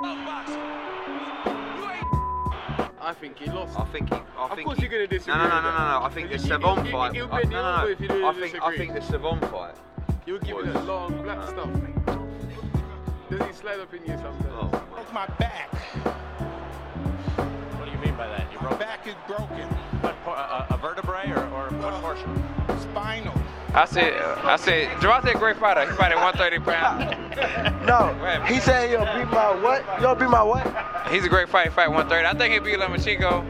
I think he lost. I think he. I Of think course he, you're gonna disagree No, no, no, no, no, no. I think the You- you- Savon you- fight. you'll bend no, no, no. if you I think. I think the Savon fight. You were giving was- it long black uh, stuff. Does he slide up in you sometimes? Oh, broke my back. What do you mean by that? Your Back is broken. what, por- a, a vertebrae or, or what portion? Spinal. I said, I said, Javante a great fighter. He fighting 130 pounds. No, he said he'll beat my what? You'll beat my what? He's a great fighter. Fight 130. I think he'll beat Lomachenko.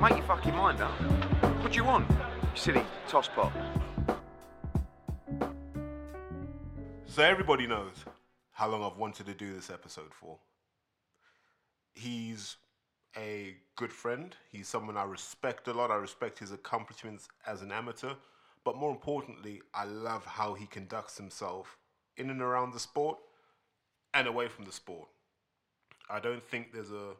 Make your fucking mind up. What do you want? You silly tosspot. So everybody knows how long I've wanted to do this episode for. He's a good friend. He's someone I respect a lot. I respect his accomplishments as an amateur. But more importantly, I love how he conducts himself in and around the sport and away from the sport. I don't think there's a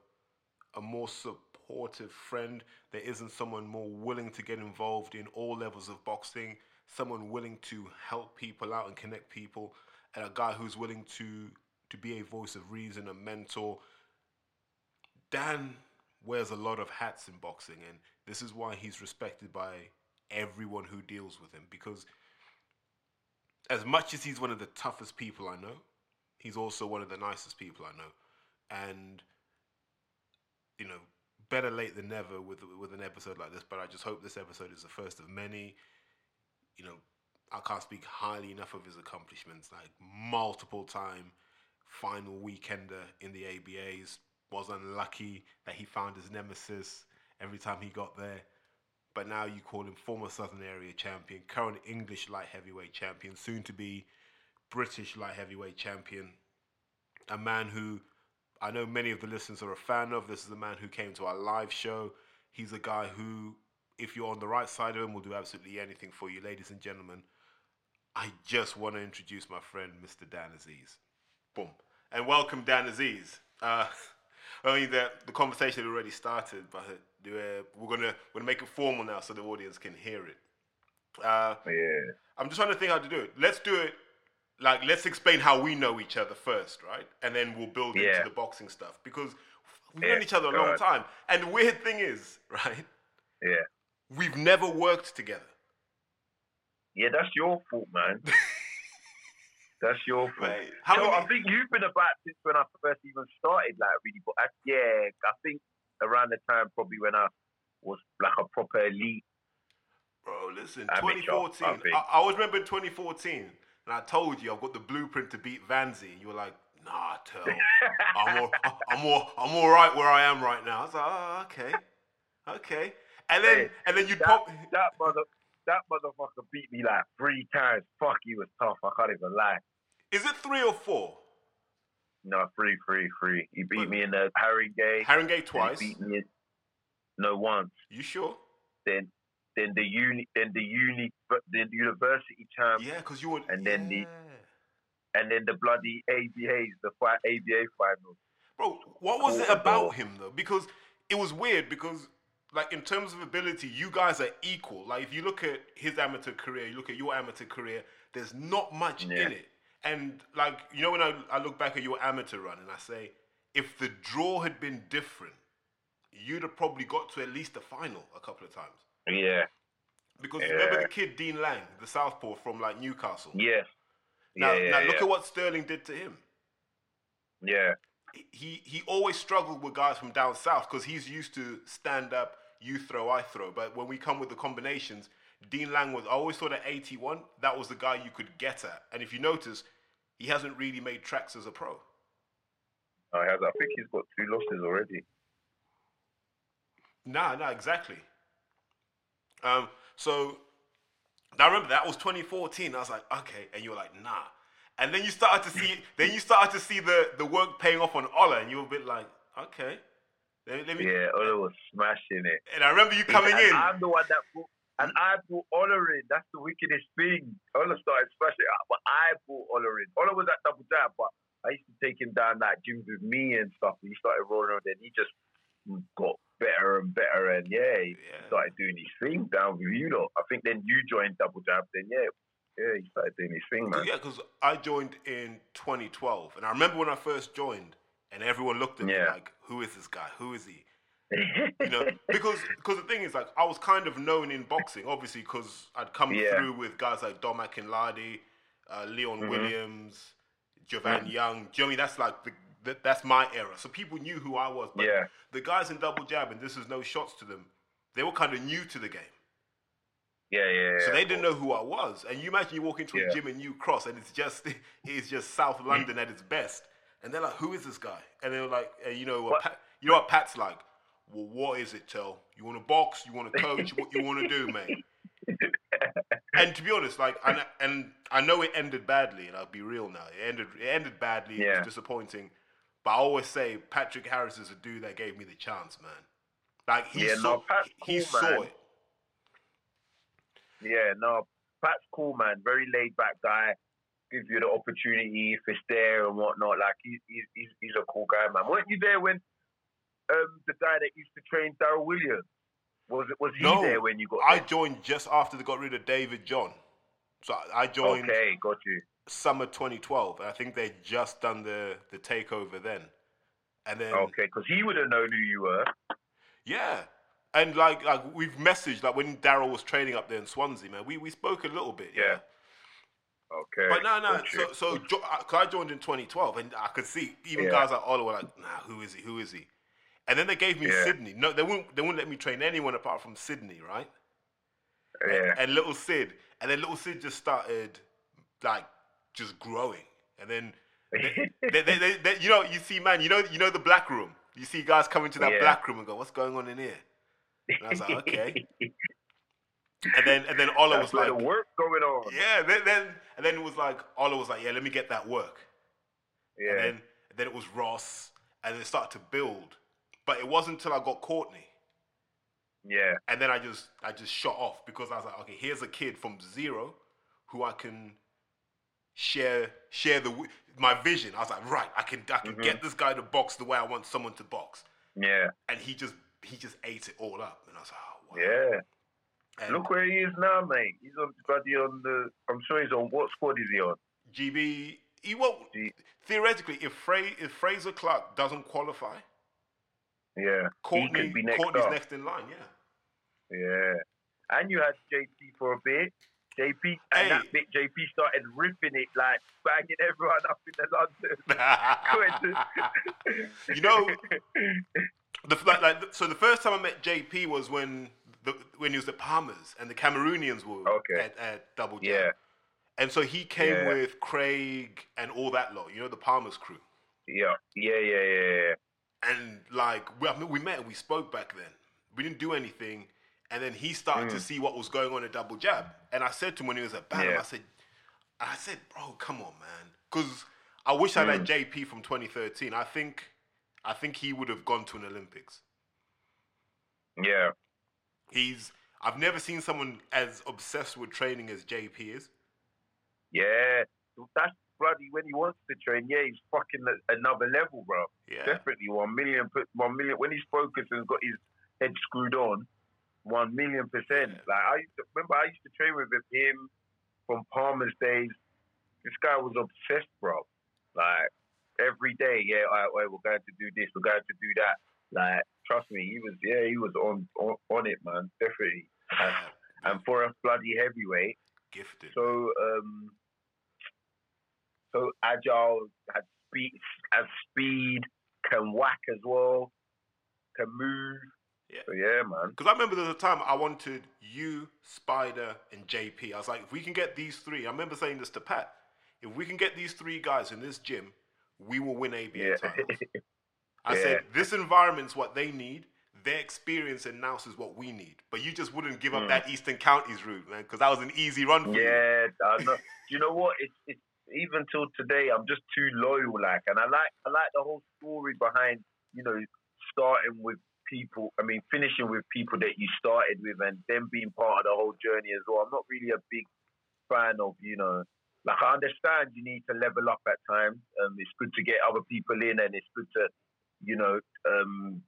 a more supportive friend. There isn't someone more willing to get involved in all levels of boxing, someone willing to help people out and connect people, and a guy who's willing to to be a voice of reason, a mentor. Dan wears a lot of hats in boxing, and this is why he's respected by everyone who deals with him because as much as he's one of the toughest people I know, he's also one of the nicest people I know. And you know, better late than never with with an episode like this. But I just hope this episode is the first of many. You know, I can't speak highly enough of his accomplishments. Like multiple time final weekender in the ABAs. Was unlucky that he found his nemesis every time he got there. But now you call him former Southern Area champion, current English light heavyweight champion, soon to be British light heavyweight champion. A man who I know many of the listeners are a fan of. This is a man who came to our live show. He's a guy who, if you're on the right side of him, will do absolutely anything for you, ladies and gentlemen. I just want to introduce my friend, Mr. Dan Azeez. Boom. And welcome, Dan Azeez. Uh, I mean, the, the conversation had already started, but we're gonna we're gonna make it formal now so the audience can hear it. Uh, Yeah. I'm just trying to think how to do it. Let's do it. Like, let's explain how we know each other first, right? And then we'll build Yeah. into the boxing stuff because we've Yeah, known each other a long ahead. time. And the weird thing is, right? Yeah. We've never worked together. Yeah, that's your fault, man. that's your fault. Right. How so many- I think you've been about since when I first even started, like really. But I, yeah, I think around the time probably when I was like a proper elite. Bro, listen, Amateur, 2014. I. I, always remember in 2014, and I told you I've got the blueprint to beat Vanzi. You were like, nah, tell. I'm all, I'm all, I'm all right where I am right now. I was like, oh, okay, okay. And then, Hey, and then you pop. that mother, that motherfucker beat me like three times. Fuck, he was tough. I can't even lie. Is it three or four? No, three, three, three. He beat me in the Haringey. Haringey twice. He beat me in, no once. You sure? Then, then the uni, then the uni, then the university champ. Yeah, because you were. and then the- and then the bloody ABAs, the fi- ABA finals. Bro, what was it about him though? Because it was weird because like in terms of ability, you guys are equal. Like if you look at his amateur career, you look at your amateur career, there's not much Yeah. in it. And like, you know when I, I look back at your amateur run and I say, if the draw had been different, you'd have probably got to at least the final a couple of times. Yeah, Because remember the kid Dean Lang, the southpaw from like Newcastle. yes. Now, yeah, yeah, now look yeah. at what Sterling did to him. yeah, he he always struggled with guys from down south because he's used to stand up, you throw, I throw. But when we come with the combinations, Dean Lang was I always thought at 81 that was the guy you could get at. And if you notice, he hasn't really made tracks as a pro. I have. I think he's got two losses already. Nah, nah, exactly. Um, so I remember that was 2014. I was like, okay, and you were like, nah. And then you started to see, then you started to see the the work paying off on Ola, and you were a bit like, okay, let, let me. Yeah, Ola was smashing it. And I remember you coming and in. I'm the one that brought, and I brought Ola in. That's the wickedest thing. Ola started smashing it, but I brought Ola in. Ola was at double jab, but I used to take him down that gyms with me and stuff. And he started rolling around, and he just got better and better. And yeah, he Yeah. started doing his thing down with you lot. I think then you joined double jab. Then yeah, Yeah, he started doing his thing, man. Yeah, because I joined in 2012, and I remember when I first joined, and everyone looked at me like, "Who is this guy? Who is he?" You know, because because the thing is, like, I was kind of known in boxing, obviously, because I'd come Yeah. through with guys like Dom Akinlade, uh, Leon Mhm. Williams, Jovan Young. Do you know I mean? That's like the, that, that's my era. So people knew who I was. But Yeah. the guys in double jab, and this is no shots to them, they were kind of new to the game. Yeah, yeah, yeah. So they didn't know who I was. And you imagine you walk into a Yeah. gym in New Cross and it's just it's just South London at its best. And they're like, who is this guy? And they're like, uh, you know what? Pat, you know what Pat's like? Well, what is it, Tell? You want to box? You want to coach? what you want to do, mate? and to be honest, like, and, and I know it ended badly, and I'll be real now. It ended, it ended badly. It Yeah. was disappointing. But I always say Patrick Harris is a dude that gave me the chance, man. Like he Yeah, saw, no, he cool, saw man. it. Yeah, no, Pat's cool, man. Very laid back guy. Gives you the opportunity if it's there and whatnot. Like he's he's he's, a cool guy, man. Weren't you there when um the guy that used to train Daryl Williams was it was he No, there when you got I joined just after they got rid of David John. So I- I joined Okay, got you. summer 2012, and I think they'd just done the the takeover then. And then Okay, because he would have known who you were. yeah, and like like we've messaged like when Daryl was training up there in Swansea, man. We we spoke a little bit, yeah. Yeah. Okay. But no, no. So so jo- I- 'cause I joined in 2012, and I could see even Yeah. guys like Ola were like, Nah, who is he? Who is he? And then they gave me Yeah. Sydney. No, they wouldn't. They wouldn't let me train anyone apart from Sydney, right? yeah. and little Sid, and then little Sid just started like just growing, and then they, they, they, they- you know you see man, you know you know the black room. You see guys come into that Yeah. black room and go, "What's going on in here?" And I was like, "Okay." And then and then Ola That's was like, work going on. "Yeah." Then, then and then it was like Ola was like, "Yeah, let me get that work." Yeah. And then and then it was Ross, and then it started to build. But it wasn't until I got Courtney yeah. and then I just I just shot off because I was like, okay, here's a kid from zero who I can share share the my vision. I was like, right, I can I can Mm-hmm. get this guy to box the way I want someone to box, Yeah. and he just he just ate it all up, and I was like, oh, wow. Yeah. And Look where he is now, mate. He's on bloody on the. I'm sure he's on. What squad is he on? GB, he won't G- theoretically if Fra- if Frazer Clarke doesn't qualify, Yeah. Courtney he could be next Courtney's up. next in line, yeah. Yeah. And you had JP for a bit. JP and Hey. that bit, JP started ripping it like banging everyone up in the London. you know, the, like, like, so the first time I met JP was when the, when he was at Palmer's and the Cameroonians were Okay. at, at Double Jab. Yeah. And so he came Yeah. with Craig and all that lot, you know, the Palmer's crew. yeah. Yeah. Yeah. Yeah. Yeah. And like, we, I mean, we met and we spoke back then. We didn't do anything. And then he started to see what was going on at Double Jab. And I said to him when he was at Bantam, Yeah. I said, I said, bro, come on, man. Because I wish I Mm. had JP from 2013. I think, I think he would have gone to an Olympics. Yeah. He's, I've never seen someone as obsessed with training as JP is. Yeah. That's bloody when he wants to train. Yeah, he's fucking another level, bro. Yeah. Definitely one million, per- one million. When he's focused and got his head screwed on, one million percent. Yeah. Like I used to, remember, I used to train with him from Palmer's days. This guy was obsessed, bro. Like every day, yeah, all right, all right, we're going to do this, we're going to do that. Like, trust me, he was, yeah, he was on on, on it, man, definitely. And, and for a bloody heavyweight, Gifted. so um, so agile, had speed, has speed, can whack as well, can move. Yeah. So yeah, man. Because I remember there was a time I wanted you, Spider, and JP. I was like, if we can get these three, I remember saying this to Pat. If we can get these three guys in this gym, we will win ABA Yeah. titles. I Yeah. said, this environment's what they need. Their experience in Nous is what we need. But you just wouldn't give up Mm. that Eastern Counties route, man, because that was an easy run for you. Yeah, Do you know what? It's it's even till today, I'm just too loyal. Like, and I like I like the whole story behind you know starting with people. I mean, finishing with people that you started with, and them being part of the whole journey as well. I'm not really a big fan of you know. Like I understand you need to level up at times. Um, it's good to get other people in, and it's good to, you know, um,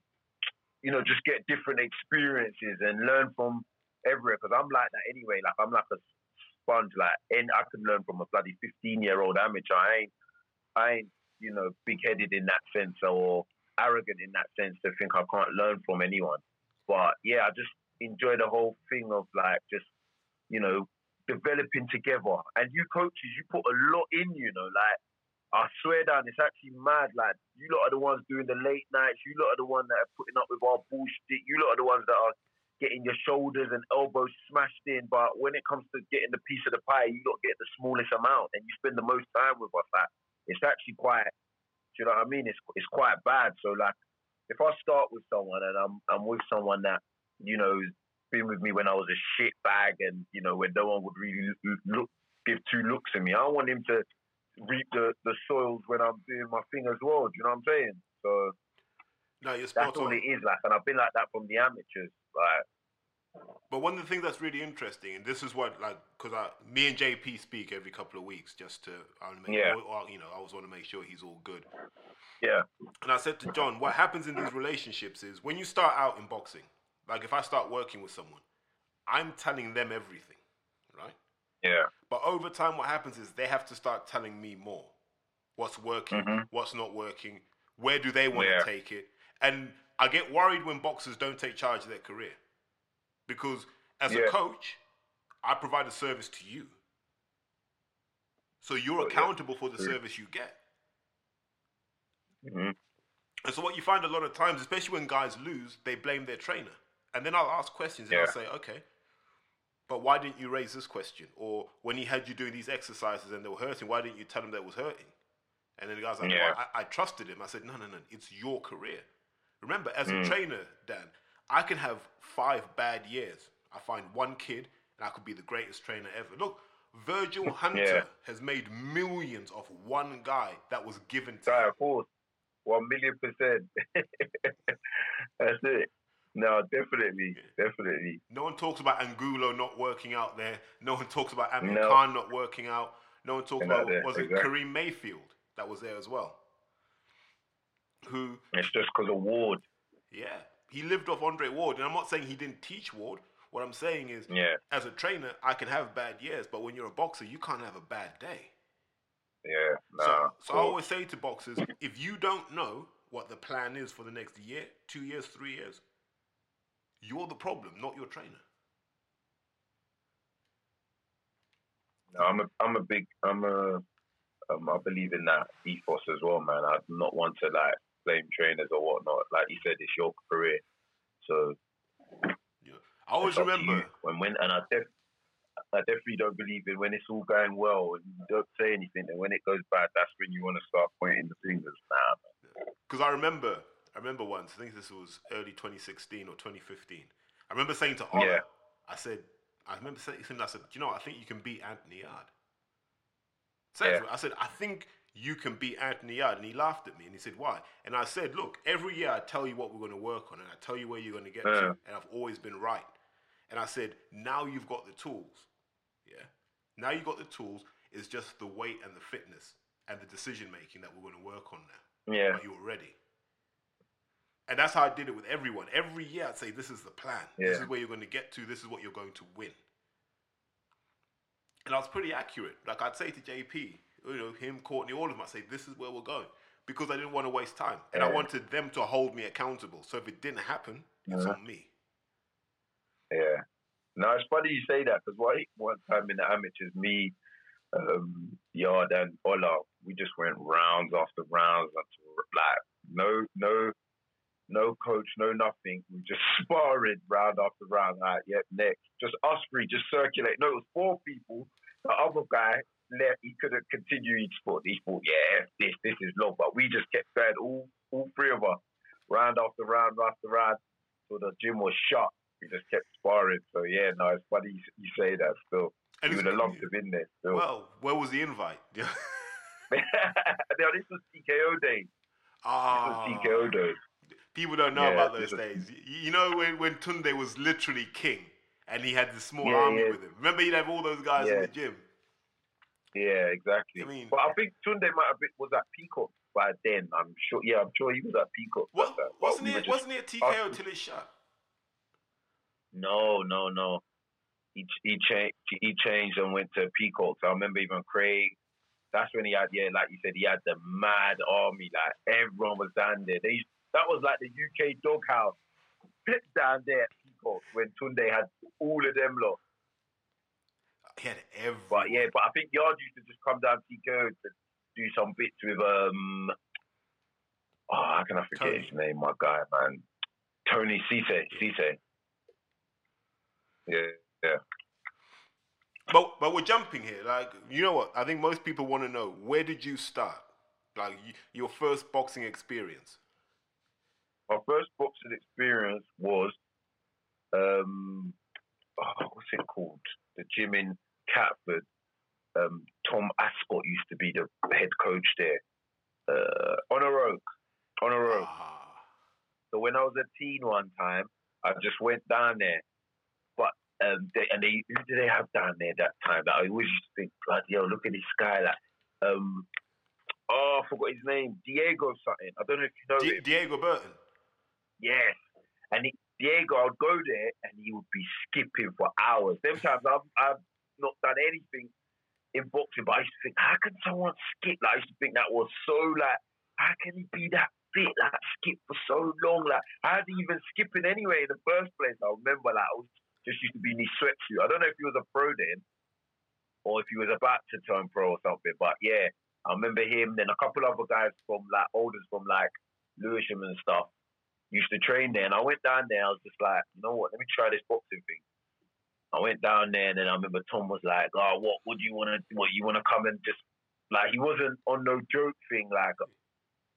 you know, just get different experiences and learn from everywhere. Because I'm like that anyway. Like I'm like a sponge. Like, and I can learn from a bloody 15 year old amateur. I ain't, I ain't, you know, big headed in that sense or arrogant in that sense to think I can't learn from anyone. But yeah, I just enjoy the whole thing of like just, you know, developing together. And you coaches, you put a lot in, you know, like I swear down, it's actually mad. Like you lot are the ones doing the late nights. You lot are the ones that are putting up with our bullshit. You lot are the ones that are getting your shoulders and elbows smashed in. But when it comes to getting the piece of the pie, you lot get the smallest amount, and you spend the most time with us. Like it's actually quite. Do you know what I mean? It's it's quite bad. So like, if I start with someone and I'm I'm with someone that you know been with me when I was a shit bag, and you know when no one would really look give two looks at me, I want him to reap the, the soils when I'm doing my thing as well. Do you know what I'm saying? So No, you're spot that's all on. it is like, and I've been like that from the amateurs. Like, But one of the things that's really interesting, and this is what like, because I, me and JP speak every couple of weeks, just to, I make, Yeah. or, or, you know, I always want to make sure he's all good. yeah, And I said to John, what happens in these relationships is when you start out in boxing, like if I start working with someone, I'm telling them everything, right? yeah, But over time, what happens is they have to start telling me more. What's working, Mhm. what's not working, where do they want to take it? And I get worried when boxers don't take charge of their career. Because as a coach, I provide a service to you. So you're Oh, yeah. accountable for the True. service you get. hmm And so what you find a lot of times, especially when guys lose, they blame their trainer. And then I'll ask questions and I'll say, okay, but why didn't you raise this question? Or when he had you doing these exercises and they were hurting, why didn't you tell him that it was hurting? And then the guy's like, Yeah. well, I, I trusted him. I said, no, no, no, it's your career. Remember, as a Mm. trainer, Dan, I can have five bad years. I find one kid and I could be the greatest trainer ever. Look, Virgil Hunter Yeah. has made millions off one guy that was given to him. of course, one million percent. that's it. No, definitely, definitely. No one talks about Angulo not working out there. No one talks about Amir No. Khan not working out. No one talks about there, was it. Kareem Mayfield that was there as well. Who, It's just because of Ward. yeah, he lived off Andre Ward, and I'm not saying he didn't teach Ward. What I'm saying is, Yeah, as a trainer, I can have bad years, but when you're a boxer, you can't have a bad day. yeah. Nah, so, so I always say to boxers, if you don't know what the plan is for the next year, two years, three years, you're the problem, not your trainer. No, I'm a, I'm a big, I'm a, um, I believe in that ethos as well, man. I'm not one to like blame trainers or whatnot. Like you said, it's your career, so Yeah. I always it's up to remember. when when and I def, I definitely don't believe in when it's all going well and you don't say anything, and when it goes bad, that's when you want to start pointing the fingers. Nah, man. Because I remember, I remember once. I think this was early 2016 or 2015. I remember saying to Ola, Yeah. I said, I remember saying, I said, you know, I think you can beat Anthony Yarde. Yeah. I said, I think you can beat Anthony Yarde, and he laughed at me and he said, why? And I said, look, every year I tell you what we're going to work on, and I tell you where you're going to get to, and I've always been right. And I said, now you've got the tools, yeah. Now you've got the tools. It's just the weight and the fitness and the decision making that we're going to work on now Yeah, but you were ready. And that's how I did it with everyone. Every year I'd say, this is the plan. This is where you're going to get to. This is what you're going to win. And I was pretty accurate. Like I'd say to JP, you know, him, Courtney, all of them, I'd say, this is where we're going. Because I didn't want to waste time. And I wanted them to hold me accountable. So if it didn't happen, it's Yeah. on me. yeah. No, it's funny you say that because one one time in the amateurs, me, um, Yarde and Ola, we just went rounds after rounds until like no, no, no coach, no nothing. We just sparring round after round. Like, yep, next. Just us three, just circulate. No, it was four people. The other guy left. He couldn't continue each sport. He thought, yeah, this, this is long. But we just kept going, all, all three of us, round after round after round, till the gym was shut. We just kept sparring. So yeah, no, it's funny you, you say that still. And you would have loved to have been there still. Well, where was the invite? no, this was TKO days. This ah, was TKO days. People don't know Yeah, about those days. You know when, when Tunde was literally king and he had the small Yeah, army yeah. with him. Remember he'd have all those guys in the gym. Yeah, exactly. I mean- but I think Tunde might have been was at Peacock by then. I'm sure. Yeah, I'm sure he was at Peacock. What, at that. But wasn't it? Wasn't it a TKO till it shut? No, no, no. he he changed he changed and went to Peacock. So I remember even Craig. That's when he had yeah, like you said, he had the mad army. Like everyone was down there. They that was like the UK doghouse flipped down there at Peacock when Tunde had all of them lot. He had every. But yeah, but I think Yarde used to just come down to go to do some bits with um. Oh, how can I forget Tony. his name? My guy, man, Tony Cisse. Cisse. Yeah, yeah. But but we're jumping here. Like you know what? I think most people want to know where did you start? Like your first boxing experience. My first boxing experience was um, oh, what's it called? The gym in Catford. Um, Tom Ascot used to be the head coach there. Uh, Honor Oak. Honor Oak. Ah, So when I was a teen one time, I just went down there. But um, they, and they who did they have down there that time? That I always used to think, bloody hell, look at this guy. Like, um, oh, I forgot his name, Diego something. I don't know if you know Di-. Diego Burton. Yes, and Diego, I'd go there and he would be skipping for hours. Them times I've, I've not done anything in boxing, but I used to think, how can someone skip? Like I used to think that was so like, how can he be that fit, like skip for so long? Like, how's he even skipping anyway in the first place? I remember like I was just used to be in his sweatsuit. I don't know if he was a pro then, or if he was about to turn pro or something. But yeah, I remember him. Then a couple other guys from like olders from like Lewisham and stuff used to train there. And I went down there. I was just like, you know what? Let me try this boxing thing. I went down there, and then I remember Tom was like, "Oh, what would you want to? What you want to come and just like he wasn't on no joke thing, like."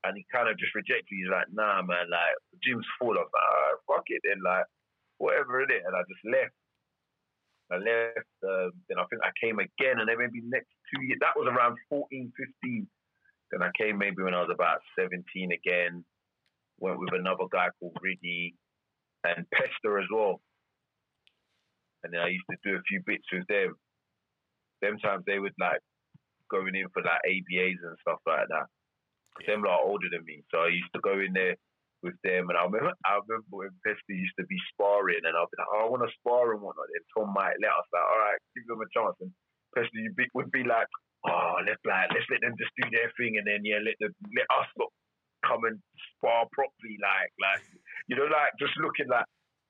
And he kind of just rejected. He's like, "Nah, man, like the gym's full." I was like, "Alright, fuck it, then, like whatever it is." And I just left. I left. Um, then I think I came again, and then maybe next two years. That was around 14, 15. Then I came maybe when I was about 17 again. Went with another guy called Riddy and Pester as well. And then I used to do a few bits with them. Them times they would like going in for like ABAs and stuff like that. Them lot older than me, so I used to go in there with them. And I remember, I remember when Pester used to be sparring, and I'll be like, oh, I want to spar and whatnot. And Tom might let us like, all right, give them a chance. And Pester would be, would be like, oh, let's like, let's let them just do their thing, and then yeah, let them let us lot come and spar properly, like like you know, like just looking like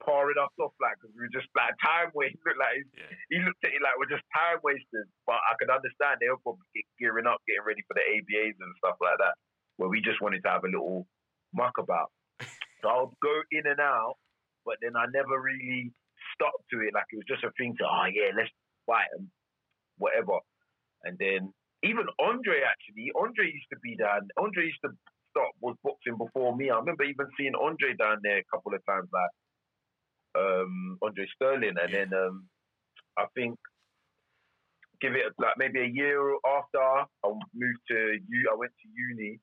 parring us off, like because we were just like time waste. Look like Yeah. he looked at it like we're just time wasters. But I could understand they were probably get- gearing up, getting ready for the ABAs and stuff like that, where we just wanted to have a little muck about. So I would go in and out, but then I never really stuck to it. Like it was just a thing to, oh yeah, let's fight and whatever. And then even Andre actually, Andre used to be down. Andre used to start was boxing before me. I remember even seeing Andre down there a couple of times, like um, Andre Sterling, and then um, I think give it like maybe a year after I moved to you, I went to uni.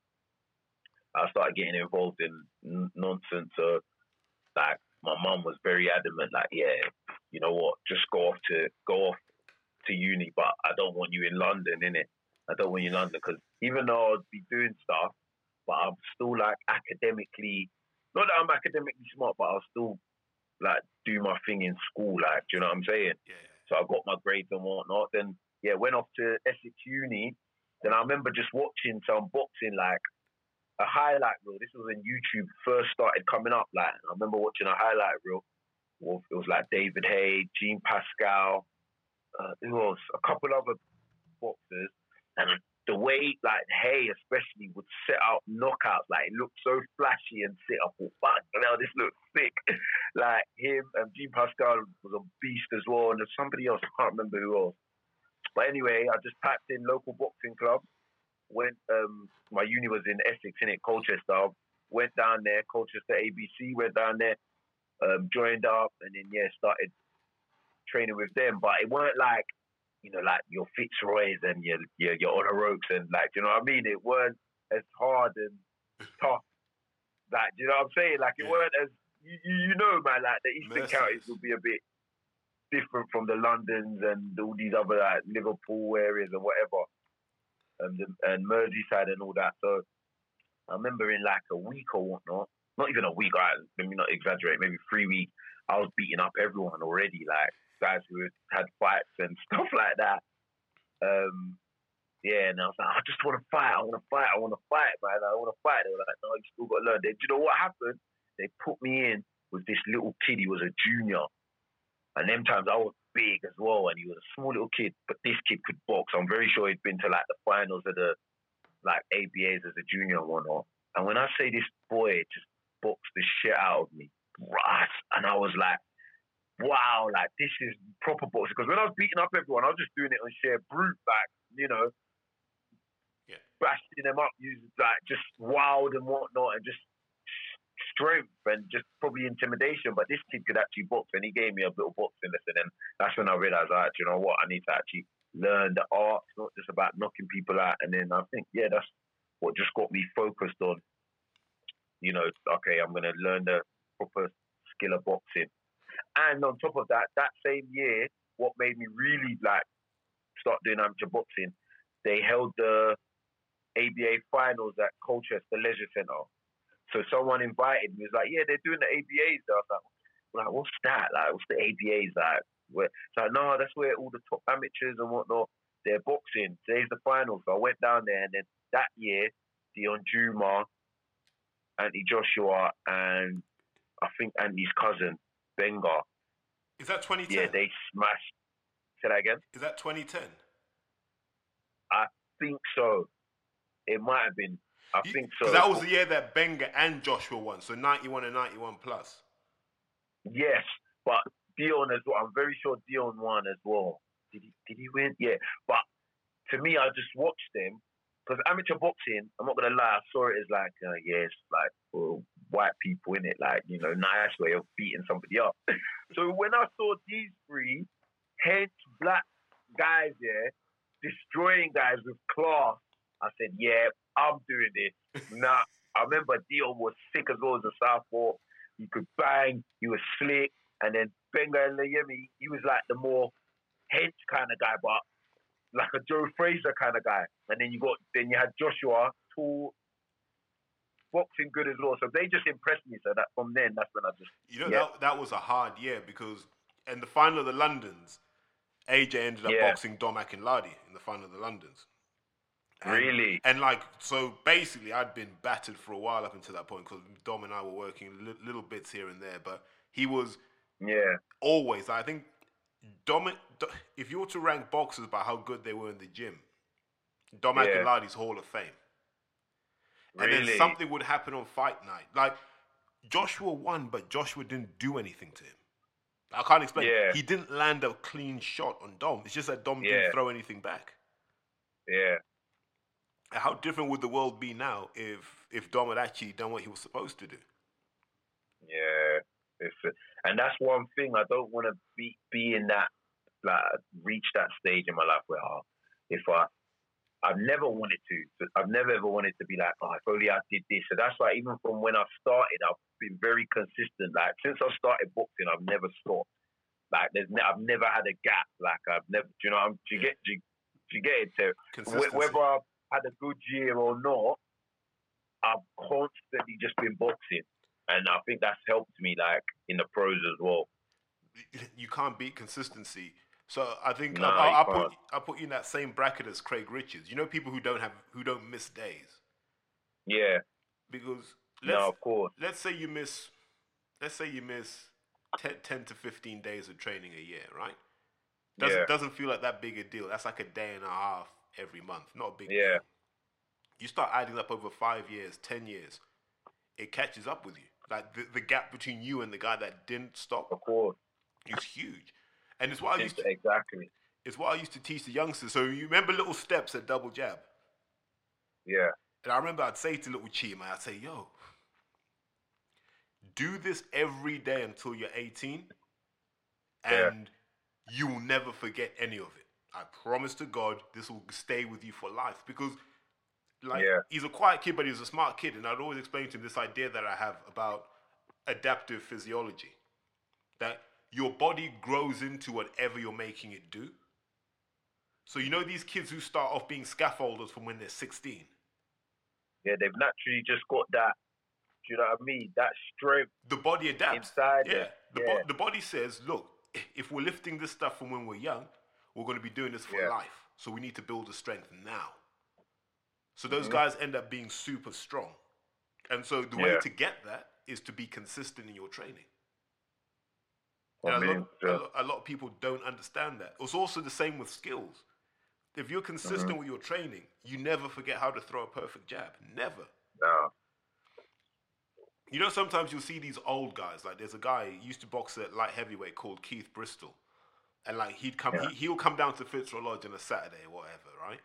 I started getting involved in n- nonsense. So, like, my mum was very adamant, like, yeah, you know what, just go off to go off to uni, but I don't want you in London, innit? I don't want you in London because even though I'd be doing stuff, but I'm still like academically, not that I'm academically smart, but I'll still like do my thing in school, like, do you know what I'm saying? Yeah. So I got my grades and whatnot. Then yeah, went off to Essex Uni. Then I remember just watching some boxing like a highlight reel. This was when YouTube first started coming up. Like I remember watching a highlight reel. It was like David Haye, Jean Pascal, uh, who else? A couple other boxers, and the way like Haye especially would set out knockouts, like it looked so flashy and sit up. Fuck, now this looks sick. like him and Jean Pascal was a beast as well, and there's somebody else I can't remember who else. But anyway, I just typed in local boxing club. Went um my uni was in Essex, in it, Colchester. Went down there, Colchester ABC. Went down there, um, joined up, and then yeah, started training with them. But it weren't like you know like your Fitzroys and your your your honor ropes and like do you know what I mean. It weren't as hard and tough. Like do you know what I'm saying? Like it Yeah. weren't as you, you know man. Like the Eastern counties will be a bit different from the Londons and all these other like Liverpool areas and whatever, and the, and Merseyside and all that. So I remember in like a week or whatnot, not even a week. I let me not exaggerate. Maybe three weeks. I was beating up everyone already. Like guys who had fights and stuff like that. Um, yeah, and I was like, I just want to fight. I want to fight. I want to fight, man. I want to fight. They were like, no, you still got to learn. They, do you know what happened? They put me in with this little kid. He was a junior. And them times I was big as well, and he was a small little kid, but this kid could box. I'm very sure he'd been to like the finals of the like ABAs as a junior and whatnot. And when I say this boy just boxed the shit out of me, and I was like, wow, like this is proper boxing. Because when I was beating up everyone, I was just doing it on sheer brute, like you know, Yeah. bashing them up, using like just wild and whatnot, and just strength and just probably intimidation. But this kid could actually box, and he gave me a little boxing lesson, and that's when I realized, like, you know what, I need to actually learn the art. It's not just about knocking people out. And then I think, yeah, that's what just got me focused on. You know, okay, I'm gonna learn the proper skill of boxing. And on top of that, that same year, what made me really like start doing amateur boxing, they held the ABA finals at Colchester Leisure Centre. So someone invited me. Was like, yeah, they're doing the ABAs. I was like, like, what's that? Like, what's the ABAs like? Where, so like, no, that's where all the top amateurs and whatnot they're boxing. Today's the finals. So I went down there, and then that year, Dion Juma, Anthony Joshua, and I think Anthony's cousin Benga. Is that 2010? Yeah, they smashed. Say that again. Is that 2010? I think so. It might have been. I You- think so. that was the year that Benga and Joshua won, so 91 and 91 plus. Yes, but Dion as well. I'm very sure Dion won as well. Did he? Did he win? Yeah. But to me, I just watched them because amateur boxing. I'm not gonna lie. I saw it as like, uh, yeah, like for white people in it, like you know, nice way of beating somebody up. so when I saw these three hench black guys there destroying guys with class, I said, yeah, I'm doing this. nah, I remember Dion was sick as well as a southpaw. He could bang. He was slick. And then Benga and Layemi, he was like the more hench kind of guy, but like a Joe Frazier kind of guy. And then you got then you had Joshua, tall, boxing good as well. So they just impressed me. So that from then, that's when I just You know, Yeah. that, that was a hard year because in the final of the Londons, AJ ended up Yeah. boxing Dom Akinlade in the final of the Londons. And- Really? And like, so basically, I'd been battered for a while up until that point because Dom and I were working li- little bits here and there, but he was yeah, always, I think, Dom, if you were to rank boxers by how good they were in the gym, Dom Yeah. Akinlade's Hall of Fame. And then something would happen on fight night. Like, Joshua won, but Joshua didn't do anything to him. I can't explain. Yeah. He didn't land a clean shot on Dom. It's just that Dom Yeah. didn't throw anything back. yeah. How different would the world be now if if Dom had actually done what he was supposed to do? Yeah, it's and that's one thing I don't want to be be in that like reach that stage in my life where oh, if I I've never wanted to. I've never ever wanted to be like, oh, if only I did this. So that's why even from when I started, I've been very consistent. Like since I started boxing, I've never stopped. Like there's, ne- I've never had a gap. Like I've never, do you know, I'm, do you get, do you, do you get it? So whether I've had a good year or not, I've constantly just been boxing, and I think that's helped me like in the pros as well. you can't beat consistency. So I think No, I, I, I put. I put you in that same bracket as Craig Richards. You know people who don't have who don't miss days Yeah, because let's no, of course. let's say you miss let's say you miss 10, 10 to 15 days of training a year, right? Doesn't Yeah. doesn't feel like that big a deal. That's like a day and a half every month. Not a big Yeah. deal. You start adding up over 5 years, 10 years. It catches up with you. Like the, the gap between you and the guy that didn't stop Of course, is huge. And it's what I used to, exactly. it's what I used to teach the youngsters. So you remember little steps at double jab? Yeah, And I remember I'd say to little Chi, man, I'd say, yo, do this every day until you're 18, Yeah. and you will never forget any of it. I promise to God, this will stay with you for life. Because, like, Yeah. he's a quiet kid, but he's a smart kid. And I'd always explain to him this idea that I have about adaptive physiology that your body grows into whatever you're making it do. So, you know, these kids who start off being scaffolders from when they're 16. yeah. They've naturally just got that. Do you know what I mean? That strength. the body adapts. Inside yeah. The, yeah. Bo- the body says, look, if we're lifting this stuff from when we're young, we're going to be doing this for Yeah. life. So we need to build the strength now. So those Mm-hmm. guys end up being super strong. And so the way to get that is to be consistent in your training. And a, lot, a, yeah. lot, a lot of people don't understand that. It's also the same with skills. If you're consistent Mm-hmm. with your training, you never forget how to throw a perfect jab. Never. No. You know, sometimes you'll see these old guys. Like, there's a guy he used to box at light heavyweight called Keith Bristol, and like he'd come, Yeah. he, he'll come down to Fitzroy Lodge on a Saturday or whatever, right?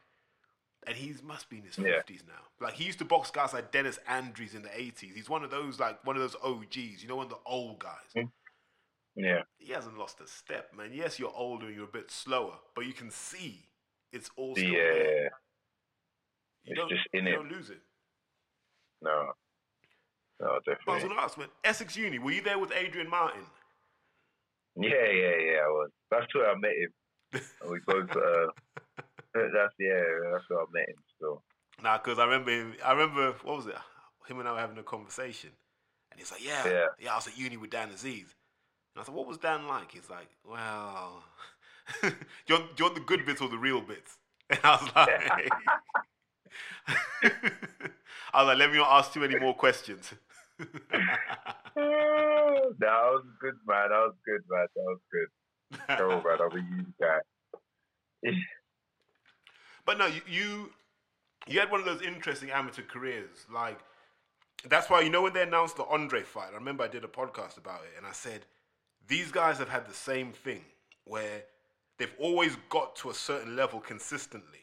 And he's must be in his Yeah. fifties now. Like he used to box guys like Dennis Andrews in the eighties. He's one of those like one of those OGs. You know, one of the old guys. Mm. Yeah. He hasn't lost a step, man. Yes, you're older and you're a bit slower, but you can see it's all still Yeah. there. You It's don't, just in you it. don't lose it. No. No, But I was going to ask, man, Essex Uni, were you there with Adrian Martin? Yeah, yeah, yeah. I was. That's where I met him. And we both. Uh, that's yeah. That's where I met him. So Nah, because I remember him. I remember what was it? Him and I were having a conversation, and he's like, "Yeah, Yeah. yeah, I was at uni with Dan Azeez." And I said, "What was Dan like?" He's like, "Well, do, you want, do you want the good bits or the real bits?" And I was like, "I was like, let me not ask too many more questions." that was good, man. That was good, man. That was good. Oh, man, I'm a huge guy. But no, you, you you had one of those interesting amateur careers. Like that's why you know when they announced the Andre fight. I remember I did a podcast about it, and I said these guys have had the same thing where they've always got to a certain level consistently,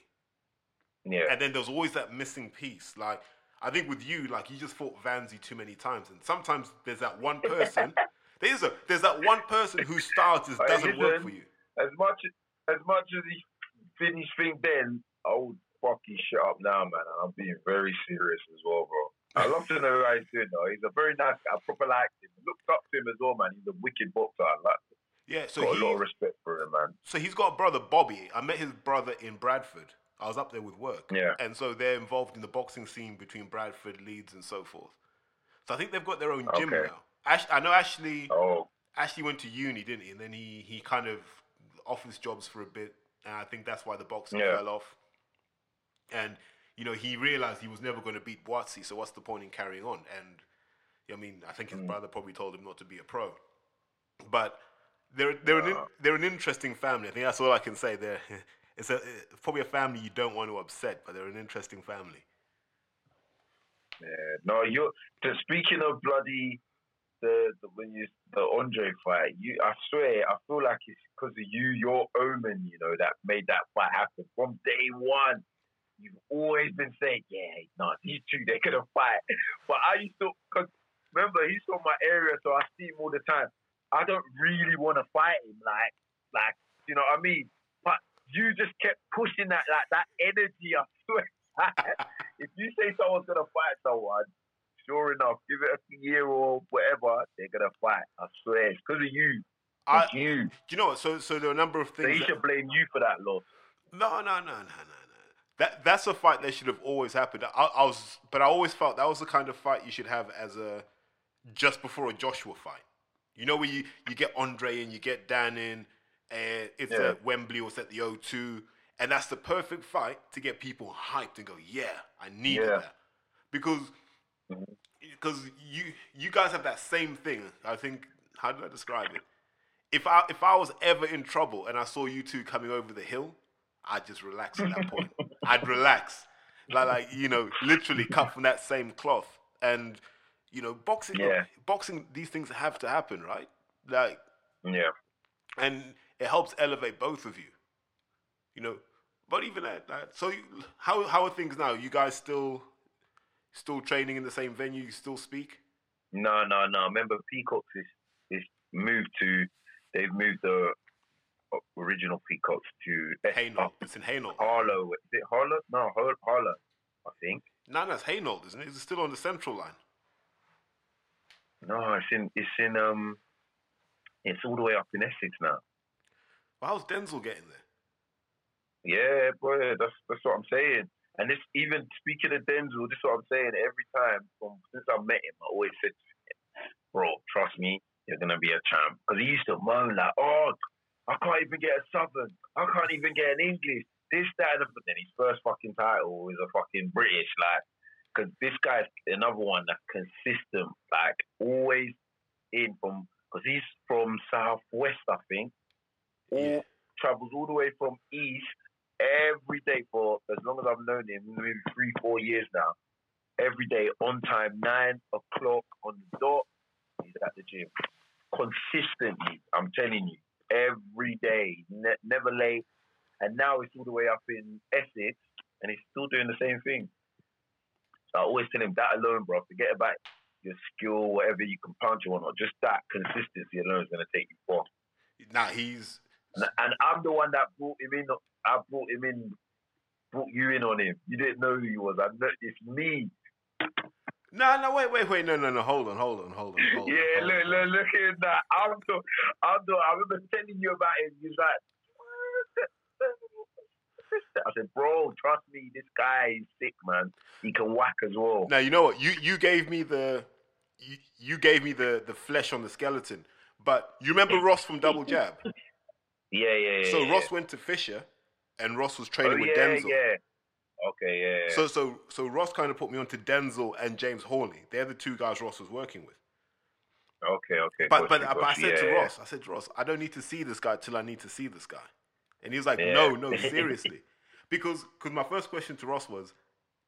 Yeah. and then there's always that missing piece. Like I think with you, like you just fought Vanzi too many times, and sometimes there's that one person. There's a there's that one person whose style just doesn't work for you. As much as much as he finished thing then, I would fucking shut up now, man. I'm being very serious as well, bro. I love to know how he's doing though. He's a very nice guy. I proper like him. Looked up to him as well, man. He's a wicked boxer. I like him. Yeah, so Got he, a lot of respect for him, man. So he's got a brother, Bobby. I met his brother in Bradford. I was up there with work. Yeah. And so they're involved in the boxing scene between Bradford, Leeds, and so forth. So I think they've got their own gym Okay. now. Ash, I know Ashley. Oh, Ashley went to uni, didn't he? And then he he kind of office jobs for a bit, and I think that's why the boxing Yeah. fell off. And you know he realized he was never going to beat Buatsi, so what's the point in carrying on? And I mean, I think his Mm. brother probably told him not to be a pro. But they're they're an in, Uh. they're an interesting family. I think that's all I can say. They're it's a it's probably a family you don't want to upset, but they're an interesting family. yeah. No, you're. Speaking of bloody the, the when you the Andre fight, you. I swear, I feel like it's because of you, your omen, you know, that made that fight happen from day one. You've always been saying, yeah, no, these two, they're gonna fight. But I used to, cause remember, he's from my area, so I see him all the time. I don't really want to fight him, like, like, you know what I mean? But you just kept pushing that, like, that energy. I swear. if you say someone's gonna fight someone, sure enough, give it a year or whatever, they're gonna fight. I swear, it's because of you. I, you. do you know what? So so there are a number of So things. he that- should blame you for that loss. No, no, no, no, no. That that's a fight that should have always happened. I, I was, but I always felt that was the kind of fight you should have as a just before a Joshua fight. You know, where you, you get Andre and you get Dan in, and it's Yeah. at Wembley or it's at the O2, and that's the perfect fight to get people hyped and go, yeah, I need Yeah. that because mm-hmm. because you you guys have that same thing. I think how did I describe it? If I if I was ever in trouble and I saw you two coming over the hill, I'd just relax at that point. I'd relax, like like you know, literally cut from that same cloth. And you know, boxing, Yeah. boxing, these things have to happen, right? Like, Yeah. and it helps elevate both of you. You know, but even that. that so, you, how how are things now? You guys still still training in the same venue? You still speak? No, no, no. Remember, Peacocks is, is moved to. They've moved the original Peacocks to Hainault. It's in Hainault. Harlow. Is it Harlow? No, Har- Harlow. I think. No, that's Hainault, isn't it? It's still on the central line. No, it's in. It's in. Um. It's all the way up in Essex now. Well, how's Denzel getting there? Yeah, boy, that's that's what I'm saying. And this even speaking of Denzel, this is what I'm saying. Every time from since I met him, I always said, him, "Bro, trust me, you're gonna be a champ. Because he used to moan like, oh, I can't even get a Southern. I can't even get an English. This, that, and the- then his first fucking title is a fucking British, like, because this guy's another one that's consistent, like, always in from, because he's from Southwest, I think. All, Yeah. Travels all the way from East every day for as long as I've known him, maybe three, four years now. Every day on time, nine o'clock on the dot, he's at the gym. Consistently, I'm telling you, every day, ne- never late. And now it's all the way up in Essex, and he's still doing the same thing. So I always tell him that alone, bro. Forget about your skill, whatever you can punch or whatnot. Just that consistency alone is going to take you far. Now he's And, and I'm the one that brought him in. I brought him in, brought you in on him. You didn't know who he was. I know it's me. No, no, wait, wait, wait, no, no, no, hold on, hold on, hold on, hold on. yeah, hold look, on. look, look at that. I'm the, I'm the, I remember telling you about him. He's like, I said, bro, trust me, this guy is sick, man. He can whack as well. Now you know what you you gave me the you, you gave me the the flesh on the skeleton, but you remember Ross from Double Jab. Yeah, yeah, yeah. So yeah. Ross went to Fisher, and Ross was oh, training with yeah, Denzel. yeah. Okay, yeah. yeah. So so so Ross kind of put me onto Denzel and James Hawley. They're the two guys Ross was working with. okay, okay. But but, but I said to Yeah, yeah. Ross, I said to Ross, I don't need to see this guy till I need to see this guy. And he was like. No, no, seriously. because cause my first question to Ross was,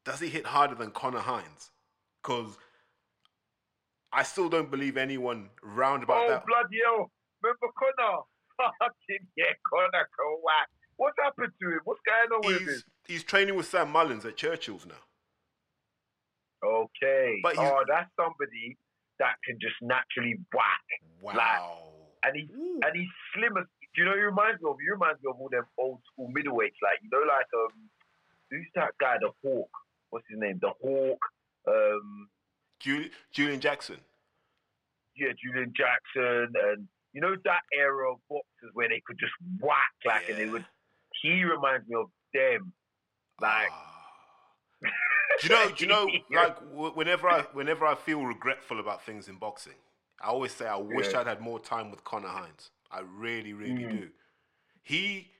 does he hit harder than Connor Hines? Because I still don't believe anyone round about Oh, that. bloody hell. Remember Connor? Fucking yeah, Connor whack. What's happened to him? What's going on with him? He's, he's training with Sam Mullins at Churchill's now. Okay. But he's- oh, that's somebody that can just naturally whack. Wow. And he's Ooh. and he's slim as do you know who he reminds me of? He reminds me of all them old school middleweights, like you know, like um who's that guy, the Hawk? What's his name? The Hawk, um Jul- Julian Jackson. yeah, Julian Jackson and you know that era of boxers where they could just whack like and they would he reminds me of them. Like Ah. do you know? Do you know? Like whenever I whenever I feel regretful about things in boxing, I always say I wish Yeah. I'd had more time with Connor Hines. I really, really Mm. do. He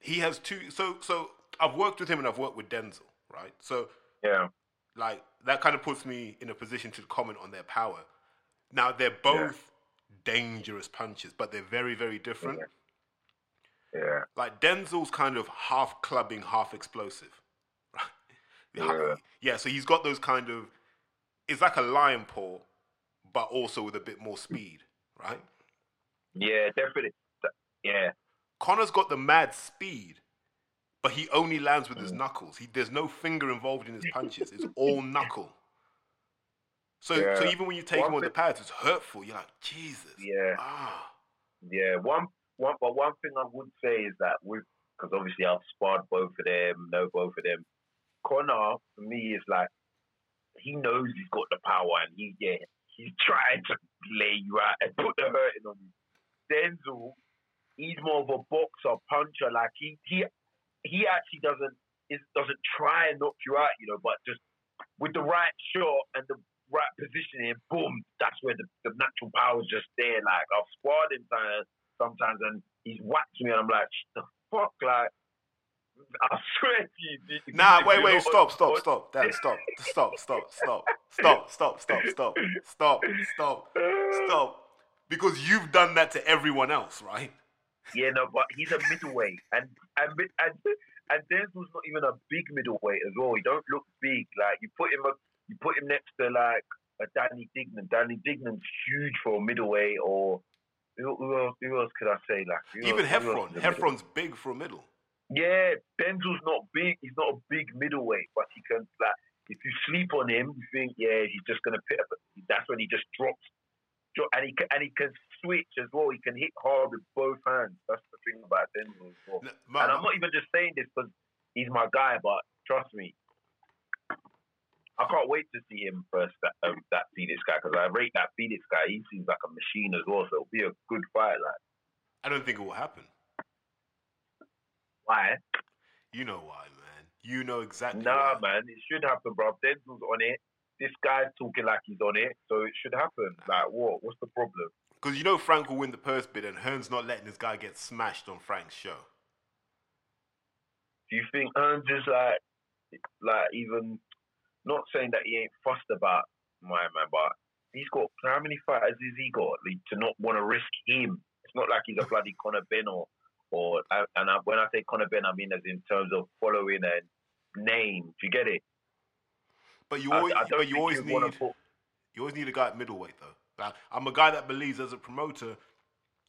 he has two. So so I've worked with him and I've worked with Denzel, right? So yeah. like that kind of puts me in a position to comment on their power. Now they're both dangerous punches, but they're very, very different. Yeah. Like Denzel's kind of half clubbing, half explosive. Yeah. yeah, so he's got those kind of it's like a lion paw, but also with a bit more speed, right? Yeah, definitely. Yeah. Connor's got the mad speed, but he only lands with Mm. his knuckles. He there's no finger involved in his punches. It's all knuckle. So so even when you take One him on the pads, it's hurtful. You're like, Jesus. Yeah. Ah. Yeah, one, one, but one thing I would say is that with, because obviously I've sparred both of them, know both of them. Connor, for me, is like, he knows he's got the power and he, yeah, he's trying to lay you out and put the hurting on you. Denzel, he's more of a boxer, puncher. Like, he, he, he actually doesn't, is, doesn't try and knock you out, you know, but just with the right shot and the right positioning, boom, that's where the, the natural power is just there. Like I've sparred him sometimes, and he's whacked me and I'm like, the fuck, like I swear to you. dude, Nah, wait, wait, stop, stop, stop, Dan, stop, stop, stop, stop, stop, stop, stop, stop, stop, stop, stop. Because you've done that to everyone else, right? Yeah, no, but he's a middleweight, and and and and Denzel's not even a big middleweight as well. He don't look big. Like you put him up, you put him next to like a Danny Dignum. Danny Dignum's huge for a middleweight, or who, who else? Who else could I say? Like Even else- Heffron? Heffron's big for a middle. Yeah, Denzel's not big. He's not a big middleweight, but he can like if you sleep on him, you think yeah he's just gonna pick up. That's when he just drops, and he can, and he can switch as well. He can hit hard with both hands. That's the thing about Denzel as well. N- And man, I'm not even just saying this because he's my guy, but trust me, I can't wait to see him first. That um, that Felix guy because I rate that Felix guy. He seems like a machine as well, so it'll be a good fight. Like I don't think it will happen. why? You know why, man. You know exactly Nah, why. man, it should happen, bro. Denzel's on it. this guy's talking like he's on it, so it should happen. Like, what? What's the problem? Because you know Frank will win the purse bid, and Hearn's not letting this guy get smashed on Frank's show. Do you think Hearn's is like, like even not saying that he ain't fussed about my man, but he's got how many fighters has he got like, to not want to risk him? It's not like he's a bloody Conor Benn or, or and I, when I say Conor Benn, I mean as in terms of following a name. Do you get it? But you always, I don't but you always you'd need, put- you always need a guy at middleweight though. Like, I'm a guy that believes as a promoter,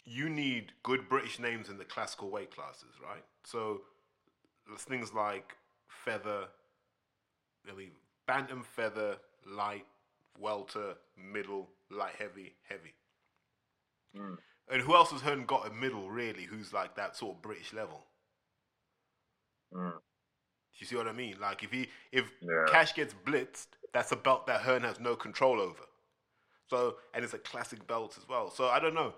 you need good British names in the classical weight classes, right? So things like feather, I mean, bantam, feather, light, welter, middle, light, heavy, heavy. Mm. And who else has Hearn got a middle really? Who's like that sort of British level? Mm. You see what I mean? Like if he if Yeah. Cash gets blitzed, that's a belt that Hearn has no control over. So and it's a classic belt as well. So I don't know.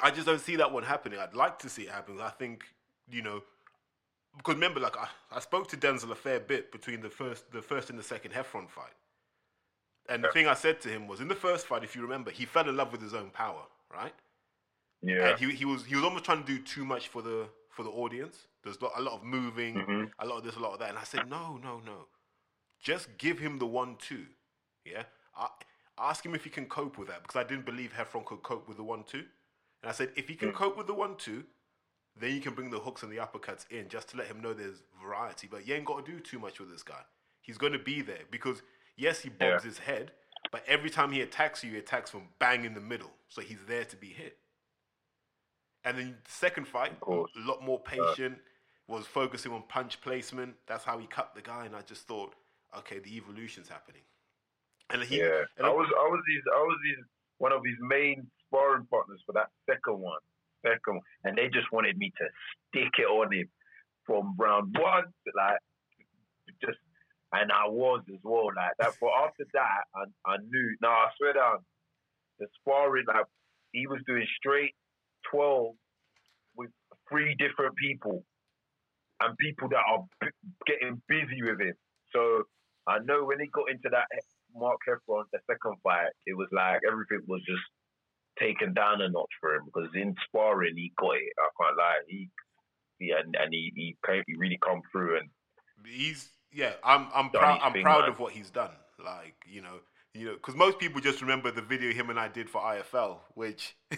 I just don't see that one happening. I'd like to see it happen. I think you know because remember, like I, I spoke to Denzel a fair bit between the first the first and the second Heffron fight. And the thing I said to him was in the first fight, if you remember, he fell in love with his own power, right? Yeah. And he, he was he was almost trying to do too much for the for the audience. There's a lot of moving, Mhm. a lot of this, a lot of that. And I said, no, no, no. Just give him the one two. Yeah. I, ask him if he can cope with that because I didn't believe Heffron could cope with the one two. And I said, if he can cope with the one two, then you can bring the hooks and the uppercuts in just to let him know there's variety. But you ain't got to do too much with this guy. He's going to be there because yes, he bobs Yeah. his head, but every time he attacks you, he attacks from bang in the middle. So he's there to be hit. And then the second fight, a lot more patient, was focusing on punch placement. That's how he cut the guy. And I just thought, okay, the evolution's happening. And he, yeah. and I was I was his I was his one of his main sparring partners for that second one. And they just wanted me to stick it on him from round one like just and I was as well like that. But after that I I knew no, I swear down the sparring like he was doing straight twelve with three different people and people that are b- getting busy with him. So I know when he got into that Mark Heffron, the second fight, it was like everything was just taken down a notch for him because in sparring he got it. I can't lie. He, he and, and he he, came, he really come through and he's yeah i'm i'm proud i'm thing, proud man. of what he's done like you know you know because most people just remember the video him and i did for ifl which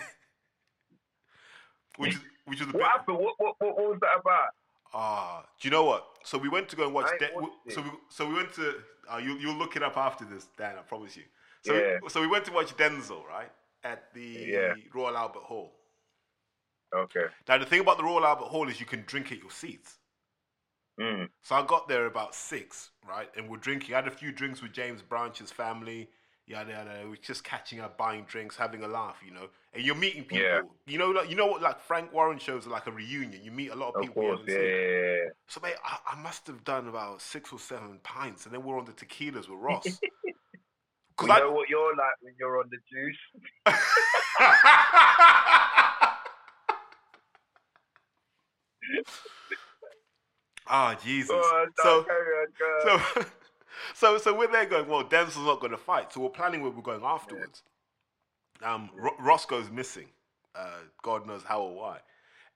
which is which was a bit what happened? What, what what was that about? ah do you know what so we went to go and watch De- so we, so we went to uh, you, you'll look it up after this dan i promise you so Yeah. so we went to watch denzel right at the Yeah. royal albert hall Okay. now the thing about the royal albert hall is you can drink at your seats Mm. So I got there about six, right? And we're drinking. I had a few drinks with James Branch's family. Yada yada. We're just catching up, buying drinks, having a laugh, you know. And you're meeting people. Yeah. You know, like you know what, like Frank Warren shows are like a reunion. You meet a lot of Of people. course, yeah, yeah, yeah. So mate, I, I must have done about six or seven pints, and then we're on the tequilas with Ross. You Cause know what you're like when you're on the juice. Ah, Jesus. Oh, so, on, so, so, so we're there going, well, Denzel's not going to fight. So we're planning where we're going afterwards. Um, Ro- Roscoe's missing. Uh, God knows how or why.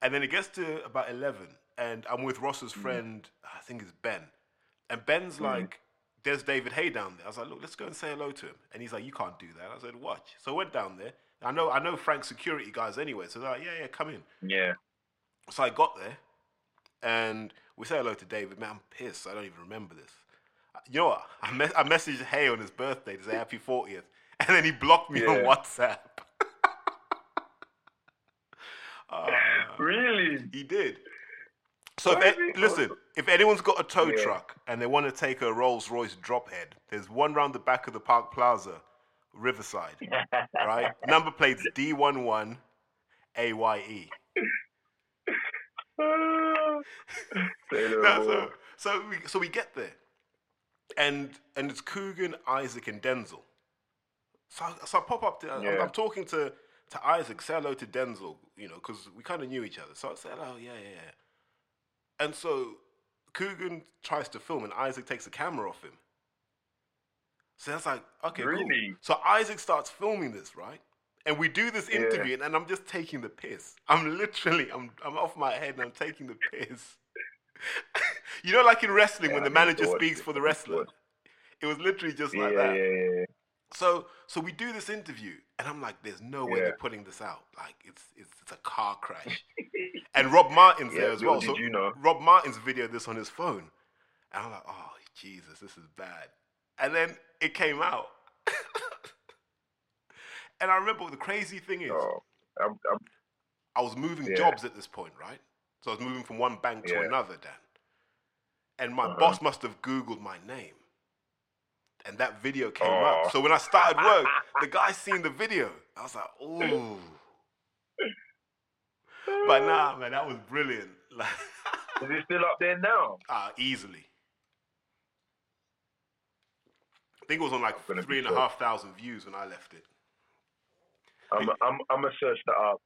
And then it gets to about 11, and I'm with Ross's friend, I think it's Ben. And Ben's like, there's David Haye down there. I was like, look, let's go and say hello to him. And he's like, you can't do that. I said, watch. So I went down there. I know, I know Frank's security guys anyway. So they're like, yeah, yeah, come in. yeah. So I got there, and we say hello to David. Man, I'm pissed. I don't even remember this. You know what? I, me- I messaged Haye on his birthday to say happy 40th, and then he blocked me on WhatsApp. Ah, Really? he did. So if Why a- is he- listen, if anyone's got a tow Yeah. truck and they want to take a Rolls Royce drop head, there's one round the back of the Park Plaza, Riverside, right? Number plates D11 AYE. Say no No, more. so so we so we get there, and and it's Coogan, Isaac, and Denzel. So I, so I pop up to I'm, I'm talking to to Isaac, say hello to Denzel, you know, because we kind of knew each other. So I say hello, oh, yeah, yeah, yeah. And so Coogan tries to film, and Isaac takes the camera off him. So that's like, okay, cool. So Isaac starts filming this, right? And we do this Yeah. interview, and I'm just taking the piss. I'm literally, I'm, I'm off my head, and I'm taking the piss. you know, like in wrestling, Yeah, when the manager speaks it. for the I need to wrestler, it was literally just Yeah, like yeah, that. So, so we do this interview, and I'm like, "There's no way Yeah. they're putting this out. Like, it's it's, it's a car crash." and Rob Martin's Yeah, there as well. did So you know. Rob Martin's videoed this on his phone, and I'm like, "Oh Jesus, this is bad." And then it came out, and I remember the crazy thing is, Oh, I'm, I'm, I was moving Yeah. jobs at this point, right? So I was moving from one bank to another, Dan. And my Uh-huh. boss must have Googled my name. And that video came Oh. up. So when I started work, the guy seen the video. I was like, ooh. But nah, man, that was brilliant. Like, is it still up there now? ah, easily. I think it was on like three and a half thousand views when I left it. I'm, I'm, I'm gonna search that up.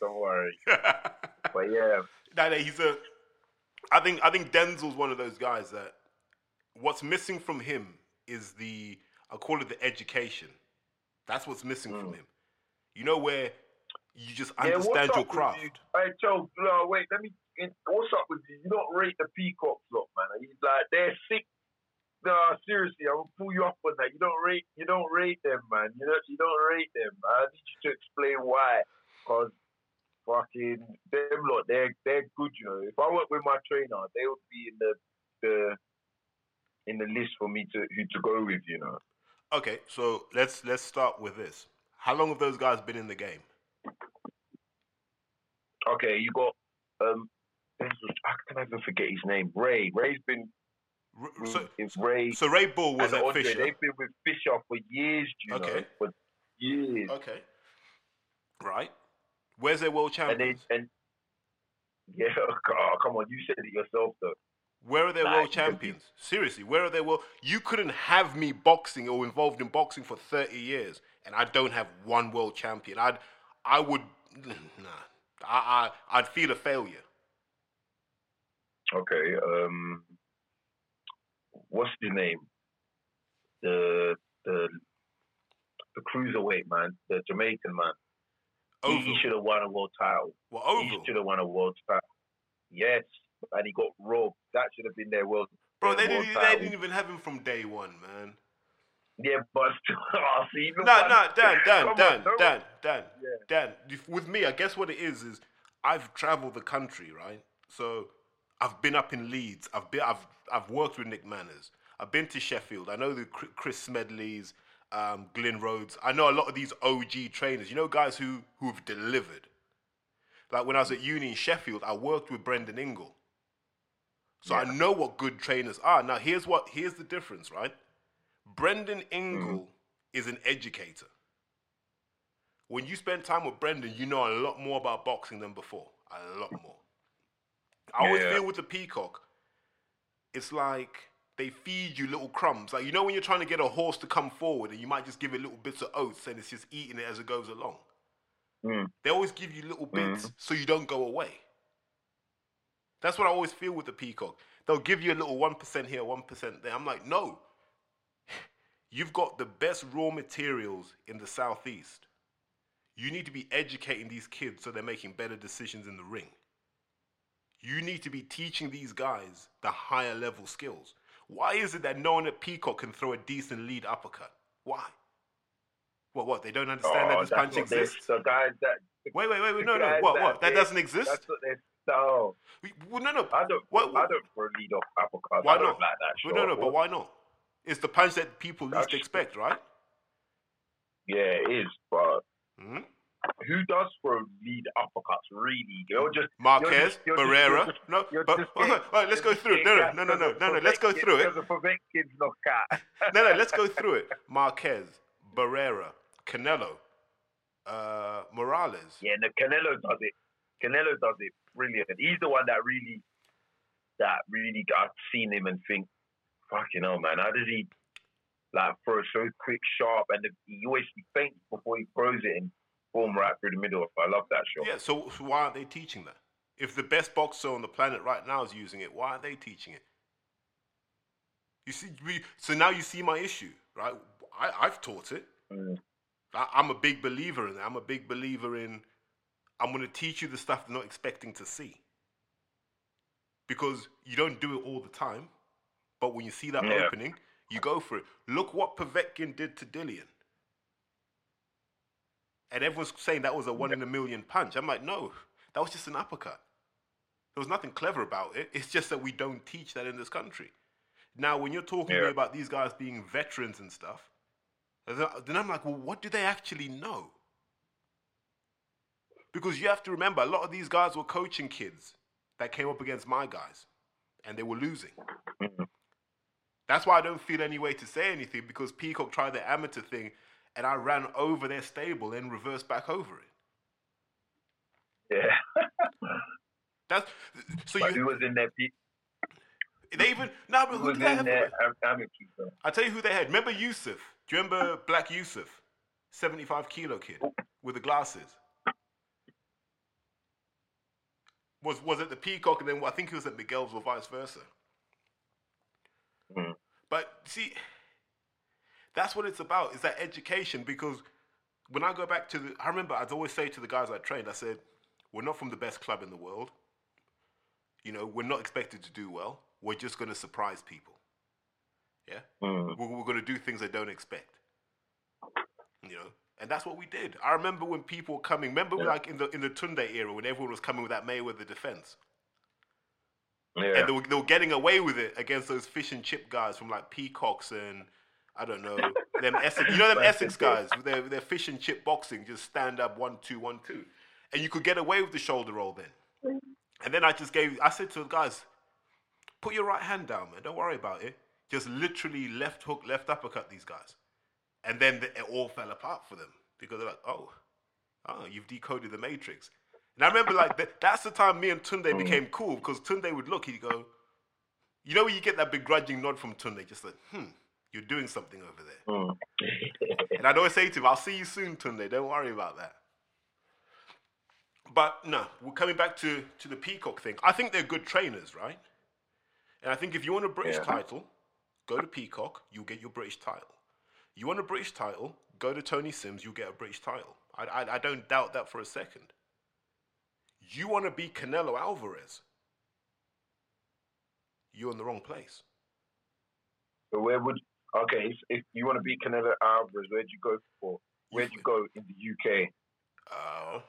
Don't worry. But yeah, No, no, he's a. I think I think Denzel's one of those guys that what's missing from him is the I call it the education. That's what's missing from him. You know where you just Mm. yeah. Understand your craft. you? Hey, Joe, no, wait. Let me. What's up with you? You don't rate the peacocks, lot, man. He's like they're sick. No, seriously, I will pull you up on that. You don't rate. You don't rate them, man. You don't. You don't rate them. I need you to explain why. Cause fucking them lot, they're they're good. You know, if I work with my trainer, they would be in the the in the list for me to who to go with. You know. Okay, so let's let's start with this. How long have those guys been in the game? Okay, you got um. How can I even forget his name? Ray. Ray's been So, Ray. so Ray Bull was and at Andre, Fisher. They've been with Fisher for years, you know, Okay. for years. Okay, right. Where's their world And they and yeah, oh, come on, you said it yourself though. Where are their world you can be- champions? Seriously, where are their world? You couldn't have me boxing or involved in boxing for thirty years, and I don't have one world champion. I'd, I would, nah, I, I, I'd feel a failure. Okay, um, what's his name? The the the cruiserweight man, the Jamaican man. He, Ovill. he should have won a world title. Well, He should have won a world title. Yes, and he got robbed. That should have been their world. bro. They their didn't, they didn't even have him from day one, man. Yeah, but oh, see, No, no, Dan, Dan, on, Dan. Dan, Dan, Yeah. Dan. With me, I guess what it is is I've traveled the country, right? So I've been up in Leeds. I've been, I've, I've worked with Nick Manners. I've been to Sheffield. I know the Chris Smedleys, um, Glyn Rhodes. I know a lot of these OG trainers. You know, guys who who've delivered. Like when I was at uni in Sheffield, I worked with Brendan Ingle. So I know what good trainers are. Now here's what here's the difference, right? Brendan Ingle is an educator. When you spend time with Brendan, you know a lot more about boxing than before. A lot more. I always Yeah. feel with the peacock, it's like they feed you little crumbs. Like you know when you're trying to get a horse to come forward and you might just give it little bits of oats and it's just eating it as it goes along. Mm. They always give you little bits so you don't go away. That's what I always feel with the peacock. They'll give you a little 1% here, 1% there. I'm like, no. You've got the best raw materials in the southeast. You need to be educating these kids so they're making better decisions in the ring. You need to be teaching these guys the higher level skills. Why is it that no one at Peacock can throw a decent lead uppercut? Why? What? What? They don't understand that Oh, this punch what they- exists. The guys that Wait, wait, wait, wait. No, no. guys What? that What? That doesn't exist. That's what style. Well, no, no. I don't. What- I don't lead off uppercuts. Why not? like that. Well, no, no. But why not? It's the punch that people least That's- expect, right? Yeah, it is. But hmm who does throw lead uppercuts? Really? You're just Marquez, you're just- you're Barrera. just- no, you're but just all right, let's go through it. No, no, no, no, no, no, no. Let's go through it. To prevent kids knockout. No, no. Let's go through it. Marquez, Barrera, Canelo, uh, Morales. Yeah, no, Canelo does it. Canelo does it brilliant. He's the one that really, that really got seen him and think, fucking hell, man, how does he like throw so quick, sharp, and he always he thinks before he throws it and boom right through the middle. I love that shot. Yeah. So, so why aren't they teaching that? If the best boxer on the planet right now is using it, why aren't they teaching it? You see, we, so now you see my issue, right? I, I've taught it. Mm. I, I'm a big believer in it. I'm a big believer in. I'm going to teach you the stuff they're not expecting to see. Because you don't do it all the time, but when you see that Yeah. opening, you go for it. Look what Povetkin did to Dillian. And everyone's saying that was a one in a million punch. I'm like, no, that was just an uppercut. There was nothing clever about it. It's just that we don't teach that in this country. Now, when you're talking Yeah. about these guys being veterans and stuff, then I'm like, well, what do they actually know? Because you have to remember, a lot of these guys were coaching kids that came up against my guys, and they were losing. That's why I don't feel any way to say anything because Peacock tried the amateur thing, and I ran over their stable and reversed back over it. Yeah. That's so but you. who was in there? Pete? They even no, but Who who did they have? there? Am- amateur, though? I tell you who they had. Remember Yusuf? Do you remember Black Yusuf, seventy-five kilo kid with the glasses? Was was it the Peacock and then I think it was at Miguel's or vice versa? Mm. But see, that's what it's about. Is that education? Because when I go back to the, I remember I'd always say to the guys I trained, I said, "We're not from the best club in the world. You know, we're not expected to do well. We're just going to surprise people. Yeah, Mm. we're, we're going to do things they don't expect. You know, and that's what we did. I remember when people were coming. Remember, Yeah. like in the in the Tunde era, when everyone was coming with that Mayweather defense, Yeah. and they were, they were getting away with it against those fish and chip guys from like Peacocks and I don't know them Essex. You know them Essex guys with their their fish and chip boxing, just stand up one two one two, and you could get away with the shoulder roll then. And then I just gave. I said to the guys, put your right hand down, man. Don't worry about it. Just literally left hook, left uppercut these guys, and then the, it all fell apart for them because they're like, oh, oh, you've decoded the matrix. And I remember like that, that's the time me and Tunde became cool because Tunde would look, he'd go, you know, when you get that begrudging nod from Tunde, just like, hmm, you're doing something over there. Mm. And I'd always say to him, I'll see you soon, Tunde. Don't worry about that. But no, we're coming back to, to the Peacock thing. I think they're good trainers, right? And I think if you want a British Yeah. title, go to Peacock, you'll get your British title. You want a British title, go to Tony Sims, you'll get a British title. I, I, I don't doubt that for a second. You want to be Canelo Alvarez, you're in the wrong place. So where would okay? If, if you want to beat Canelo Alvarez, where'd you go for? Where'd you go in the UK? Uh,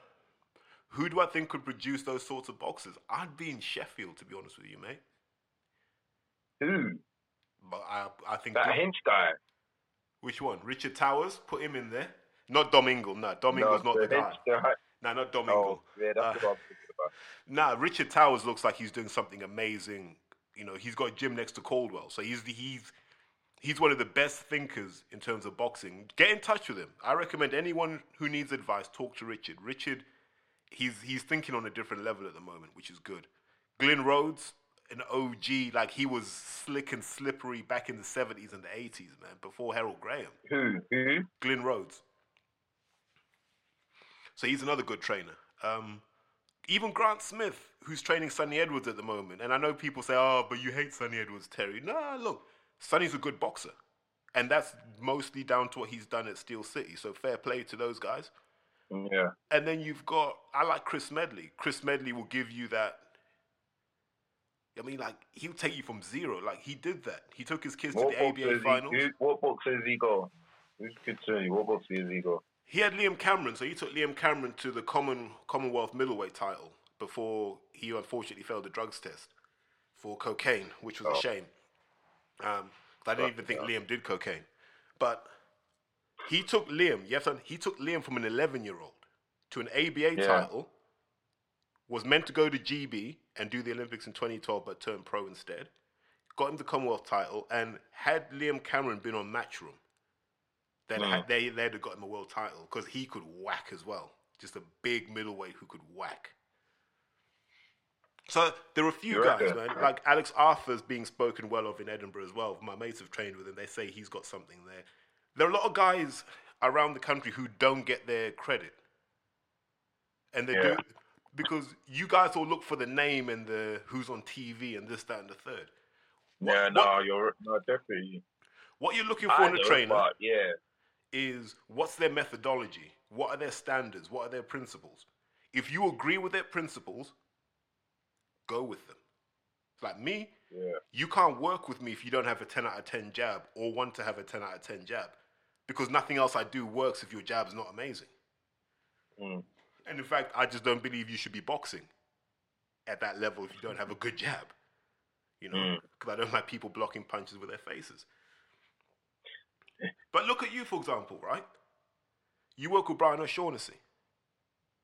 who do I think could produce those sorts of boxes? I'd be in Sheffield, to be honest with you, mate. Who? But I, I think That Hinch guy. Which one? Richard Towers. Put him in there. Not Domingo. No, Domingo's not the guy. No, not Domingo. Oh, yeah, that's Uh, what I'm about. Nah, Richard Towers looks like he's doing something amazing. You know, he's got a gym next to Caldwell, so he's he's he's one of the best thinkers in terms of boxing. Get in touch with him. I recommend anyone who needs advice talk to Richard. Richard, he's he's thinking on a different level at the moment, which is good. Glyn Rhodes, an OG, like he was slick and slippery back in the seventies and the eighties, man, before Herol Graham. Who? Who? Glyn Rhodes. So he's another good trainer. Um, even Grant Smith, who's training Sunny Edwards at the moment. And I know people say, oh, but you hate Sunny Edwards, Terry. Nah, look, Sunny's a good boxer. And that's mostly down to what he's done at Steel City. So fair play to those guys. Yeah. And then you've got, I like Chris Medley. Chris Medley will give you that. I mean, like, he'll take you from zero. Like, he did that. He took his kids What to the ABA finals. he, what boxer has he got? Who's good to you? What boxer has he got? He had Liam Cameron, so he took Liam Cameron to the common Commonwealth middleweight title before he unfortunately failed the drugs test for cocaine, which was a Oh. shame. Um, I didn't even think Liam did cocaine, but he took Liam. You have to, he took Liam from an 11 year old to an ABA Yeah. title. Was meant to go to GB and do the Olympics in 2012, but turned pro instead. Got him the Commonwealth title, and had Liam Cameron been on Matchroom, then had they they'd have got him a world title because he could whack as well. Just a big middleweight who could whack. So there are a few You guys, man. Like Alex Arthur's being spoken well of in Edinburgh as well. My mates have trained with him. They say he's got something there. There are a lot of guys around the country who don't get their credit, and they Yeah. do because you guys all look for the name and the who's on TV and this, that, and the third. Yeah, no, what- you're no definitely. What you're looking for in a trainer but yeah, is what's their methodology? What are their standards? What are their principles? If you agree with their principles, go with them. Like me, yeah, you can't work with me if you don't have a 10 out of 10 jab or want to have a 10 out of 10 jab because nothing else I do works if your jab's not amazing. mm, And in fact, I just don't believe you should be boxing at that level if you don't have a good jab. You know, Mm. because I don't like people blocking punches with their faces. But look at you, for example, right? You work with Brian O'Shaughnessy.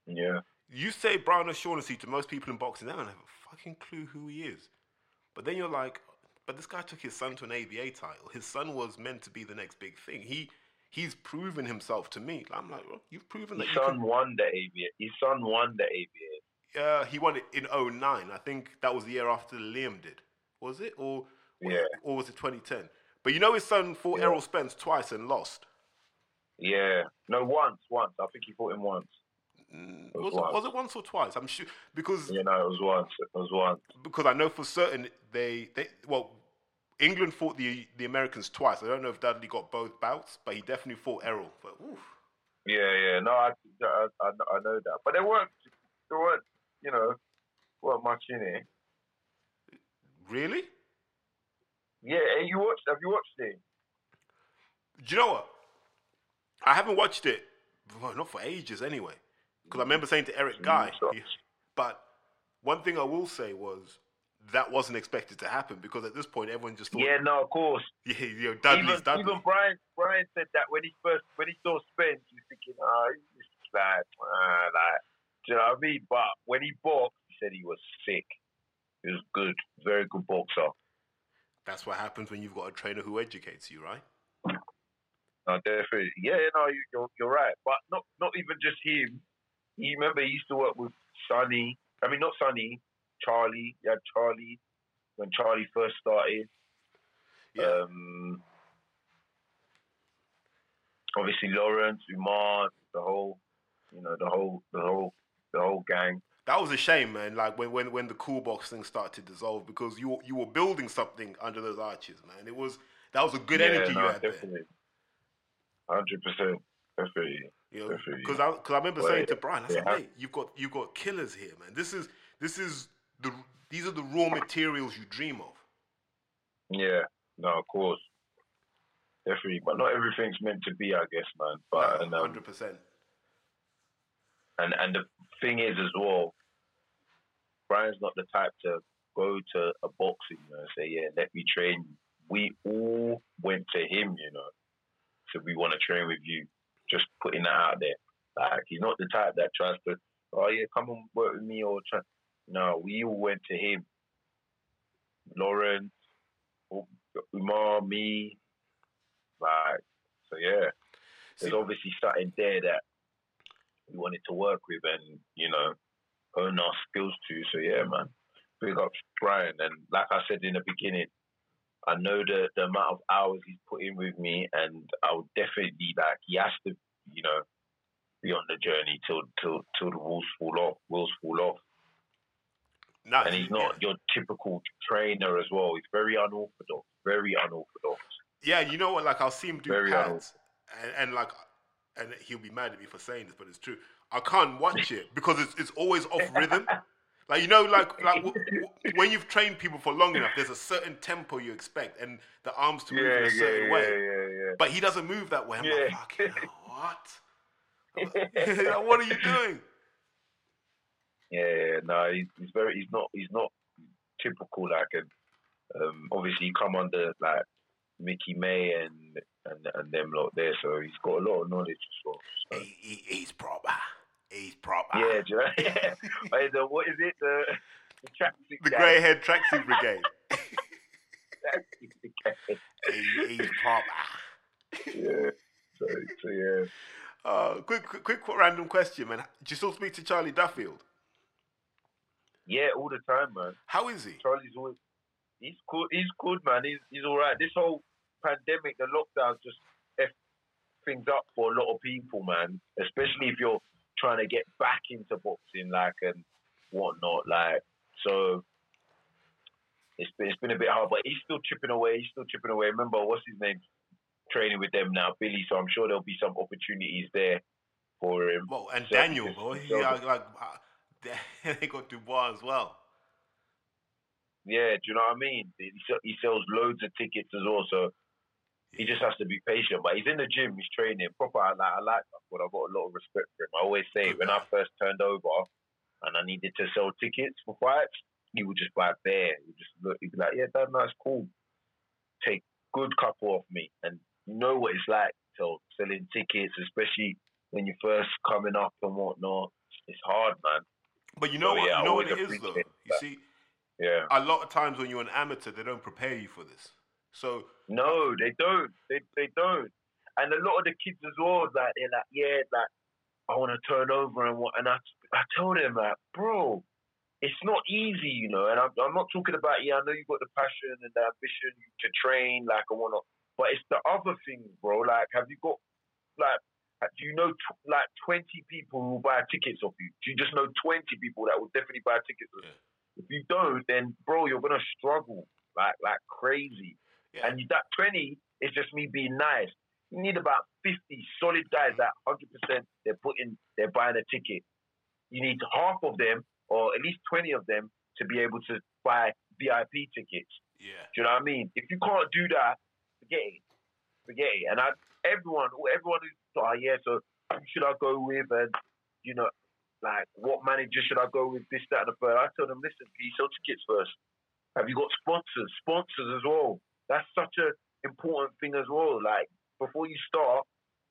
yeah, You say Brian O'Shaughnessy to most people in boxing, they don't have a fucking clue who he is. But then you're like, but this guy took his son to an ABA title. His son was meant to be the next big thing. He he's proven himself to me. I'm like, well, you've proven that his you son can. won the ABA. His son won the ABA. Uh, he won it in 09. I think that was the year after Liam did. Was it? Or, or, Yeah. or was it 2010? But you know his son fought Yeah. Errol Spence twice and lost. Yeah, no, once, once. I think he fought him once. Mm, It was Was it, once. was it once or twice? I'm sure because You know, it was once. It was once. because I know for certain they they well England fought the the Americans twice. I don't know if Dudley got both bouts, but he definitely fought Errol. But oof. Yeah, yeah. No, I, I, I, I know that. But there weren't, there weren't, you know, weren't much in it. really? Yeah, and you watched? Have you watched it? Do you know what? I haven't watched it, well, not for ages anyway. Because I remember saying to Eric mm, Guy, he- but one thing I will say was that wasn't expected to happen because at this point everyone just thought, Yeah, no, of course. yeah, you know, Dudley's even, Dudley. even Brian, Brian said that when he first, when he saw Spence, he was thinking, oh, he's just like, ah, like, do you know what I mean? But when he boxed, he said he was sick. He was good, very good boxer. That's what happens when you've got a trainer who educates you, right? No, definitely. Yeah, yeah, no, you, you're you're right. But not not even just him. You remember he used to work with Sonny. I mean, not Sonny, Charlie. He had Charlie when Charlie first started. Yeah. Um, obviously Lawrence, Umar, the whole, you know, the whole, the whole, the whole gang. That was a shame, man. Like when, when, when the cool box thing started to dissolve because you you were building something under those arches, man. It was that was a good yeah, energy no, you had definitely. Hundred percent, definitely. there. You know, because I because I remember Well, saying to Brian, I said, yeah. mate, you've got you've got killers here, man. This is this is the these are the raw materials you dream of. Yeah, no, of course, definitely. But not everything's meant to be, I guess, man. But um, hundred percent. and and the thing is as well, Brian's not the type to go to a boxing you know, and say, "Yeah, let me train." you." We all went to him, you know, so we want to train with you. Just putting that out there. Like he's not the type that tries to, "Oh yeah, come and work with me," or try. No, we all went to him. Lawrence, Umar, me, like so. Yeah, See, there's obviously something there that we wanted to work with and, you know, hone our skills to. So, yeah, man, big up Brian. And like I said in the beginning, I know the, the amount of hours he's put in with me, and I would definitely, like, he has to, you know, be on the journey till till till the walls fall off. Wheels fall off, nah, and he's not your typical trainer as well. He's very unorthodox, very unorthodox. Yeah, you know what? Like I'll see him do Very pads, and, and like, and he'll be mad at me for saying this, but it's true. I can't watch it because it's it's always off rhythm. Like you know, like like w- w- when you've trained people for long enough, there's a certain tempo you expect, and the arms to move in a certain way. yeah, yeah. But he doesn't move that way. I'm Yeah. like, fucking hell, what? Like, what are you doing? Yeah, no, he's, he's very, he's not, he's not typical like, and um, obviously he come under like Mickey May and and and them lot there, so he's got a lot of knowledge as well. So. He, he, he's proper. He's proper. Yeah, do you know? yeah. The, what is it? The the tracksuit The grey head tracksuit brigade. He, he's proper. yeah. So, so yeah. Uh, quick, quick, quick, random question, man. Do you still speak to Charlie Duffield? Yeah, all the time, man. How is he? Charlie's always he's good. He's good, man. He's he's all right. This whole pandemic, the lockdown, just f things up for a lot of people, man. Especially if you're trying to get back into boxing, like and whatnot. Like so, it's been it's been a bit hard, but he's still chipping away. He's still chipping away. Remember, what's his name? Training with them now, Billy. So I'm sure there'll be some opportunities there for him. Well, and So Daniel, boy, like, like uh, they got Dubois as well. Yeah, do you know what I mean? He, sells loads of tickets as well, so he just has to be patient. But he's in the gym, he's training proper. I like, I like that, but I've got a lot of respect for him. I always say when I first turned over and I needed to sell tickets for fights, he would just buy bare. He just look, he'd be like, "Yeah, Dad, that's cool. Take good couple off me." And you know what it's like, so selling tickets, especially when you're first coming up and whatnot. It's hard, man. But you know So, what? yeah, you know what it is though. appreciate You see, Yeah. a lot of times when you're an amateur, they don't prepare you for this. So No, um, they don't. They they don't. And a lot of the kids as well, like they're like, yeah, like I want to turn over and what. And I I tell them like, bro, it's not easy, you know. And I'm I'm not talking about yeah, I know you've got the passion and the ambition to train, like I want to, but it's the other things, bro. Like, have you got like. Do you know tw- like twenty people who will buy tickets off you? Do you just know twenty people that will definitely buy tickets? you? If you don't, then bro, you're gonna struggle like like crazy. yeah, And that 20 is just me being nice. You need about 50 solid guys that 100% they're putting, they're buying a ticket. You need half of them, or at least 20 of them, to be able to buy VIP tickets. yeah, Do you know what I mean? If you can't do that, forget it. Forget it. And I, everyone, everyone who's oh yeah, so who should I go with? And you know, like what manager should I go with? This, that, and the third. I tell them, listen, can you sell tickets first? Have you got sponsors? Sponsors as well. That's such a important thing as well. Like before you start,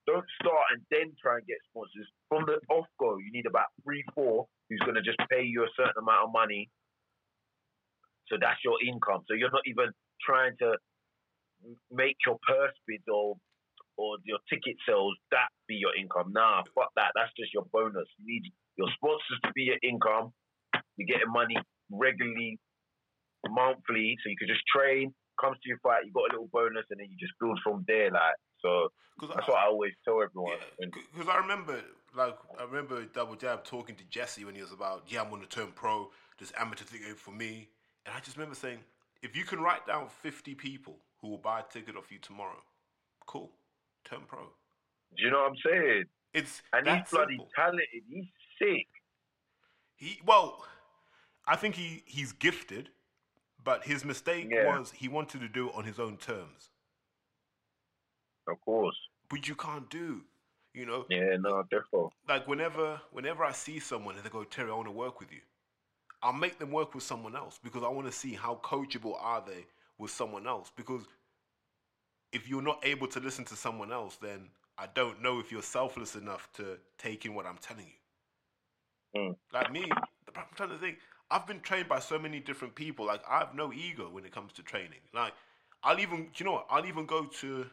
don't start and then try and get sponsors. From the off go, you need about three, four who's going to just pay you a certain amount of money. So that's your income. So you're not even trying to make your purse bid or or your ticket sales that be your income. Nah, fuck that. That's just your bonus. You need your sponsors to be your income. You're getting money regularly, monthly, so you can just train. Comes to your fight, you got a little bonus, and then you just build from there. Like so, because that's what I always tell everyone. Yeah, because I remember, like, I remember Double Jab talking to Jesse when he was about, yeah, I'm going to turn pro. This amateur thing for me. And I just remember saying, if you can write down 50 people who will buy a ticket off you tomorrow, cool, turn pro. do you know what I'm saying? It's And he's bloody simple. talented. He's sick. He well, I think he he's gifted, but his mistake Yeah. was he wanted to do it on his own terms, Of course. which you can't do. You know, Yeah, no, definitely. like whenever whenever I see someone and they go, Terry, I want to work with you, I'll make them work with someone else because I want to see how coachable are they with someone else. Because if you're not able to listen to someone else, then I don't know if you're selfless enough to take in what I'm telling you. Mm. Like me, I'm trying to think. I've been trained by so many different people. Like I have no ego when it comes to training. Like I'll even, do you know what? I'll even go to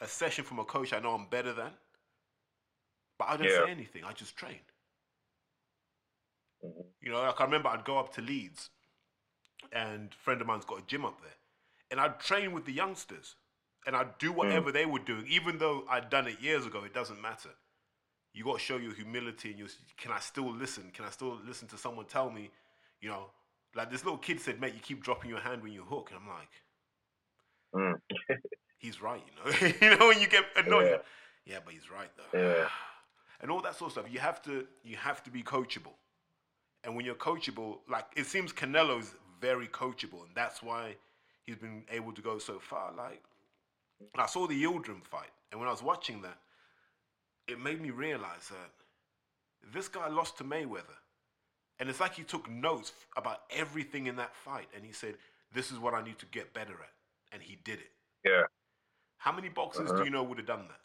a session from a coach I know I'm better than, but I don't Yeah. say anything. I just train. Mhm. You know, like I remember I'd go up to Leeds, and a friend of mine's got a gym up there, and I'd train with the youngsters, and I'd do whatever they were doing, even though I'd done it years ago. It doesn't matter. You got to show your humility, and you can I still listen? Can I still listen to someone tell me, you know, like this little kid said, mate, you keep dropping your hand when you hook, and I'm like, Mm. he's right, you know, you know when you get annoyed, Yeah. yeah, but he's right though, Yeah. and all that sort of stuff. You have to, you have to be coachable. And when you're coachable, like it seems Canelo's very coachable, and that's why he's been able to go so far. Like I saw the Yildirim fight, and when I was watching that, it made me realize that this guy lost to Mayweather, and it's like he took notes about everything in that fight, and he said, "This is what I need to get better at," and he did it. Yeah. How many boxers Uh-huh. do you know would have done that?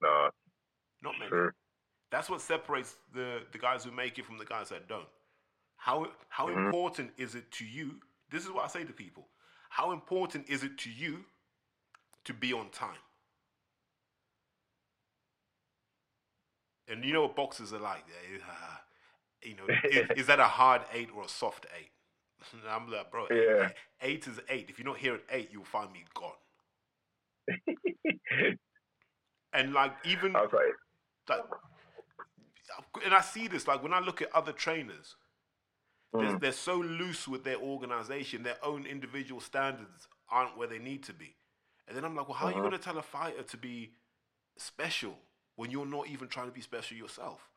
No, Not many. true. That's what separates the, the guys who make it from the guys that don't. How how Mhm. important is it to you? This is what I say to people. How important is it to you to be on time? And you know what boxers are like. Uh, you know, is, is that a hard eight or a soft eight? And I'm like, bro, Yeah. eight is eight. If you're not here at eight, you'll find me gone. And like even was like, and I see this like when I look at other trainers, They're, they're so loose with their organization, their own individual standards aren't where they need to be. And then I'm like, well, how are you Uh-huh. going to tell a fighter to be special when you're not even trying to be special yourself?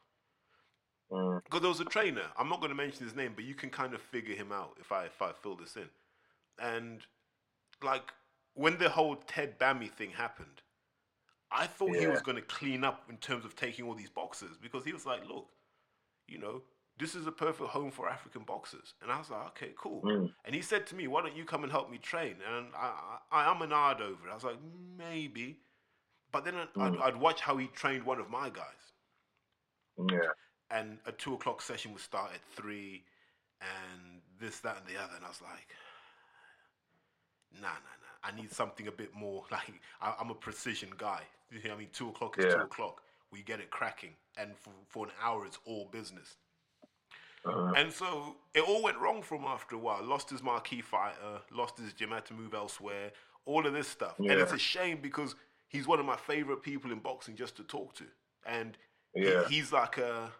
Mm. Because there was a trainer. I'm not going to mention his name, but you can kind of figure him out if I if I fill this in. And like when the whole Ted Bami thing happened, I thought he was going to clean up in terms of taking all these boxes because he was like, look, you know, this is a perfect home for African boxers. And I was like, okay, cool. Mm. And he said to me, why don't you come and help me train? And I, I, I am an odd over it. I was like, maybe. But then I'd, I'd, Mm. I'd watch how he trained one of my guys Yeah. and a two o'clock session would start at three, and this, that, and the other, and I was like, nah, nah, nah. I need something a bit more like I, I'm a precision guy. You know what I mean? Two o'clock is two o'clock. We get it cracking, and for, for an hour, it's all business. Uh-huh. And so it all went wrong for him after a while. Lost his marquee fighter, lost his gym, had to move elsewhere, all of this stuff. And it's a shame because he's one of my favorite people in boxing just to talk to. And he- he's like a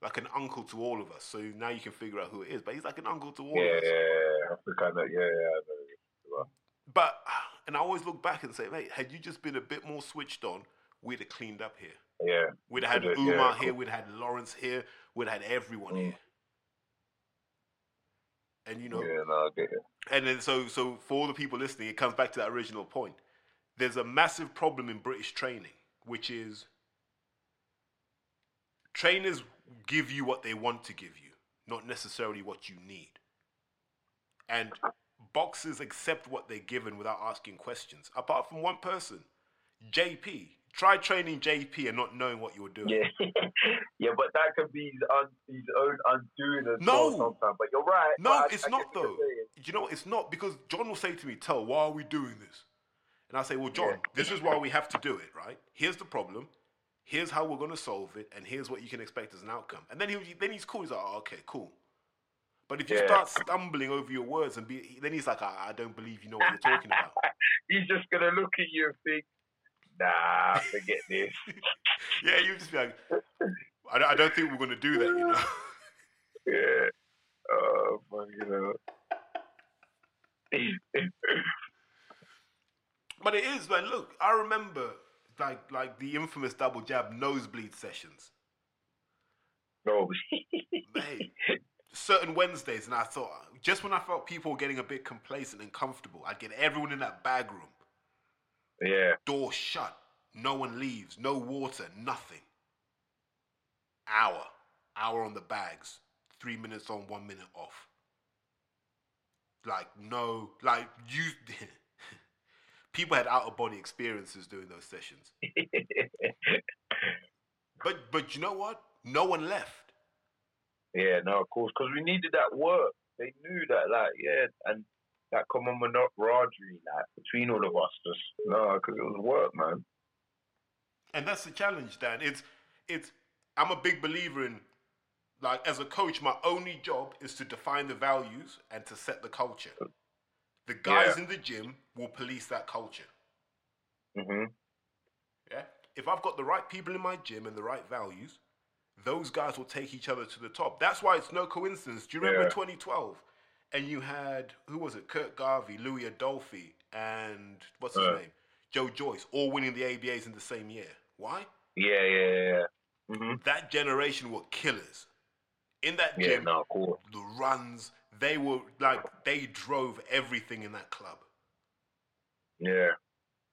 like an uncle to all of us. So now you can figure out who it is. But he's like an uncle to all Yeah, of us. yeah, the kind of yeah, yeah. But and I always look back and say, mate, had you just been a bit more switched on, we'd have cleaned up here. Yeah, We'd have had Umar yeah, here, we'd have had Lawrence here, we'd have had everyone Mm. here. And you know, yeah, no, I get it. And then so so for all the people listening, it comes back to that original point. There's a massive problem in British training, which is trainers give you what they want to give you, not necessarily what you need. And boxers accept what they're given without asking questions. Apart from one person, JP. Try training JP and not knowing what you're doing. Yeah, yeah, but that can be his, un, his own undoing as No. well sometimes. But you're right. No, I- it's I not though. You know, it's not because John will say to me, "Tell, why are we doing this?" And I say, "Well, John, Yeah. this is why we have to do it, right? Here's the problem. Here's how we're going to solve it, and here's what you can expect as an outcome." And then he then he's cool. He's like, oh, "Okay, cool." But if you Yeah. start stumbling over your words and be, then he's like, I, "I don't believe you know what you're talking about." He's just gonna look at you and think, Nah, forget this. yeah, you just be like, I, don't- "I don't think we're going to do that," you know. yeah. Oh, fuck, you know. But it is, man. Look, I remember like like the infamous double jab nosebleed sessions. no. Mate, certain Wednesdays, and I thought just when I felt people were getting a bit complacent and comfortable, I'd get everyone in that bag room, yeah. door shut, no one leaves, no water, nothing. Hour, hour on the bags, three minutes on, one minute off. Like no, like you. people had out of body experiences doing those sessions. But but you know what? No one left. Yeah, no, of course, because we needed that work. They knew that, like, yeah, and that common camaraderie, like, between all of us, just no, because it was work, man. And that's the challenge, Dan. It's it's I'm a big believer in like as a coach, my only job is to define the values and to set the culture. The guys Yeah. in the gym will police that culture. hmm Yeah. If I've got the right people in my gym and the right values, those guys will take each other to the top. That's why it's no coincidence. Do you remember Yeah. 2012? And you had who was it? Kurt Garvey, Louis Adolphi, and what's his Uh. name? Joe Joyce, all winning the ABAs in the same year. Why? Yeah, yeah, yeah. hmm that generation were killers. In that Yeah, gym, no, of course. the runs, they were like they drove everything in that club. Yeah.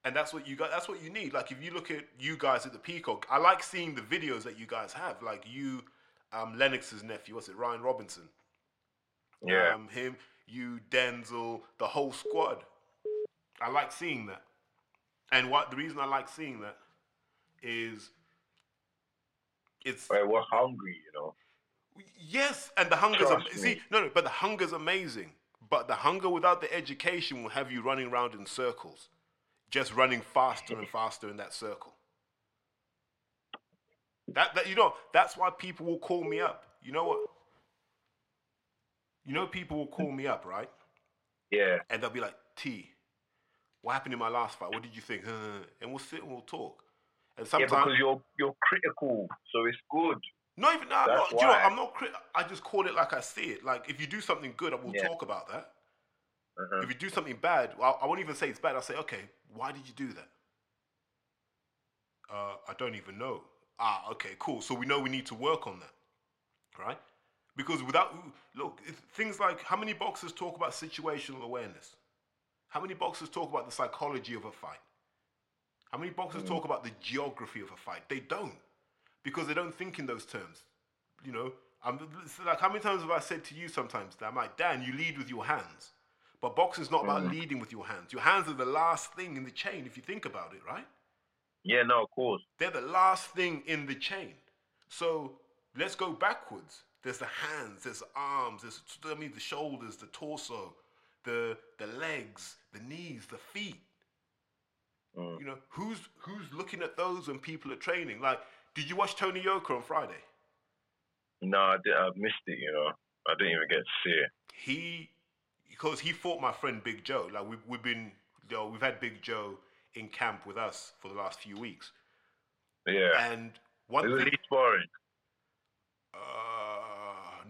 And that's what you got that's what you need. Like if you look at you guys at the Peacock, I like seeing the videos that you guys have. Like you, um, Lennox's nephew, what's it, Ryan Robinson? Yeah. Um, him, you, Denzel, the whole squad. I like seeing that. And what the reason I like seeing that is it's But we're hungry, you know. Yes, and the hunger's am- see no no, but the hunger's amazing. But the hunger without the education will have you running around in circles, just running faster and faster in that circle. That that you know that's why people will call me up. You know what? You know people will call me up, right? Yeah. And they'll be like, "T, what happened in my last fight? What did you think?" And we'll sit and we'll talk. And sometimes Yeah, because you're you're critical, so it's good. Not even. Nah, I'm not, you know. I'm not. Cri- I just call it like I see it. Like if you do something good, I will Yeah. talk about that. Uh-huh. If you do something bad, well, I won't even say it's bad. I'll say, okay, why did you do that? Uh, I don't even know. Ah, okay, cool. So we know we need to work on that, right? Because without look, things like how many boxers talk about situational awareness? How many boxers talk about the psychology of a fight? How many boxers mm. talk about the geography of a fight? They don't, because they don't think in those terms. You know, I'm like how many times have I said to you sometimes that I'm like, Dan, you lead with your hands, but boxing's not about mm. leading with your hands. Your hands are the last thing in the chain if you think about it, right? Yeah, no, of course. They're the last thing in the chain. So let's go backwards. There's the hands, there's the arms, there's I mean the shoulders, the torso, the the legs, the knees, the feet. Mm. You know, who's who's looking at those when people are training? Like, did you watch Tony Yoka on Friday? No, I, did, I missed it. You know, I didn't even get to see it. He because he fought my friend Big Joe. Like we've we've been you know, we've had Big Joe in camp with us for the last few weeks. Yeah, And one it was thing Lee sparring. uh,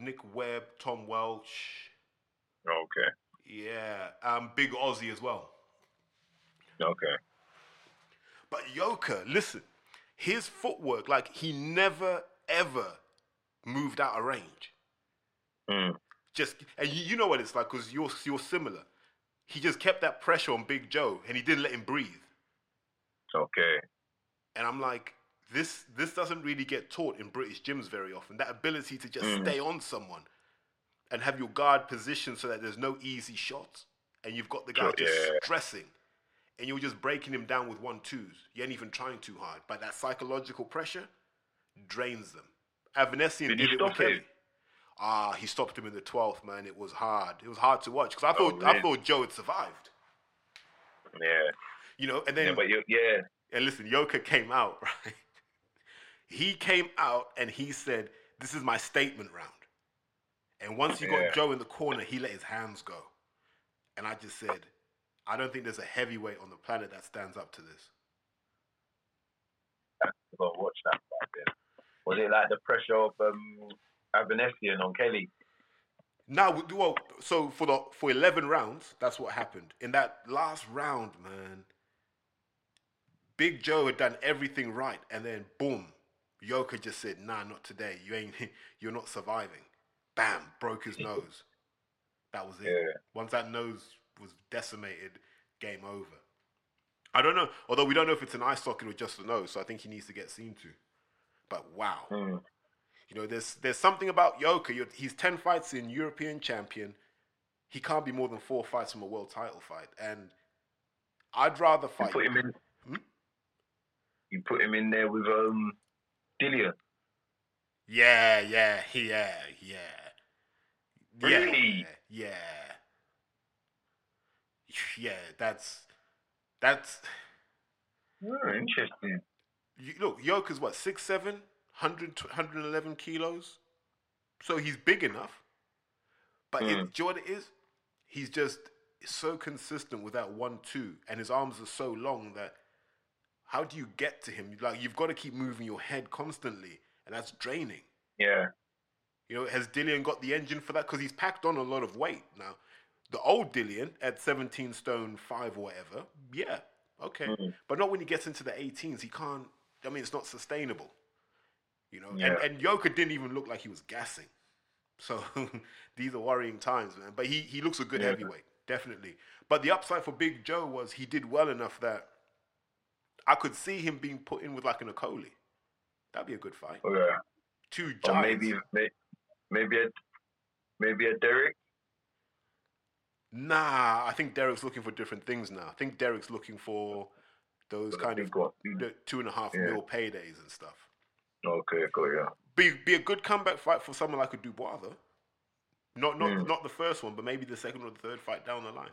Nick Webb, Tom Welch, Okay, yeah, um, Big Aussie as well. okay. But Yoka, listen, his footwork, like he never ever moved out of range. Mm. Just and you, you know what it's like because you're you're similar. He just kept that pressure on Big Joe and he didn't let him breathe. Okay. And I'm like, this this doesn't really get taught in British gyms very often. That ability to just Mm. stay on someone and have your guard positioned so that there's no easy shots, and you've got the guy just stressing, and you're just breaking him down with one twos. You ain't even trying too hard, but that psychological pressure drains them. Avanesyan Did did, it with him? Kelly. Ah, he stopped him in the twelfth, man. It was hard. It was hard to watch because I Oh, thought I thought Joe had survived. Yeah. You know, and then Yeah, yeah. and listen, Yoka came out, right? He came out and he said, This is my statement round. And once you got Joe in the corner, he let his hands go. And I just said, I don't think there's a heavyweight on the planet that stands up to this. Go and watch that then. Was it like the pressure of um, Avanesyan on Kelly? Now, well, so for the for eleven rounds, that's what happened. In that last round, man, Big Joe had done everything right, and then boom, Yoka just said, "Nah, not today. You ain't. You're not surviving." Bam, broke his nose. That was it. Yeah. Once that nose was decimated, game over. I don't know. Although we don't know if it's an eye socket or just a nose, so I think he needs to get seen to. But wow. Mm. You know, there's there's something about Yoka. He's ten fights in European champion. He can't be more than four fights from a world title fight, and I'd rather fight. You put him in. Hmm? You put him in there with um, Dillian. Yeah, yeah, yeah, yeah. Really? Yeah, yeah. Yeah, that's that's. Oh, interesting. You, look, Yoka's what six seven, 100, 111 kilos, so he's big enough. But it, Mm. do you know what it is? He's just so consistent with that one two, and his arms are so long that how do you get to him? Like you've got to keep moving your head constantly, and that's draining. Yeah. You know, has Dillian got the engine for that? Because he's packed on a lot of weight now. The old Dillian at 17 stone five or whatever, yeah, okay, Mm. but not when he gets into the 18s. He can't. I mean, it's not sustainable. You know, Yeah. and and Yoka didn't even look like he was gassing. So these are worrying times, man. But he he looks a good Yeah. heavyweight, definitely. But the upside for Big Joe was he did well enough that I could see him being put in with like an Okolie. That'd be a good fight. Oh, yeah. Two Or maybe, maybe a, maybe a Derek. Nah, I think Derek's looking for different things now. I think Derek's looking for those kind of two and a half Yeah. mil paydays and stuff. Okay, cool. Yeah. Be be a good comeback fight for someone like a Dubois though. Not not Mm. not the first one, but maybe the second or the third fight down the line.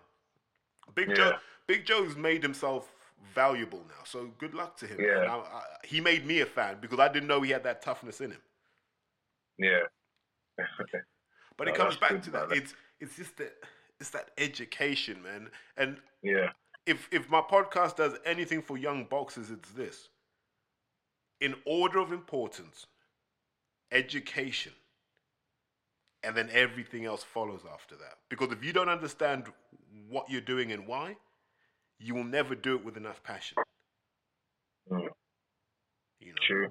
Big Yeah. Joe Big Joe's made himself valuable now, so good luck to him. Yeah. I, I, he made me a fan because I didn't know he had that toughness in him. Yeah. But it Oh, comes back to that. It's it's just that it's that education, man. And yeah. if if my podcast does anything for young boxers, it's this. In order of importance, education, and then everything else follows after that. Because if you don't understand what you're doing and why, you will never do it with enough passion. Mm. You know, True.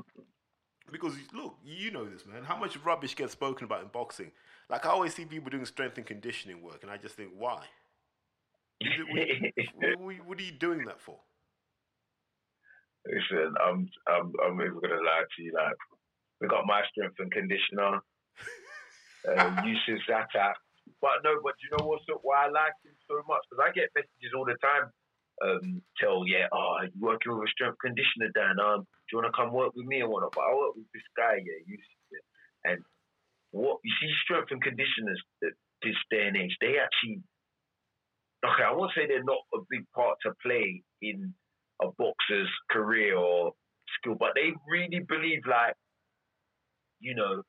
because look, you know this, man. How much rubbish gets spoken about in boxing? Like I always see people doing strength and conditioning work, and I just think, why? What, what- what are you doing that for? Listen, I'm I'm I'm even gonna lie to you. Like, we got my strength and conditioner, uh, Yusuf Zakat. But no, but you know what's up? Why I like him so much? Because I get messages all the time. Um, tell yeah, oh, you working with a strength conditioner, Dan? Um, do you want to come work with me and whatnot? But I work with this guy, yeah, Yusuf. Yeah. And what you see, strength and conditioners this day and age, they actually okay. I won't say they're not a big part to play in a boxer's career or skill, but they really believe like, you know,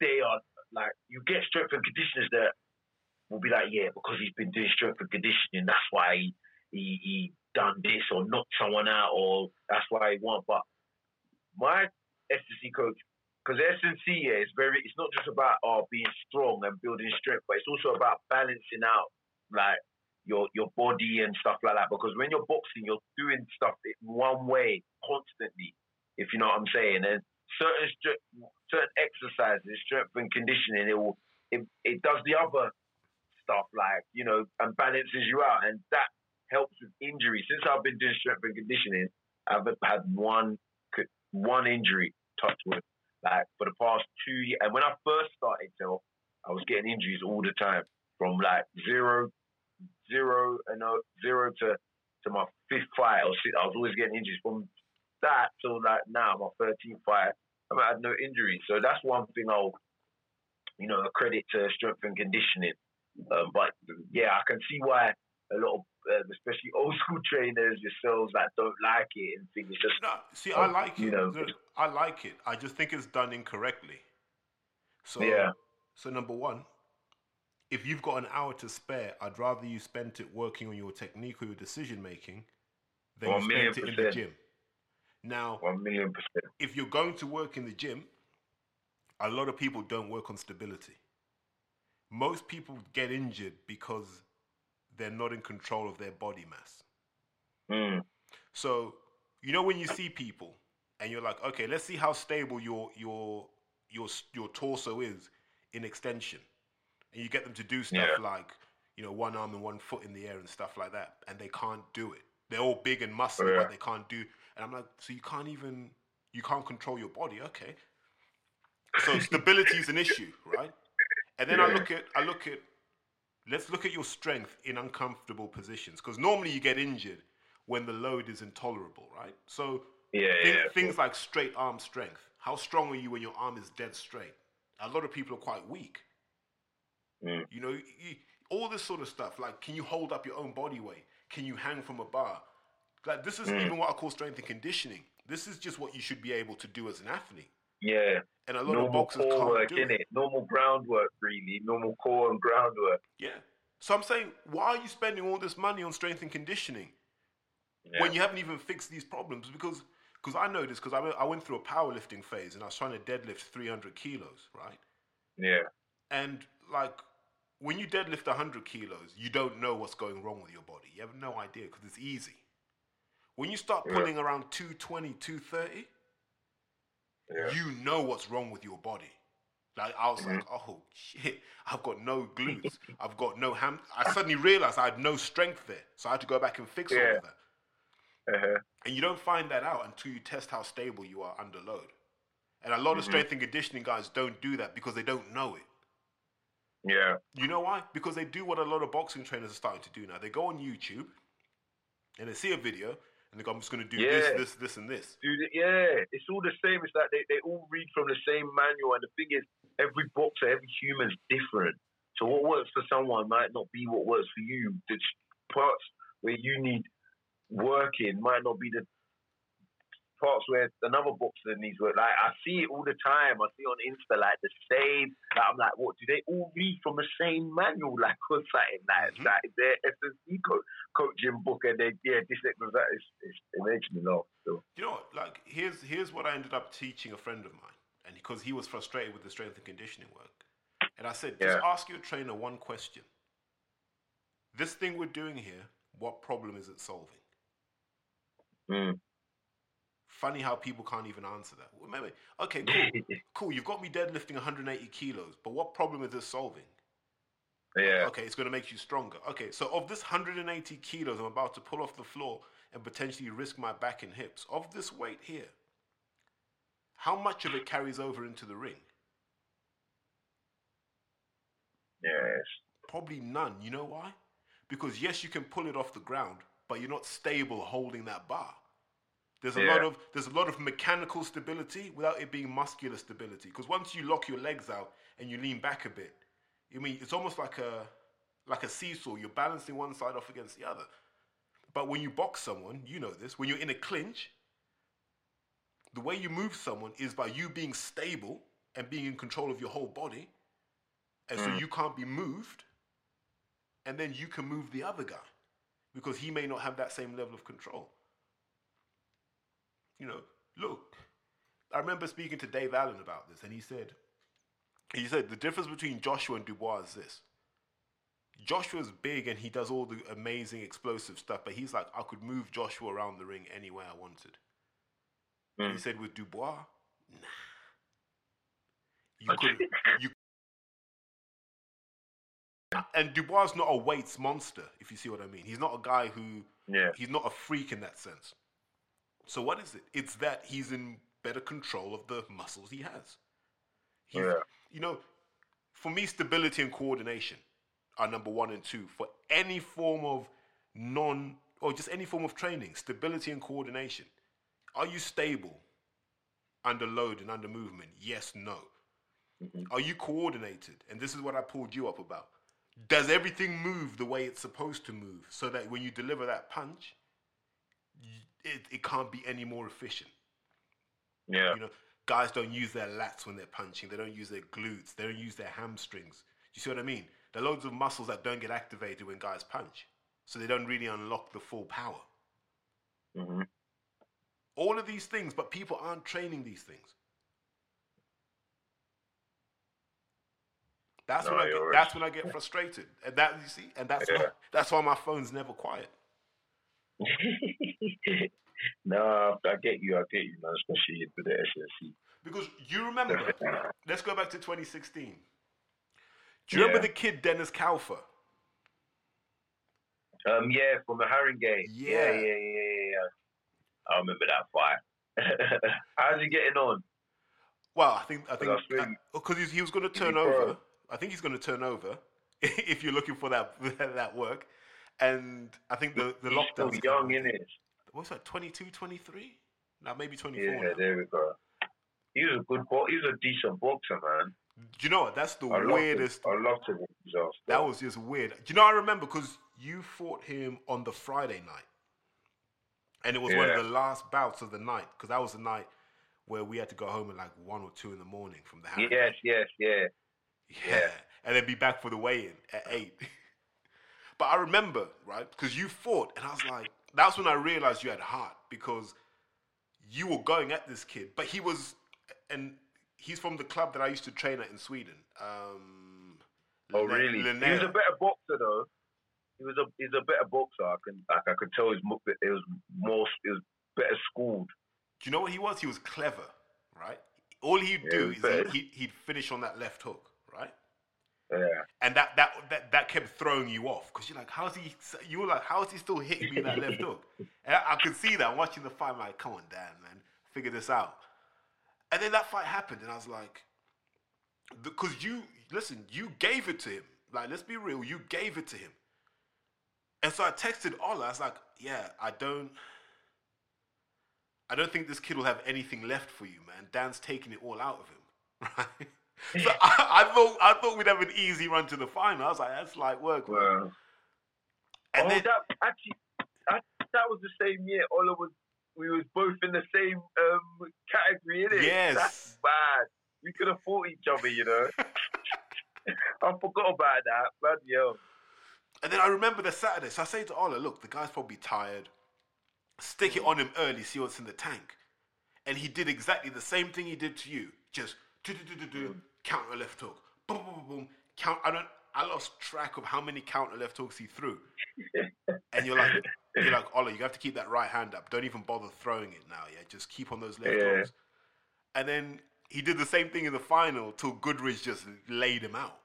they are like you get strength and conditioners that will be like, yeah, because he's been doing strength and conditioning, that's why he he, he done this or knocked someone out or that's why he won. But my SNC coach, because SNC yeah, is very, it's not just about oh, being strong and building strength, but it's also about balancing out like your your body and stuff like that. Because when you're boxing, you're doing stuff in one way constantly, if you know what I'm saying. And certain certain exercises, strength and conditioning, it will it, it does the other stuff like you know and balances you out, and that helps with injury. Since I've been doing strength and conditioning, I've had one one injury, touch wood, like for the past two years. And when I first started, so I was getting injuries all the time, from like zero, zero, and uh, zero to to my fifth fight. I was, I was always getting injuries from that till like now, my 13th fight. I've had no injuries, so that's one thing I'll, you know, credit to strength and conditioning. Um, but yeah, I can see why a lot of, uh, especially old school trainers, yourselves, that don't like it and think it's just No, see, I like you it. know. I like it. I just think it's done incorrectly. So, Yeah. so number one, if you've got an hour to spare, I'd rather you spent it working on your technique or your decision making than One you spend it in the gym. Now, one million percent. if you're going to work in the gym, a lot of people don't work on stability. Most people get injured because they're not in control of their body mass. Mm. So, you know when you see people and you're like, okay, let's see how stable your your your your torso is in extension. And you get them to do stuff Yeah. like, you know, one arm and one foot in the air and stuff like that, and they can't do it. They're all big and muscly, Yeah. but they can't do. And I'm like, so you can't even you can't control your body, okay? So stability is an issue, right? And then I look at I look at let's look at your strength in uncomfortable positions because normally you get injured when the load is intolerable, right? So Yeah, yeah. things like straight arm strength. How strong are you when your arm is dead straight? A lot of people are quite weak. Mm. You know, you, all this sort of stuff. Like, can you hold up your own body weight? Can you hang from a bar? Like, this is Mm. even what I call strength and conditioning. This is just what you should be able to do as an athlete. Yeah. And a lot of Normal boxers core can't work, do it. Normal groundwork, really. Normal core and groundwork. Yeah. So I'm saying, why are you spending all this money on strength and conditioning Yeah. when you haven't even fixed these problems? Because because I know this because I, went- I went through a powerlifting phase and I was trying to deadlift 300 kilos, right? yeah. And like when you deadlift 100 kilos, you don't know what's going wrong with your body. You have no idea because it's easy. When you start Yeah. pulling around 220, 230, Yeah. you know what's wrong with your body. Like I was like, oh shit, I've got no glutes, I've got no ham. I suddenly realized I had no strength there, so I had to go back and fix all of that. Uh-huh. And you don't find that out until you test how stable you are under load. And a lot of Mhm. strength and conditioning guys don't do that because they don't know it. Yeah. You know why? Because they do what a lot of boxing trainers are starting to do now. They go on YouTube and they see a video and they go, I'm just going to do Yeah. this, this, this, and this. Dude, yeah, it's all the same. It's like they, they all read from the same manual, and the thing is, every boxer, every human's different. So what works for someone might not be what works for you. The parts where you need working might not be the parts where another boxer needs work. Like I see it all the time. I see on Insta like the same. Like, I'm like, what? Do they all read from the same manual? Like or something? Like, Mhm. like their SSC co- coaching book, and they yeah, this exercise is it's, it makes me laugh. So. You know? Like, here's here's what I ended up teaching a friend of mine, and because he was frustrated with the strength and conditioning work. And I said, just Yeah. ask your trainer one question. This thing we're doing here, what problem is it solving? Mm. Funny how people can't even answer that. Maybe, okay, cool, cool. You've got me deadlifting 180 kilos, but what problem is this solving? yeah. Okay, it's going to make you stronger. Okay, so of this 180 kilos I'm about to pull off the floor and potentially risk my back and hips, of this weight here, how much of it carries over into the ring? Yes. Probably none. You know why? Because yes, you can pull it off the ground, but you're not stable holding that bar. There's a Yeah. lot of there's a lot of mechanical stability without it being muscular stability. Because once you lock your legs out and you lean back a bit, I mean it's almost like a like a seesaw. You're balancing one side off against the other. But when you box someone, you know this. When you're in a clinch, the way you move someone is by you being stable and being in control of your whole body, and so mm. you can't be moved and then you can move the other guy because he may not have that same level of control. You know, look, I remember speaking to Dave Allen about this, and he said, he said the difference between Joshua and Dubois is this. Joshua's big and he does all the amazing explosive stuff, but he's like, I could move Joshua around the ring any way I wanted. And he mm. said with Dubois, nah. You could you and Dubois is not a weights monster, if you see what I mean. He's not a guy who Yeah. he's not a freak in that sense. So what is it? It's that he's in better control of the muscles he has. He's, Yeah. You know, for me, stability and coordination are number one and two for any form of non or just any form of training. Stability and coordination. Are you stable under load and under movement? Yes, no. Mm-hmm. Are you coordinated? And this is what I pulled you up about. Does everything move the way it's supposed to move so that when you deliver that punch, it, it can't be any more efficient? Yeah. You know, guys don't use their lats when they're punching. They don't use their glutes. They don't use their hamstrings. Do you see what I mean? There are loads of muscles that don't get activated when guys punch, so they don't really unlock the full power. hmm All of these things, but people aren't training these things. That's No, when I get, that's when I get frustrated, and that you see, and that's why, that's why my phone's never quiet. no, I get you. I get you, man. Especially with the SSC. Because you remember, let's go back to 2016. Do you remember the kid Dennis Kalfa? Um, yeah, from the Haringey. Yeah. yeah, yeah, yeah, yeah. yeah. I remember that fight. How's he getting on? Well, I think I think Well, I think- because he, he was going to turn pro? over. I think he's going to turn over if you're looking for that that work. And I think the the He's still young, in it? What's that? 22, 23? Now maybe 24 Yeah, now. there we go. He's a good bo- He's a decent boxer, man. Do you know what? That's the I weirdest. Him. I love to watch his ass. That was just weird. Do you know? I remember because you fought him on the Friday night, and it was one of the last bouts of the night because that was the night where we had to go home at like one or two in the morning from the house. Yes, yes, yeah. Yeah. And then be back for the weigh-in at eight. but I remember, right? Because you fought, and I was like, that's when I realized you had heart because you were going at this kid, but he was, and he's from the club that I used to train at in Sweden. Um, Oh, Linne- really? He was a better boxer, though. He was a he's a better boxer. I can like I could tell he's it was more it was better schooled. Do you know what he was? He was clever, right? All he'd Yeah, do he is was he'd, better. he'd, he'd finish on that left hook? Yeah. And that that that, that kept throwing you off because you're like, how's he? You were like, how is he still hitting me with that left hook? And I, I could see that watching the fight. I'm like, come on, Dan, man, figure this out. And then that fight happened, and I was like, because you listen, you gave it to him. Like, let's be real, you gave it to him. And so I texted Ola. I was like, yeah, I don't. I don't think this kid will have anything left for you, man. Dan's taking it all out of him, right? So I, I thought I thought we'd have an easy run to the final. I was like, that's light work, man. Well, And oh, then that actually I, that was the same year. Ola was we was both in the same um, category, innit? Yes. That's bad. We could have fought each other, you know. I forgot about that. Bloody hell. And then I remember the Saturday. So I say to Ola, look, the guy's probably tired. Stick it on him early, see what's in the tank. and he did exactly the same thing he did to you. Just do do do do do counter left hook, boom boom boom boom. Count. I don't. I lost track of how many counter left hooks he threw. and you're like, you're like, Ola, you have to keep that right hand up. Don't even bother throwing it now. Yeah, just keep on those left Yeah. hooks. And then he did the same thing in the final till Goodridge just laid him out.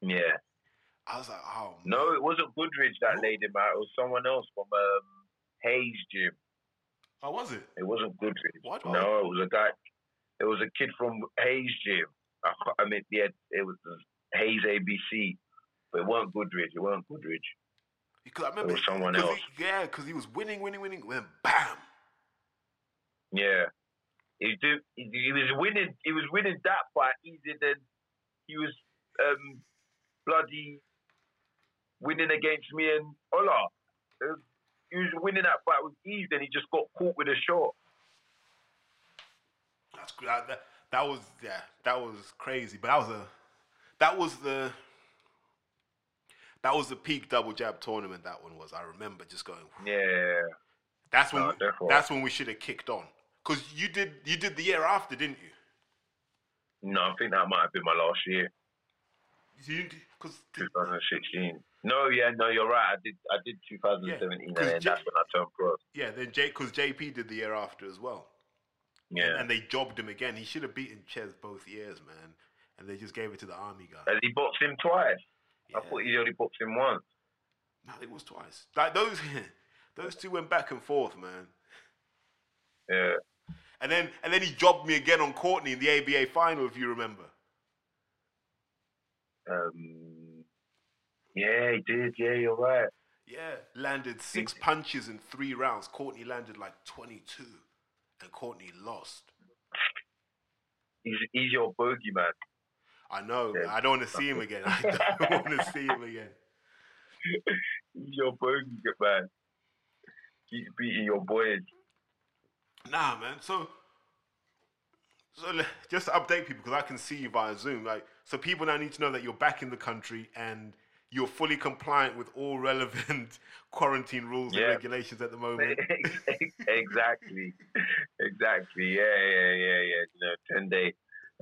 Yeah. I was like, oh No, it wasn't Goodridge that laid him out. It was someone else from um, Hayes Gym. How was it? It wasn't Goodridge. What? No, it was a guy. It was a kid from Hayes Gym. I, I mean, yeah, it was Hayes ABC, but it weren't Goodridge. It weren't Goodridge. Because I remember was someone else. He, yeah, because he was winning, winning, winning. Then bam. Yeah, he do. He, he was winning. He was winning that fight easier than he was um, bloody winning against me and Ola. He was winning that fight with ease, and he just got caught with a shot. That's that, that, that was yeah, that was crazy. But that was a that was the that was the peak double jab tournament. That one was. I remember just going. Yeah, That's when No, we, that's when we should have kicked on. Cause you did you did the year after, didn't you? no, I think that might have been my last year, You because 2016. No, yeah, no, you're right. I did, I did 2017, Yeah, 'cause and J- that's when I turned pro. yeah, then Jake, because JP did the year after as well. Yeah, And they jobbed him again. He should have beaten Ches both years, man. And they just gave it to the army guy. has he boxed him twice? Yeah. I thought he only boxed him once. No, it was twice. Like those, those two went back and forth, man. Yeah, And then, and then he jobbed me again on Courtney in the ABA final, if you remember. um, yeah, he did. Yeah, you're right. Yeah, landed six punches in three rounds. Courtney landed like twenty-two, and Courtney lost. He's, he's your bogeyman. I know. Yeah. I don't want to see him again. I don't want to see him again. He's your bogeyman. He's beating your boys. Nah, man. So, so just to update people because I can see you via Zoom. Like, so people now need to know that you're back in the country and you're fully compliant with all relevant quarantine rules Yeah. and regulations at the moment. exactly, exactly. Yeah, yeah, yeah, yeah. You know, ten day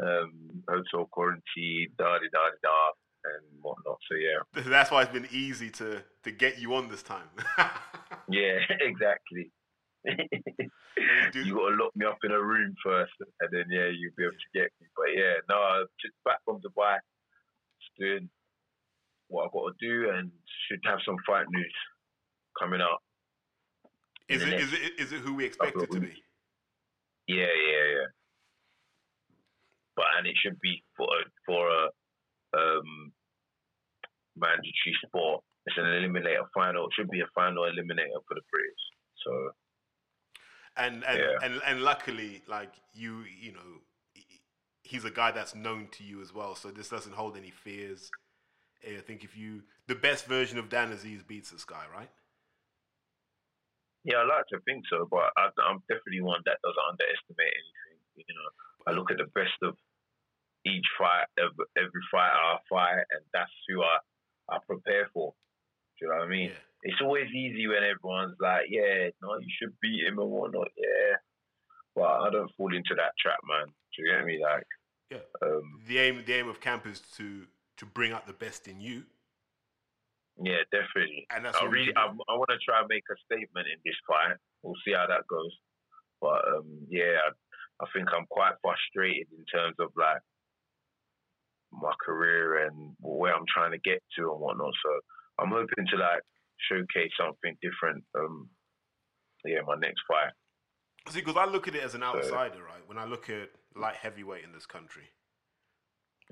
um, hotel quarantine, da da da da and whatnot. So yeah, That's why it's been easy to to get you on this time. yeah, exactly. you got to lock me up in a room first, and then yeah, you'll be able to get me. But yeah, no, just back from Dubai, just doing what I've got to do, and should have some fight news coming up. is it is it is it who we expect it to weeks. be? Yeah, yeah, yeah. But and it should be for a, for a um, mandatory sport. It's an eliminator final. It should be a final eliminator for the British. So And and, Yeah. and and luckily, like you, you know, he's a guy that's known to you as well. So this doesn't hold any fears. I think if you, the best version of Dan Azeez beats this guy, right? yeah, I like to think so, but I, I'm definitely one that doesn't underestimate anything. You know, I look at the best of each fight, every, every fight I fight, and that's who I I prepare for. Do you know what I mean? Yeah. it's always easy when everyone's like, yeah, no, you should beat him and whatnot. Yeah. But I don't fall into that trap, man. Do you get me? Like, Yeah. um, The aim, the aim of camp is to to bring out the best in you, yeah, definitely. and that's I really, I. I want to try and make a statement in this fight. We'll see how that goes. But um, yeah, I, I think I'm quite frustrated in terms of like my career and where I'm trying to get to and whatnot. So I'm hoping to like showcase something different. Um, yeah, my next fight. See, because I look at it as an outsider, right? When I look at light heavyweight in this country,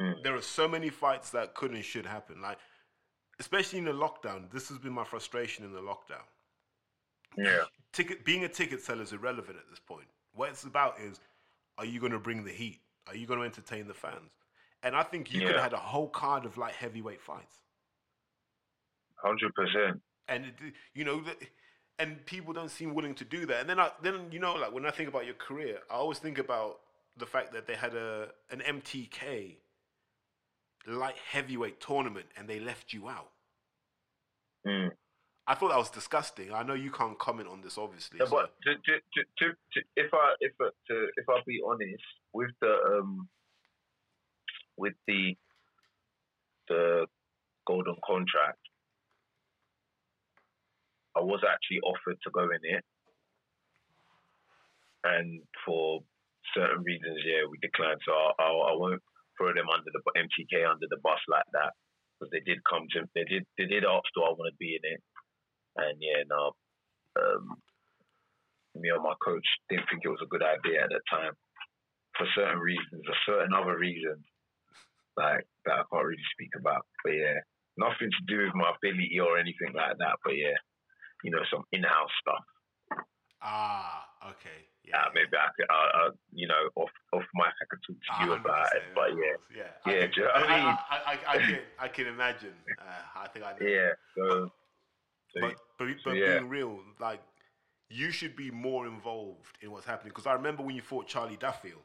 Mm. there are so many fights that could and should happen. Like, especially in the lockdown. This has been my frustration in the lockdown. Yeah. Ticket being a ticket seller is irrelevant at this point. What it's about is, are you going to bring the heat? Are you going to entertain the fans? And I think you could have had a whole card of like heavyweight fights. Hundred percent. and it, you know, the, and people don't seem willing to do that. And then, I, then you know, like when I think about your career, I always think about the fact that they had a an MTK light heavyweight tournament and they left you out. Mm. I thought that was disgusting. I know you can't comment on this, obviously. No, so- but to, to, to, to, to, if I if to, if I be honest with the um with the the golden contract, I was actually offered to go in it, and for certain reasons, yeah, we declined. So I, I, I won't throw them under the MTK under the bus like that because they did come to they did they did ask do I want to be in it, and yeah, no, um, me and my coach didn't think it was a good idea at the time for certain reasons, for certain other reasons, like that I can't really speak about. But yeah, nothing to do with my ability or anything like that. But yeah, you know, some in-house stuff. Ah, okay. Yeah, maybe I could, uh, uh, you know, off off mic, I could talk to you about it. But yeah, yeah, Yeah, I, can, do you know I mean? I, I, I, can, I can imagine. Uh, I think I know. yeah. So, so But but, so but yeah. being real, like you should be more involved in what's happening. Because I remember when you fought Charlie Duffield,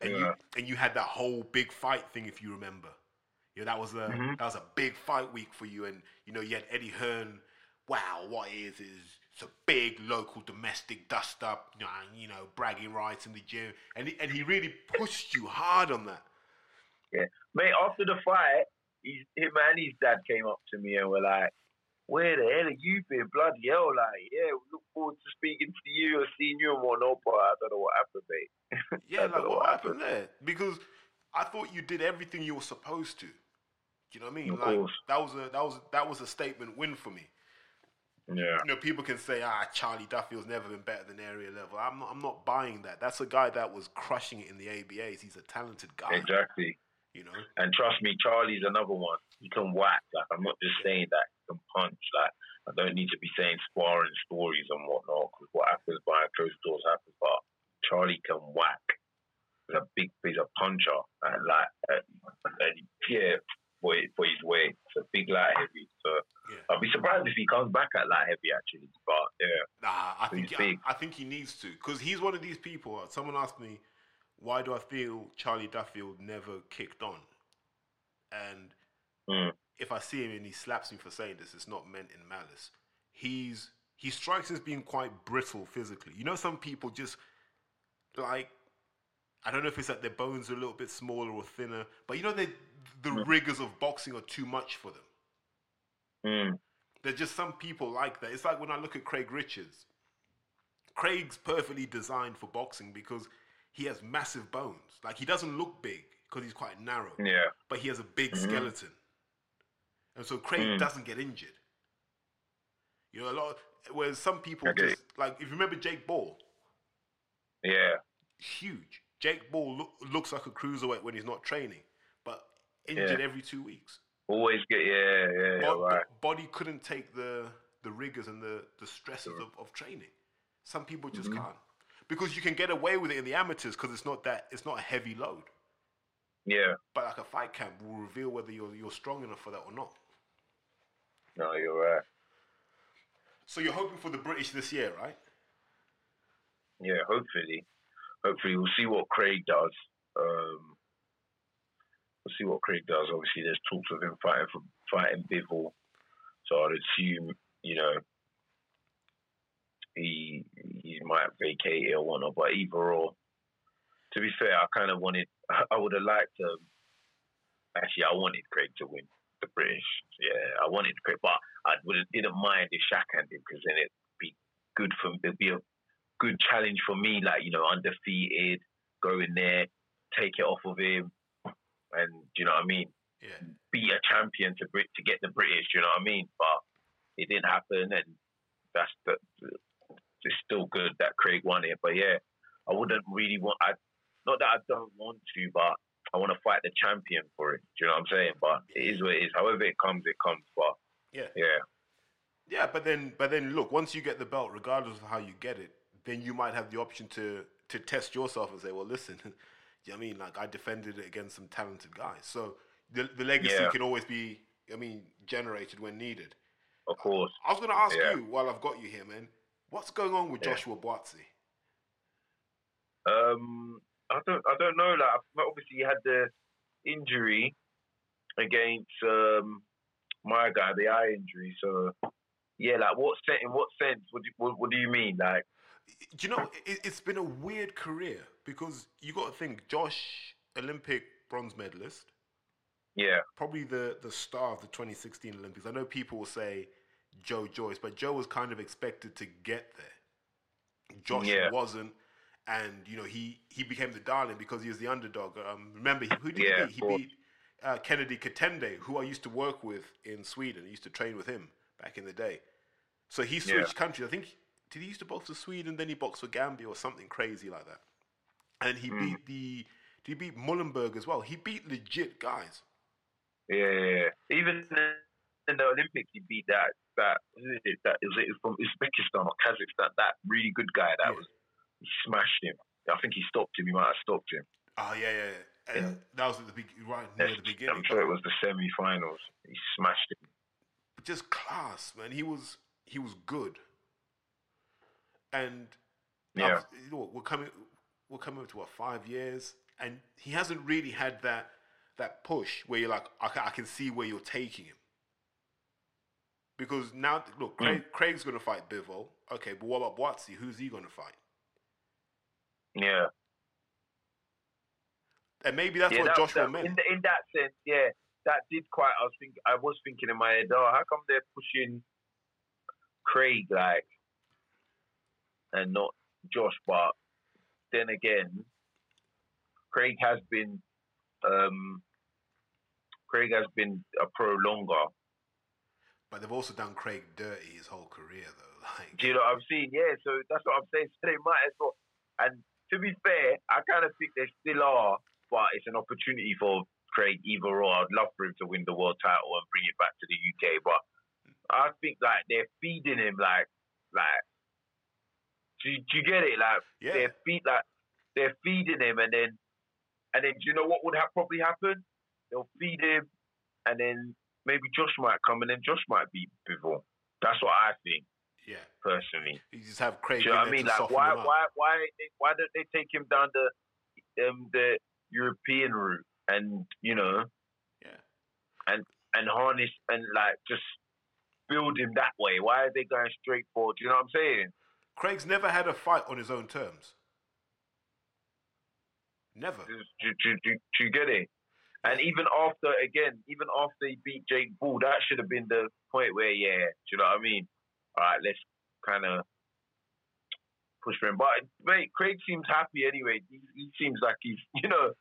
and you and you had that whole big fight thing, if you remember. Yeah, that was a Mm-hmm. that was a big fight week for you, and you know you had Eddie Hearn. Wow, what is is it's a big local domestic dust up, you know, bragging rights in the gym, and he, and he really pushed you hard on that. Yeah, mate, after the fight, he's, him and his dad came up to me and were like, "Where the hell have you been? Bloody hell! Like, yeah, we look forward to speaking to you or seeing you and whatnot." But I don't know what happened, mate. Yeah, like what what happened there? Because I thought you did everything you were supposed to. Do you know what I mean? Of like course. that was a that was that was a statement win for me. Yeah, You know, people can say, ah, Charlie Duffield's never been better than area level. I'm not, I'm not buying that. That's a guy that was crushing it in the ABAs. He's a talented guy. exactly. You know, And trust me, Charlie's another one. He can whack. Like, I'm not just saying that. He can punch. Like, I don't need to be saying sparring stories and whatnot because what happens behind closed doors happens. But Charlie can whack. He's a big, he's a puncher. And like, uh, and yeah, for, for his weight. It's a big light heavy. So Yeah. I'll be surprised if he comes back at light heavy actually. But yeah, nah, I think I. I think he needs to because he's one of these people. uh, Someone asked me, why do I feel Charlie Duffield never kicked on? And Mm. if I see him and he slaps me for saying this, it's not meant in malice. He's he strikes as being quite brittle physically. You know, some people just like I don't know if it's that their bones are a little bit smaller or thinner, but you know they the rigors of boxing are too much for them. Mm. There's just some people like that. It's like when I look at Craig Richards. Craig's perfectly designed for boxing because he has massive bones. Like he doesn't look big because he's quite narrow, yeah, but he has a big Mhm. skeleton, and so Craig Mm. doesn't get injured. You know, a lot. whereas some people Okay. just like if you remember Jake Ball, yeah, huge. Jake Ball look, looks like a cruiserweight when he's not training, injured every two weeks. always get yeah, yeah, yeah, Bo- right. body couldn't take the the rigors and the the stresses of, of training. Some people just Mm-hmm. can't because you can get away with it in the amateurs because it's not that it's not a heavy load. Yeah, But like a fight camp will reveal whether you're you're strong enough for that or not. no, you're right. So you're hoping for the British this year, right? Yeah, hopefully, hopefully we'll see what Craig does. Um, we'll see what Craig does. Obviously, there's talks of him fighting for fighting Bivol, so I'd assume you know he he might vacate it or whatnot. But either or, to be fair, I kind of wanted. I would have liked to. Actually, I wanted Craig to win the British. Yeah, I wanted Craig, but I would didn't mind if Shaq had him because then it'd be good for it'd be a good challenge for me. Like you know, undefeated, go in there, take it off of him, and do you know what I mean? Yeah. Beat a champion to Brit to get the British. Do you know what I mean? But it didn't happen, and that's the. It's still good that Craig won it, but yeah, I wouldn't really want. I not that I don't want to, but I want to fight the champion for it. Do you know what I'm saying? But it is what it is. However it comes, it comes. But Yeah. yeah, Yeah, but then but then look, once you get the belt, regardless of how you get it, then you might have the option to to test yourself and say, well, listen, you know what I mean? Like I defended it against some talented guys. So the the legacy Yeah. can always be, I mean, generated when needed. of course. I was going to ask Yeah. you while I've got you here, man. What's going on with Yeah. Joshua Buatsi? Um, I don't, I don't know. Like, obviously, he had the injury against um, my guy, the eye injury. So Yeah, like what sense? In what sense? What do, what, what do you mean? Like, Do you know, it, it's been a weird career because you got to think Josh, Olympic bronze medalist, yeah, probably the, the star of the 2016 Olympics. I know people will say Joe Joyce, but Joe was kind of expected to get there. Josh Yeah. wasn't. And you know he, he became the darling because he was the underdog. Um, remember, he, who did Yeah, he beat? He beat uh, Kennedy Katende, who I used to work with in Sweden. I used to train with him back in the day. So he switched Yeah. countries. I think did he used to box for Sweden, then he boxed for Gambia or something crazy like that. And he Mm. beat the did he beat Mullenberg as well? He beat legit guys. yeah, yeah, yeah. Even in the Olympics, he beat that that is it? That is it from Uzbekistan or Kazakhstan? That really good guy. That Yeah. was he smashed him. I think he stopped him. He might have stopped him. Oh yeah, yeah. yeah. Yeah. That was at the big, right near the beginning. I'm sure it was the semi-finals. He smashed him. Just class, man. He was he was good. And Yeah. I've- you know we're coming we're coming up to what five years, and he hasn't really had that that push where you're like, I, ca- I can see where you're taking him. Because now, look, Hmm. Craig, Craig's going to fight Bivol. Okay, but what about Buatsi? Who's he going to fight? Yeah. And maybe that's yeah, what that- Joshua that- meant. In, the, in that sense, yeah, that did quite. I was think I was thinking in my head, oh, how come they're pushing Craig like, and not Josh? But then again, Craig has been, um, Craig has been a pro longer. but they've also done Craig dirty his whole career, though. Like, Do you know what I'm saying? Yeah, so that's what I'm saying. So they might as well. And to be fair, I kind of think they still are, but it's an opportunity for Craig either or. I'd love for him to win the world title and bring it back to the UK, but I think like they're feeding him like like. Do you, do you get it? Like yeah, they're feed like they're feeding him, and then and then do you know what would ha- probably happen? They'll feed him, and then maybe Josh might come, and then Josh might be before. That's what I think yeah. personally. You just have Craig Do you know what I mean? Like, why, why, why, why don't they take him down the um, the European route and you know Yeah. and and harness and like just build him that way? Why are they going straight for? Do you know what I'm saying? Craig's never had a fight on his own terms. Never. Do, do, do, do, you get it? And even after, again, even after he beat Jake Bull, that should have been the point where, yeah, do you know what I mean? All right, let's kind of push for him. But mate, Craig seems happy anyway. He, he seems like he's, you know,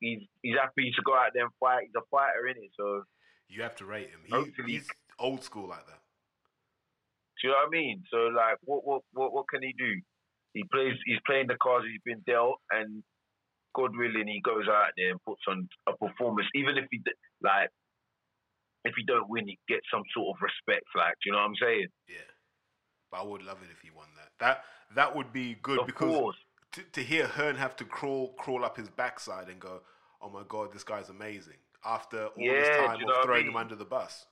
he's he's happy to go out there and fight. He's a fighter in it. So You have to rate him. He, he's old school like that. Do you know what I mean? So like, what what what what can he do? He plays. He's playing the cards he's been dealt, and God willing, he goes out there and puts on a performance. Even if he like, if he don't win, he gets some sort of respect. Like, do you know what I'm saying? Yeah. But I would love it if he won that. That that would be good Of because to, to hear Hearn have to crawl crawl up his backside and go, "Oh my god, this guy's amazing." After all this Yeah, do time of what I throwing mean? him under the bus.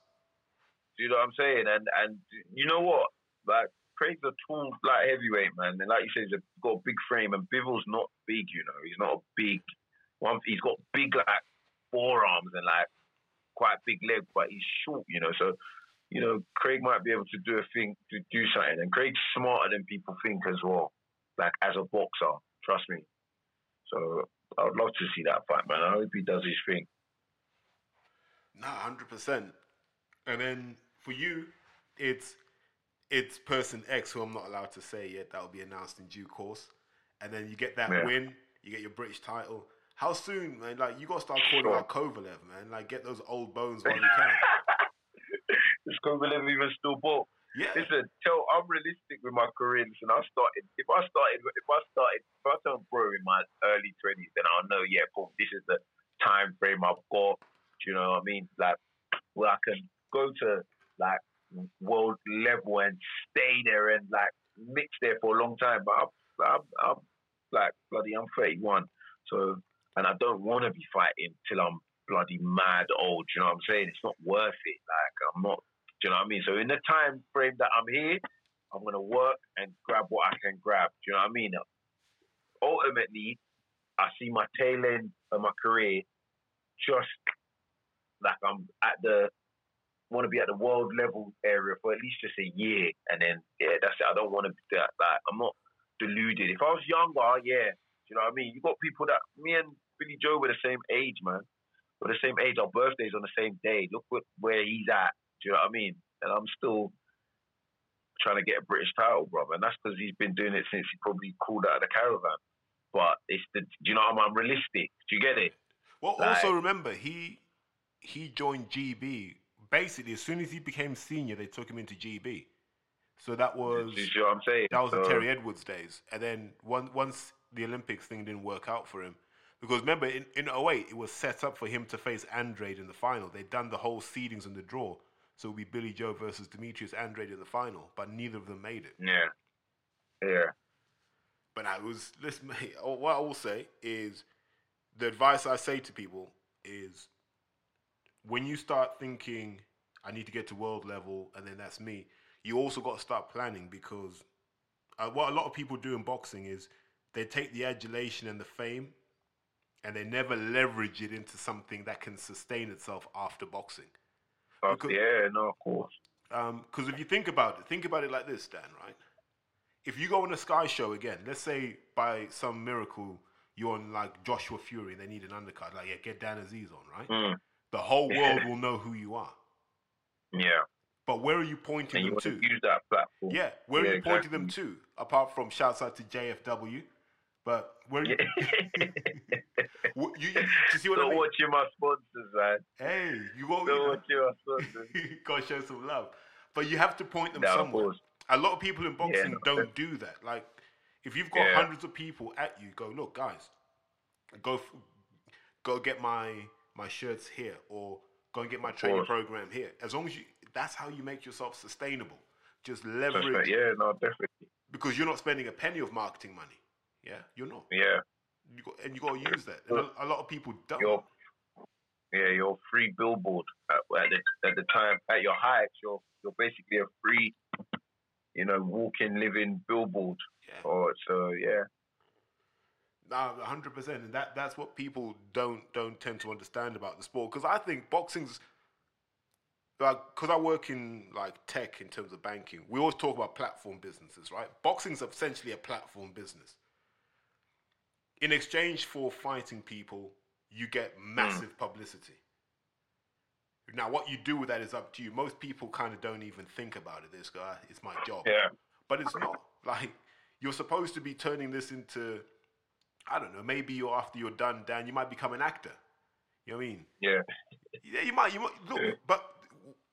Do you know what I'm saying? And and you know what? Like Craig's a tall like heavyweight man, and like you said, he's got a big frame, and Bivol's not big. You know, he's not a big one. He's got big like forearms and like quite big leg, but he's short. You know, so you know Craig might be able to do a thing to do something, and Craig's smarter than people think as well. Like as a boxer, trust me. So I would love to see that fight, man. I hope he does his thing. No, hundred percent. And then for you, it's it's person X who I'm not allowed to say yet. That will be announced in due course. And then you get that Yeah. win, you get your British title. How soon, man? Like you got to start calling Sure. out Kovalev, man. Like get those old bones while you can. Is Kovalev even still box? Yeah, Listen, tell I'm realistic with my career. Listen, I started. If I started, if I started, if I turned pro in my early twenties, then I'll know. Yeah, boom, this is the time frame I've got. Do you know what I mean? Like, where I can go to like world level and stay there and like mix there for a long time. But I'm, I'm, I'm like bloody. I'm 31, so and I don't want to be fighting till I'm bloody mad old. You know what I'm saying? It's not worth it. Like I'm not. Do you know what I mean? So in the time frame that I'm here, I'm gonna work and grab what I can grab. Do you know what I mean? Ultimately, I see my tail end of my career just like I'm at the want to be at the world level area for at least just a year, and then yeah, that's it. I don't want to be that. Like I'm not deluded. If I was younger, yeah, do you know what I mean? You got people that me and Billy Joe were the same age, man. We're the same age. Our birthdays on the same day. Look what, where he's at. Do you know what I mean? And I'm still trying to get a British title, brother. And that's because he's been doing it since he probably called out of the caravan. But it's the, do you know what I'm, I'm realistic. Do you get it? Well, Like- also remember he he joined GB basically as soon as he became senior. They took him into GB, so that was you see what I'm saying? that was the Terry Edwards days. And then one, once the Olympics thing didn't work out for him, because remember in in 08, it was set up for him to face Andrade in the final. They'd done the whole seedings and the draw, so it would be Billy Joe versus Demetrius Andrade in the final, but neither of them made it. Yeah. Yeah. But I was listen. mate, What I will say is, the advice I say to people is, when you start thinking, I need to get to world level, and then that's me. You also got to start planning because uh, what a lot of people do in boxing is they take the adulation and the fame, and they never leverage it into something that can sustain itself after boxing. Because- yeah, no, of course. Because if you think about it, think about it like this, Dan, right? If you go on a Sky show again, let's say by some miracle you're on like Joshua Fury and they need an undercard, like yeah, get Dan Azeez on, right? Mm. The whole world will know who you are. Yeah. But where are you pointing And you them want to? use that platform. Yeah, where Yeah, are you pointing them to? Apart from shouts out to JFW, but where are you? You, you, you see what I Still mean? watching my sponsors, man. Hey, you got Still watching my sponsors. gotta show some love, but you have to point them Yeah, of somewhere. A lot of people in boxing no, don't do that. Like, if you've got Yeah. hundreds of people at you, go look, guys, go f- go get my my shirts here, or go and get my training program here. As long as you, that's how you make yourself sustainable. Just leverage right. Yeah, no, definitely. because you're not spending a penny of marketing money. Yeah, you're not. Yeah. You got, and you got to use that. And a, a lot of people don't. Your yeah, your free billboard at, at the at the time at your heights, you're you're basically a free, you know, walking, living billboard. Yeah. Or so yeah. No, hundred percent, and that that's what people don't don't tend to understand about the sport. Because I think boxing's like because I work in like tech in terms of banking. We always talk about platform businesses, right? Boxing's essentially a platform business. In exchange for fighting people, you get massive hmm. publicity. Now, what you do with that is up to you. Most people kind of don't even think about it. This guy, ah, it's my job Yeah. but it's not. Like you're supposed to be turning this into, I don't know. Maybe you're after you're done, Dan, you might become an actor. You know what I mean? Yeah. Yeah, you might. You might look, but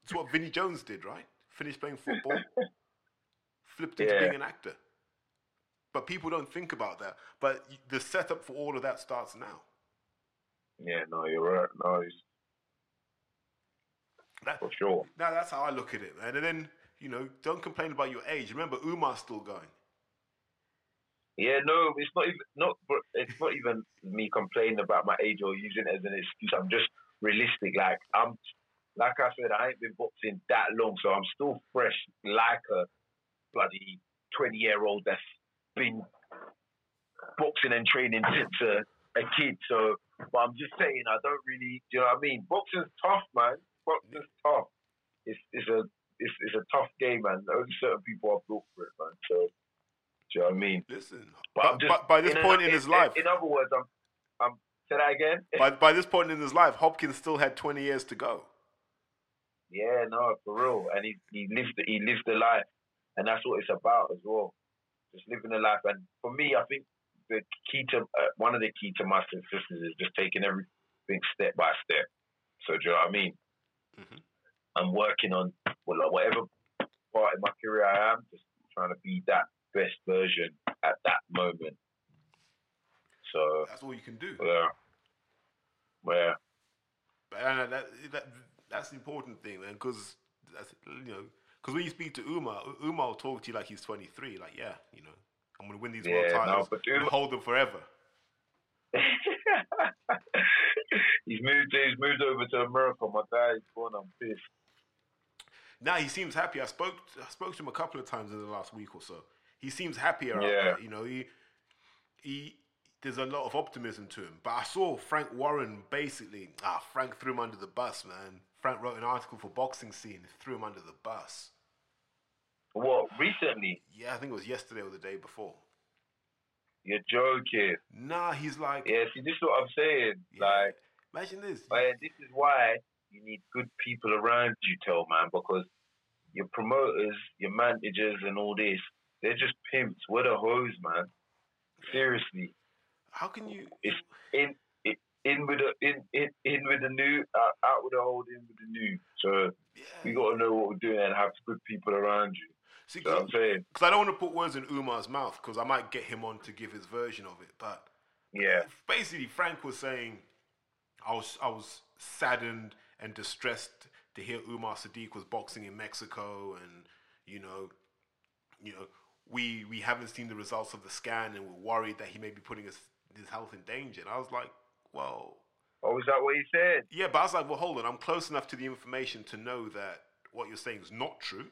it's what Vinnie Jones did, right? Finished playing football, flipped into Yeah. being an actor. But people don't think about that. But the setup for all of that starts now. Yeah, no, you're right. No, That, for sure. now that's how I look at it, man. And then you know, don't complain about your age. Remember, Umar's still going. Yeah, no, it's not even not. It's not even me complaining about my age or using it as an excuse. I'm just realistic. Like I'm, like I said, I ain't been boxing that long, so I'm still fresh, like a bloody twenty year old that's been boxing and training since a, a kid. So, but I'm just saying, I don't really, do you know what I mean? Boxing's tough, man. Boxing's tough. It's it's a it's, it's a tough game, man. Only certain people are built for it, man. So, do you know what I mean? Listen, But, I'm just, but by this in point in his in, life, In other words, I'm, I'm. Say that again. by, by this point in his life, Hopkins still had 20 years to go. yeah, no, for real. And he he lived the, he lived the life, and that's what it's about as well. Just living the life. And for me, I think the key to uh, one of the key to my success is just taking everything step by step. So do you know what I mean? Mhm. I'm working on well, like, whatever part in my career I am, just trying to be that best version at that moment. So That's all you can do. yeah, yeah. But uh, that, that that's the important thing, man, because you know, because when you speak to Umar, Umar will talk to you like he's 23. Like, yeah, you know, I'm gonna win these world Yeah, no, titles Umar- hold them forever. he's moved. He's moved over to America. My is born. I'm pissed. Now he seems happy. I spoke I spoke to him a couple of times in the last week or so. He seems happier Yeah. You know, he he there's a lot of optimism to him. But I saw Frank Warren basically ah Frank threw him under the bus, man. Frank wrote an article for Boxing Scene, threw him under the bus. What recently? Yeah, I think it was yesterday or the day before. You're joking. Nah, he's like, Yeah, see, this is what I'm saying. Yeah. Like, imagine this. man, this is why you need good people around you, tell man, because your promoters, your managers, and all this, they're just pimps. What a hose, man. Seriously, How can you? it's in in, in with the in, in in with the new, out, out with the old, in with the new. So we Yeah. gotta know what we're doing and have good people around you. See, I'm saying? because I don't want to put words in Umar's mouth because I might get him on to give his version of it. But Yeah. basically, Frank was saying, I was I was saddened and distressed to hear Umar Sadiq was boxing in Mexico, and you know, you know, we we haven't seen the results of the scan, and we're worried that he may be putting his his health in danger. And I was like, well, Oh, is that what he said? yeah, but I was like, well, hold on, I'm close enough to the information to know that what you're saying is not true.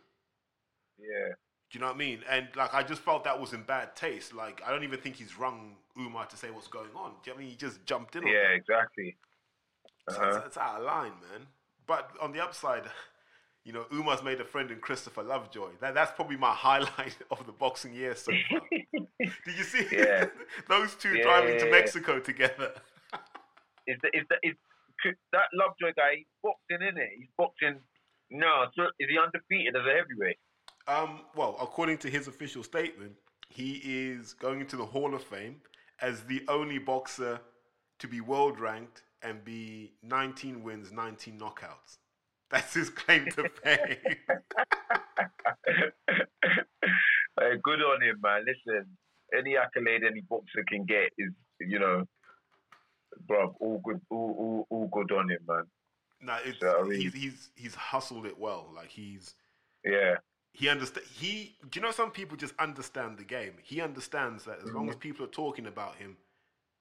Yeah. Do you know what I mean? And like, I just felt that was in bad taste. Like, I don't even think he's rung Umar to say what's going on. Do you know what I mean? He just jumped in. on Yeah, exactly. So Uh-huh. it's, it's out of line, man. But on the upside, you know, Umar's made a friend in Christopher Lovejoy. That, that's probably my highlight of the boxing year so far. Did you see Yeah. those two Yeah, driving yeah, to. Mexico together? Is the, is the, is that Lovejoy guy? He's boxing in it. He's boxing. No, so is he undefeated as a heavyweight? Um, well, according to his official statement, he is going into the Hall of Fame as the only boxer to be world ranked and be 19 wins, 19 knockouts. That's his claim to fame. Hey, good on him, man. Listen, any accolade any boxer can get is, you know, bro, all good, all, all, all good on him, man. no, it's, So, I mean- he's he's he's hustled it well. Like he's Yeah, he understand. He do you know some people just understand the game. He understands that as long mm-hmm. as people are talking about him,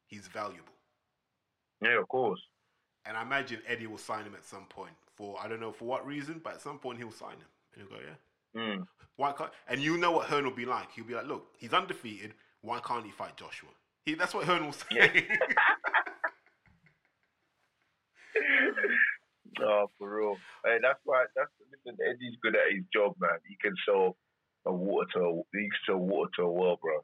he's valuable. yeah, of course. And I imagine Eddie will sign him at some point for I don't know for what reason, but at some point he'll sign him and he'll go, yeah. Mm. Why can't? And you know what Hearn will be like. He'll be like, look, he's undefeated. Why can't he fight Joshua? He, that's what Hearn will say. Oh, for real. Hey, that's why. That's listen. Eddie's good at his job, man. He can sell a water to a, he can sell water to a well, bro.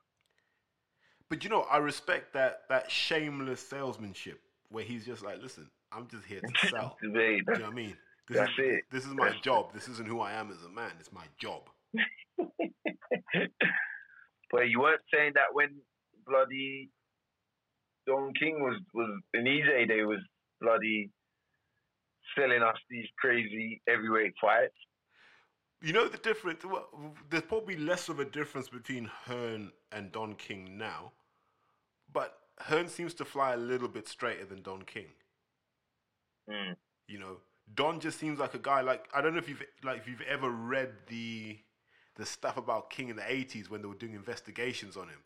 but you know, I respect that that shameless salesmanship where he's just like, listen, I'm just here to sell. Do you know what I mean? This That's is, it. This is my That's- job. This isn't who I am as a man. It's my job. but you weren't saying that when bloody Don King was was in his heyday was bloody selling us these crazy heavyweight fights. You know the difference. Well, there's probably less of a difference between Hearn and Don King now, but Hearn seems to fly a little bit straighter than Don King. Mm. You know, Don just seems like a guy. Like I don't know if you've like if you've ever read the the stuff about King in the '80s when they were doing investigations on him,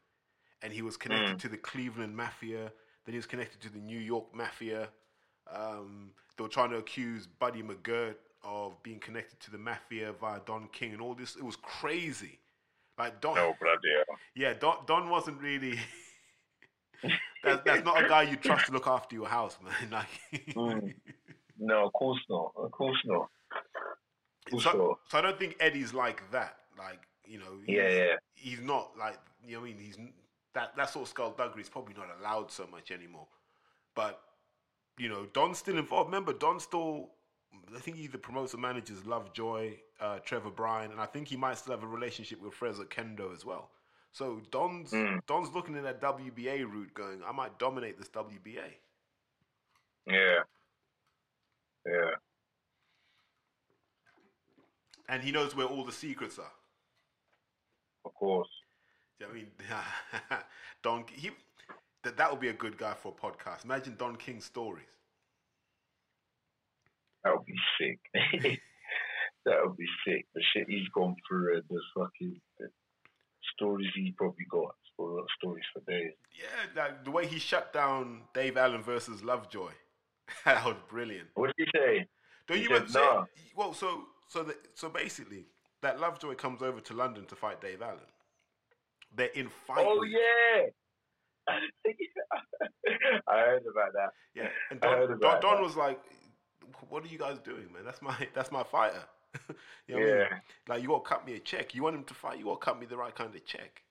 and he was connected Mm. to the Cleveland Mafia. Then he was connected to the New York Mafia. Um, they were trying to accuse Buddy McGirt of being connected to the Mafia via Don King and all this. It was crazy. Like Don, No bloody hell. yeah, Don, Don wasn't really. that's, that's not a guy you trust to look after your house, man. Like, Mm. No, of course not. Of course not. Of course so, not. so I don't think Eddie's like that. Like, you know, he's, Yeah, yeah. he's not like you know. what I mean, he's that that sort of skullduggery is probably not allowed so much anymore. But you know, Don's still involved. Remember, Don still. I think he either promotes or manages Lovejoy, uh, Trevor Bryan, and I think he might still have a relationship with Fres Oquendo as well. So Don's Mm. Don's looking in that WBA route, going, I might dominate this WBA. Yeah. Yeah. And he knows where all the secrets are. Of course. Do you know what I mean, Don he that that would be a good guy for a podcast. Imagine Don King's stories. That would be sick. that would be sick. The shit he's gone through and the fucking stories he probably got. Sto- Stories for days. Yeah, like the way he shut down Dave Allen versus Lovejoy. that was brilliant. What did he say? Don't He you said remember? nah. Well, so so the, so basically, that Lovejoy comes over to London to fight Dave Allen. They're in fight. Oh yeah. I heard about that. yeah. And Don, Don, Don was like, what are you guys doing, man? That's my that's my fighter. you know what I mean? Yeah. Like you gotta cut me a check. You want him to fight, you gotta cut me the right kind of check.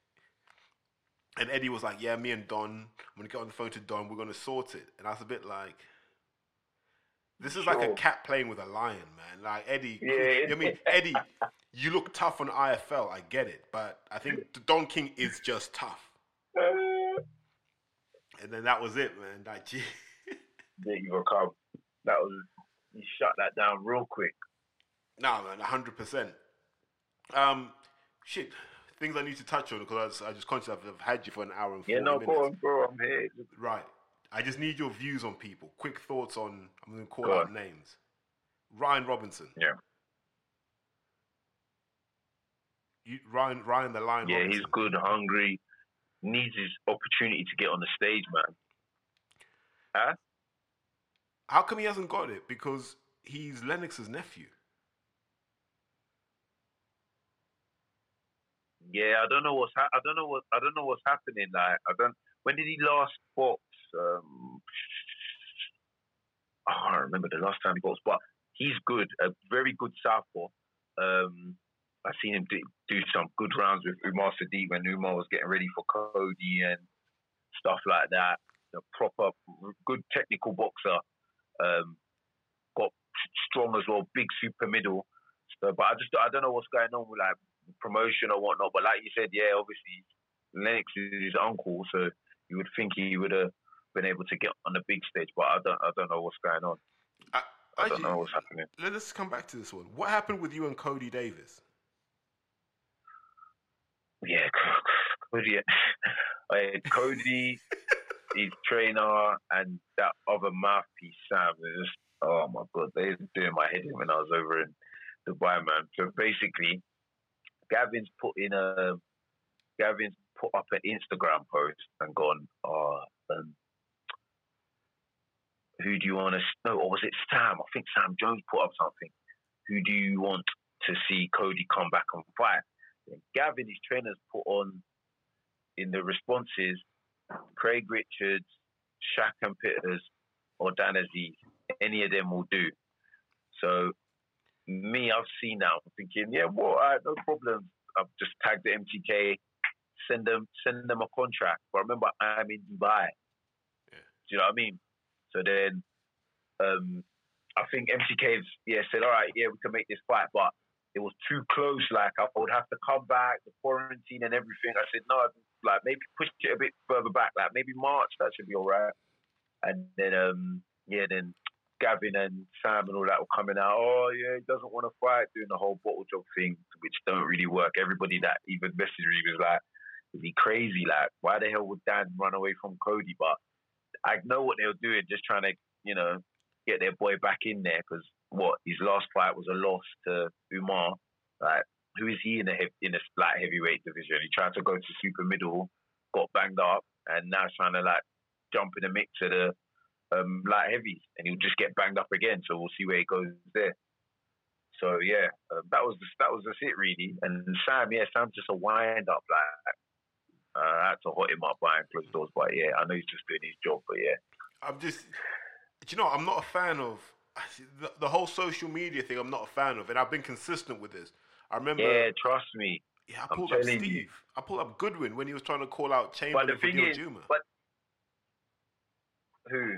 And Eddie was like, Yeah, me and Don, I'm gonna get on the phone to Don, we're gonna sort it. And I was a bit like this is like a cat playing with a lion, man. Like Eddie, Yeah, you know what I mean, Eddie, you look tough on IFL, I get it, but I think Don King is just tough. And then that was it, man. Gee. Didn't even come. That was you shut that down real quick. Nah, man, hundred percent. Um, shit, things I need to touch on because I, I just conscious I've, I've had you for an hour and 40 Yeah, no, minutes. on, bro. I'm here. Right. I just need your views on people. Quick thoughts on. I'm going to call Go out on. names. Ryan Robinson. Yeah. You, Ryan, Ryan the Lion. Yeah, Robinson. he's good, hungry, needs his opportunity to get on the stage, man. Huh? How come he hasn't got it? Because he's Lennox's nephew. Yeah, I don't know what's ha- I don't know what I don't know what's happening. Like, I don't. When did he last box? Um, I can't remember the last time he boxed, but he's good. A very good southpaw. Um, I've seen him do, do some good rounds with Umar Sadiq when Umar was getting ready for Cody and stuff like that. A proper, good technical boxer. Um, got strong as well, big super middle. So, but I just I don't know what's going on with like promotion or whatnot. But like you said, yeah, obviously Lennox is his uncle, so you would think he would have been able to get on the big stage. But I don't I don't know what's going on. I, I don't actually, know what's happening. let us come back to this one. What happened with you and Cody Davis? Yeah, Cody, Cody, his trainer, and that other mouthpiece Sam. Just, oh my god, they were doing my head in when I was over in Dubai, man. So basically, Gavin's put in a Gavin's put up an Instagram post and gone, oh, um, who do you want to? No, or was it Sam? I think Sam Jones put up something. Who do you want to see Cody come back and fight? And Gavin, his trainers, put on in the responses Craig Richards, Shakan Pitters, or Dan Azeez. Any of them will do. So, me, I've seen that. I'm thinking, yeah, well, right, no problem. I've just tagged the MTK, send them, send them a contract. But remember, I'm in Dubai. Yeah. Do you know what I mean? So then, um, I think MTK's yeah said, all right, yeah, we can make this fight, but it was too close. Like I would have to come back, the quarantine and everything. I said no, like maybe push it a bit further back, like maybe March. That should be all right. And then um yeah, then Gavin and Sam and all that were coming out. Oh yeah, he doesn't want to fight, doing the whole bottle job thing, which don't really work. Everybody that even messaged me was like, is he crazy? Like why the hell would Dan run away from Cody? But I know what they were doing, just trying to you know get their boy back in there because what his last fight was a loss to Umar. Like, who is he in the hev- in the light heavyweight division? He tried to go to super middle, got banged up, and now he's trying to like jump in the mix of the um, light heavies, and he'll just get banged up again. So we'll see where he goes there. So yeah, uh, that was just, that was just it really. And Sam, yeah, Sam's just a wind up. Like uh, I had to hot him up behind closed doors, but yeah, I know he's just doing his job. But yeah, I'm just, do you know, I'm not a fan of the, the whole social media thing. I'm not a fan of, and I've been consistent with this. I remember, yeah, trust me. yeah, I pulled up Steve. you. I pulled up Goodwin when he was trying to call out But Chamberlain the for thing Dio is, Juma. but who?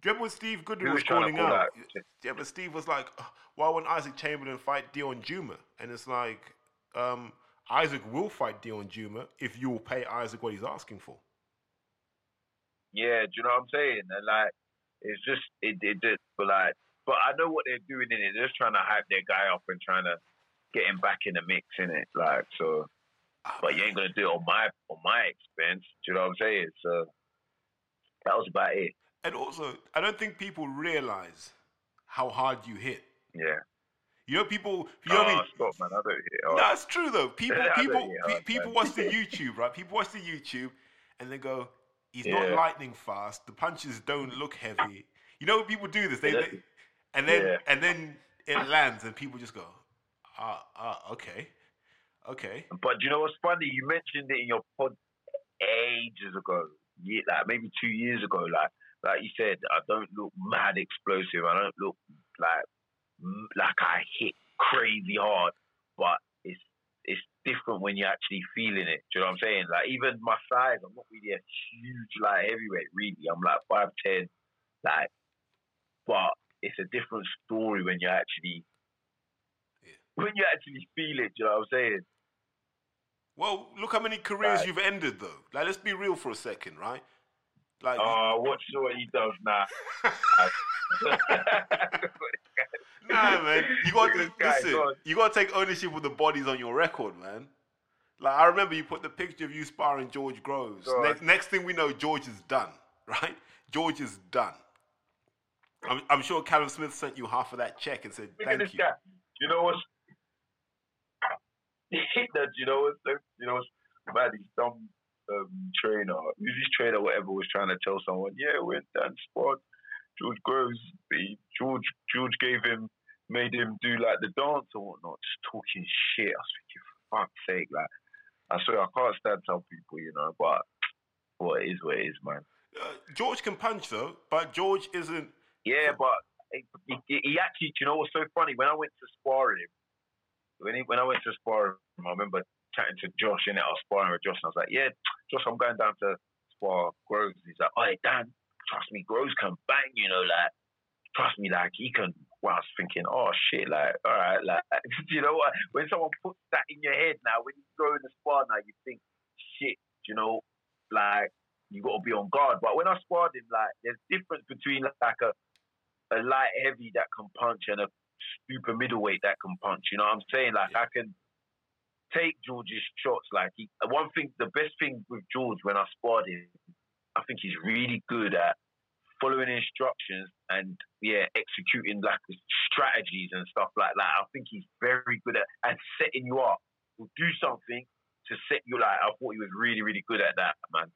Do you remember when Steve Goodwin was was calling out? out? Yeah, but Steve was like, "Oh, "Why won't Isaac Chamberlain fight Deion Jumah?" And it's like, um, Isaac will fight Deion Jumah if you will pay Isaac what he's asking for. Yeah, do you know what I'm saying? And like, it's just it, it just, but like, but I know what they're doing in it. They're just trying to hype their guy up and trying to get him back in the mix in it. Like, so, but you ain't gonna do it on my on my expense. Do you know what I'm saying? So that was about it. And also, I don't think people realize how hard you hit. Yeah. You know, people. You know what I oh, mean? stop, man! I don't hear. Oh, No, it's true though. People, people, hard, people man. watch the YouTube, right? People watch the YouTube, and they go, "He's not lightning fast. The punches don't look heavy." You know, people do this, they, Yeah. they and then Yeah. and then it lands, and people just go, "Ah, ah, okay, okay." But do you know what's funny? You mentioned it in your pod ages ago, yeah, like maybe two years ago. Like like you said, I don't look mad explosive. I don't look like like I hit crazy hard, but it's it's different when you're actually feeling it. Do you know what I'm saying? Like even my size, I'm not really a huge like heavyweight. Really, I'm like five ten, like, but it's a different story when you actually when you actually feel it. Do you know what I'm saying? Well, look how many careers Right. you've ended though. Like, let's be real for a second, right? Like, Oh, watch what he does now. nah, man, you got to listen. go. You got to take ownership of the bodies on your record, man. Like, I remember you put the picture of you sparring George Groves. On. Next, thing we know, George is done, right? George is done. I'm, I'm sure Callum Smith sent you half of that check and said Look thank you. guy. You know what's that? You know what's you know what's bad? He's some um, trainer, music trainer, whatever, was trying to tell someone, yeah, we're in dance squad. George Groves, he, George George gave him, made him do like the dance or whatnot, just talking shit. I was thinking, for fuck's sake, like, I swear I can't stand some people, you know, but what it is, what it is, man. Uh, George can punch though, but George isn't. Yeah, but he, he, he actually, you know what's so funny? When I went to spar him, when, he, when I went to spar him, I remember chatting to Josh in it. I was sparring with Josh, and I was like, "Yeah, Josh, I'm going down to spar Groves." He's like, "Oh, Dan, trust me, Groves can bang, you know, like, trust me, like, he can." Well, I was thinking, "Oh shit, like, all right, like, you know what? When someone puts that in your head now, when you go in the spar now, you think, shit, you know, like." You got to be on guard, but when I sparred him, like there's difference between like a a light heavy that can punch and a super middleweight that can punch. You know what I'm saying? Like I can take George's shots. Like he, one thing, the best thing with George when I sparred him, I think he's really good at following instructions and yeah, executing like strategies and stuff like that. I think he's very good at and setting you up. He'll do something to set you like. I thought he was really, really good at that, man.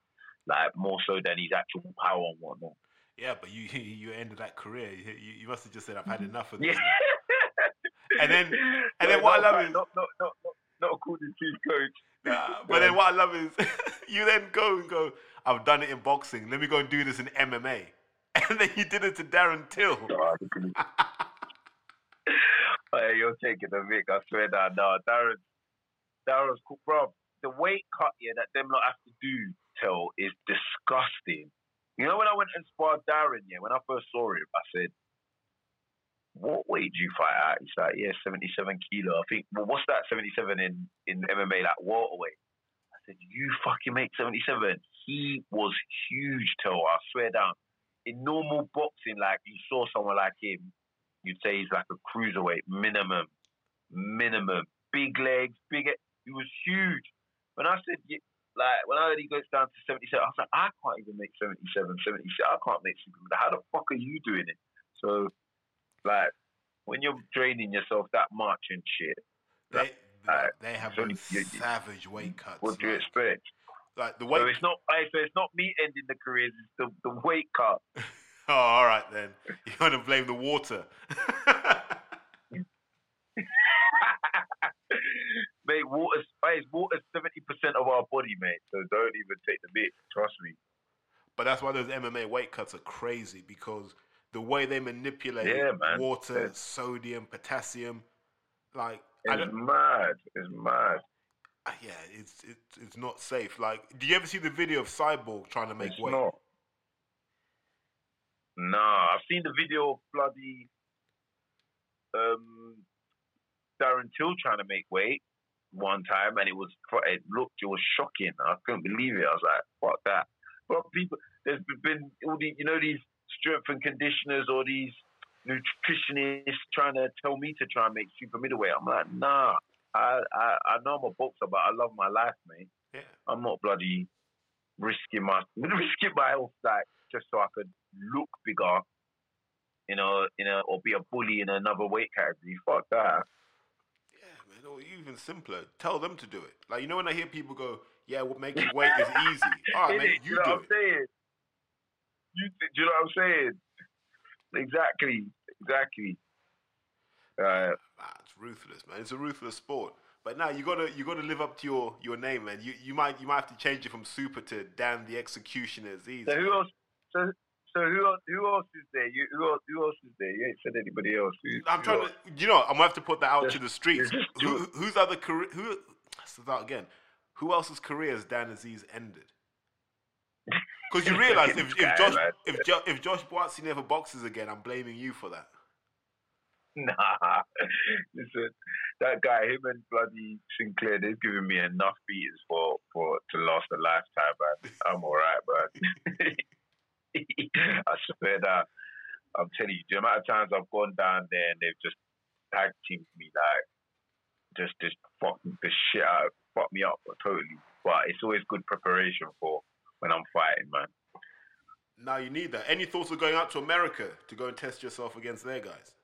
Like more so than his actual power and whatnot. Yeah, but you you ended that career. You, you- must have just said, "I've had enough of this." Yeah. And then- and then what I love is- not not not not, to his coach. Nah, but then what I love is you then go and go, I've done it in boxing. Let me go and do this in MMA. And then you did it to Darren Till. Hey, you're taking the Vic. I swear that no, Darren, Darren's cool, bro. The weight cut here that them lot have to do, tell is disgusting. You know when I went and sparred Darren, yeah, when I first saw him, I said, "What weight do you fight at?" He's like, "Yeah, seventy-seven kilo." I think. Well, what's that? Seventy-seven in in MMA, like water weight. I said, "You fucking make seventy-seven." He was huge, tell. I swear down. In normal boxing, like you saw someone like him, you'd say he's like a cruiserweight minimum, minimum. Big legs, big. He was huge. When I said like when I heard he goes down to seventy seven, I was like, I can't even make 77, 76. I can't make super. How the fuck are you doing it? So, like, when you're draining yourself that much and shit, They, Uh, they have so those you- you- savage weight cuts. what do you like, expect? like the weight. So it's not. So it's not me ending the careers. It's the, the weight cut. Oh, all right then. You're gonna blame the water. mate, water's, mate, water's seventy percent of our body, mate. So don't even take the bit. Trust me. but that's why those MMA weight cuts are crazy because the way they manipulate Yeah, water, It's- sodium, potassium, like It's mad. It's mad. uh, yeah, it's it's it's not safe. Like, do you ever see the video of Cyborg trying to make It's weight? not. Nah, I've seen the video of bloody um, Darren Till trying to make weight one time, and it was it looked it was shocking. I couldn't believe it. I was like, "Fuck that!" But people, there's been all these, you know, these strength and conditioners or these nutritionists trying to tell me to try and make super middleweight. I'm like, nah. I, I I know I'm a boxer, but I love my life, mate. Yeah. I'm not bloody risking my risking my health like just so I could look bigger, you know, you know, or be a bully in another weight category. Fuck that. Yeah, man, or even simpler. Tell them to do it. Like you know when I hear people go, "Yeah, what making weight is easy." All right, man, you you know do what I'm it. You, do you know what I'm saying? Exactly, exactly. Uh, it's ruthless, man. It's a ruthless sport. But now you gotta you gotta live up to your, your name, man. You you might you might have to change it from super to Dan the Executioner Azeez. so who man. else? So, so who else? Who else is there? You who else? Who else is there? You ain't said anybody else. Who, I'm trying else? to. You know, I'm gonna have to put that out to the streets. Who, who's other career? Who? Let's start again. Who else's career has Dan Azeez ended? Because you realise if, if Josh man. if jo- if Josh Buatsi never boxes again, I'm blaming you for that. Nah, listen, that guy, him and bloody Sinclair, they've given me enough beatings for for to last a lifetime, man. I'm alright, man. I swear that I'm telling you, the amount of times I've gone down there and they've just tag teamed me, like just just fuck the shit out, fuck me up totally. But it's always good preparation for when I'm fighting, man. Now you need that. Any thoughts of going out to America to go and test yourself against their guys?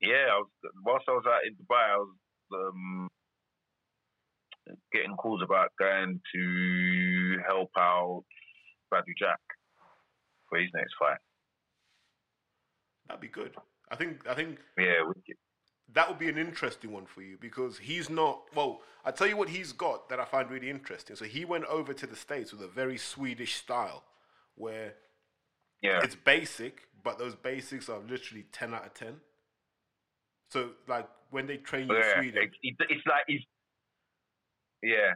yeah, I was whilst I was out in Dubai, I was um, getting calls about going to help out Badou Jack for his next fight. That'd be good. I think I think Yeah, wicked. That would be an interesting one for you because he's not. Well, I tell you what he's got that I find really interesting. So he went over to the states with a very Swedish style, where yeah, it's basic, but those basics are literally ten out of ten. So like when they train you in. Sweden, It's, it's, it's like he's yeah,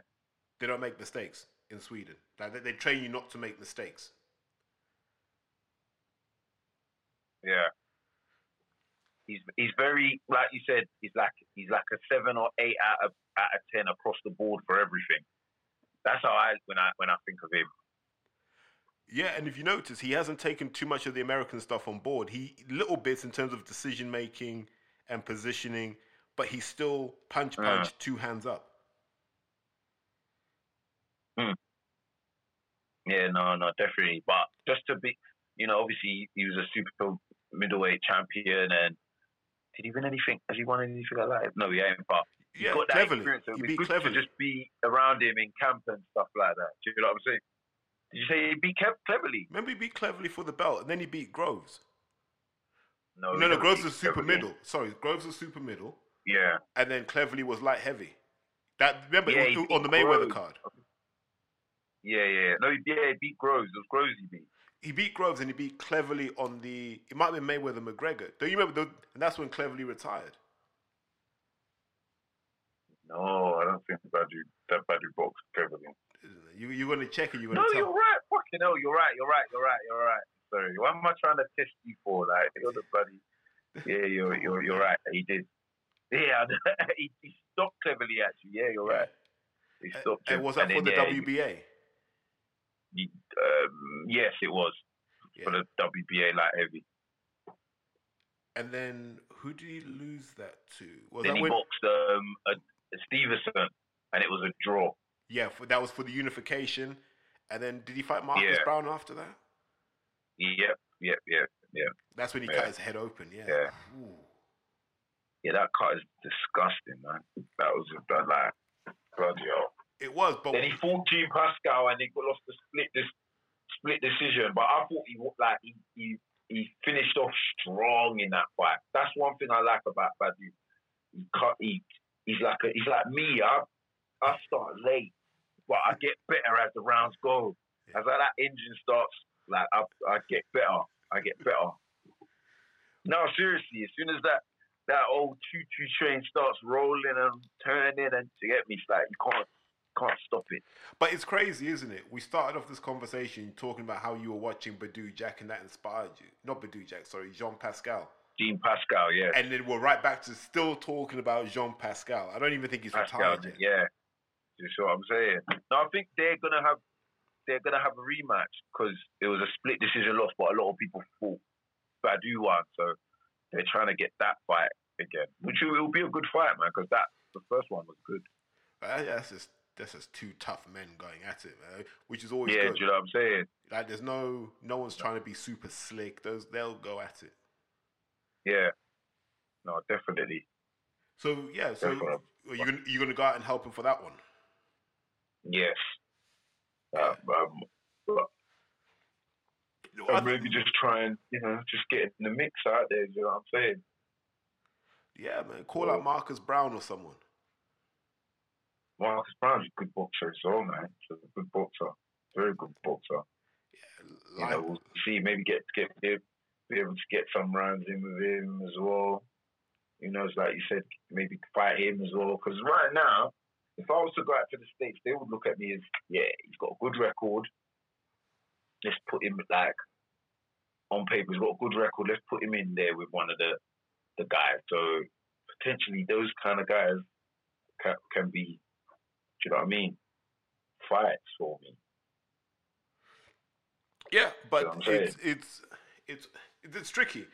they don't make mistakes in Sweden. Like they, they train you not to make mistakes. yeah. He's he's very like you said. He's like he's like a seven or eight out of out of ten across the board for everything. That's how I when I when I think of him. Yeah, and if you notice, he hasn't taken too much of the American stuff on board. He little bits in terms of decision making and positioning, but he's still punch Yeah. punch, two hands up. Mm. Yeah, no, no, definitely. But just to be, you know, obviously he was a super middleweight champion, and did he win anything? Has he won anything like that? No, he ain't. But he's Yeah, got that cleverly. experience. He it'd be good cleverly. to just be around him in camp and stuff like that. Do you know what I'm saying? Did you say he beat Kev cleverly? Remember, he beat cleverly for the belt, and then he beat Groves. No, no, no, Groves beat was super Cleverly. middle. Sorry, Groves was super middle, Yeah, and then cleverly was light heavy. That remember Yeah, it he was beat on the Mayweather Groves. card. yeah, yeah. No, he, yeah, he beat Groves. It was Groves he beat. He beat Groves and he beat cleverly on the. It might have been Mayweather McGregor. Don't you remember? The, and that's when cleverly retired. No, I don't think Badou that Badou boxed cleverly. You you're gonna check it. You're No, gonna you're right. Fucking hell, you're right. You're right. You're right. You're right. Sorry, what am I trying to test you for? Like, you're the bloody. Yeah, you're you're you're right. He did. Yeah, he, he stopped cleverly. Actually, yeah, you're right. He stopped him. And was that And for the yeah, WBA? Um, yes, it was Yeah. for the WBA light heavy. And then who did he lose that to? Was then that he when? boxed um, a, a Stevenson, and it was a draw. Yeah, for, that was for the unification. And then did he fight Marcus Yeah. Brown after that? Yep, yep, yep, yep. That's when he Yeah. cut his head open. Yeah. Yeah. Ooh. Yeah, that cut is disgusting, man. That was a, that, like bloody hell. It was, but Then he fought Jean Pascal and he got lost the split this split decision. But I thought he like he, he he finished off strong in that fight. That's one thing I like about Badou. He cut he he's like a, he's like me. I I start late, but I get better as the rounds go. As like that engine starts, like I I get better. I get better. No, seriously. As soon as that that old choo choo train starts rolling and turning, and to get me, it's like you can't can't stop it. But it's crazy, isn't it? We started off this conversation talking about how you were watching Badou Jack and that inspired you. Not Badou Jack, sorry, Jean Pascal. Jean Pascal, yeah. And then we're right back to still talking about Jean Pascal. I don't even think he's Pascal, retired yet. yeah. You see what I'm saying? No, I think they're gonna have they're gonna have a rematch because it was a split decision loss, but a lot of people thought Badou won, so they're trying to get that fight again, which will, will be a good fight, man, because that the first one was good. But that- that's just that's just two tough men going at it, man. Which is always yeah, good. do you know what I'm saying? Like there's no no one's trying to be super slick. Those they'll go at it. Yeah. No, definitely. So yeah, so Definitely. are you gonna, you gonna go out and help him for that one? Yes. Uh, um, but I I'm maybe just try and you know just get in the mix out there. You know what I'm saying? Yeah, man. Call out Marcus Browne or someone. Marcus Browne's a good boxer as well, man. He's a good boxer, very good boxer. You know, we'll see. Maybe get get be be able to get some rounds in with him as well. You know, it's like you said, maybe fight him as well. Because right now, if I was to go out to the states, they would look at me as, yeah, he's got a good record. Let's put him like on paper. He's got a good record. Let's put him in there with one of the the guys. So potentially, those kind of guys can, can be, you know what I mean? Fights for me. Yeah, but what I'm it's, it's it's it's tricky.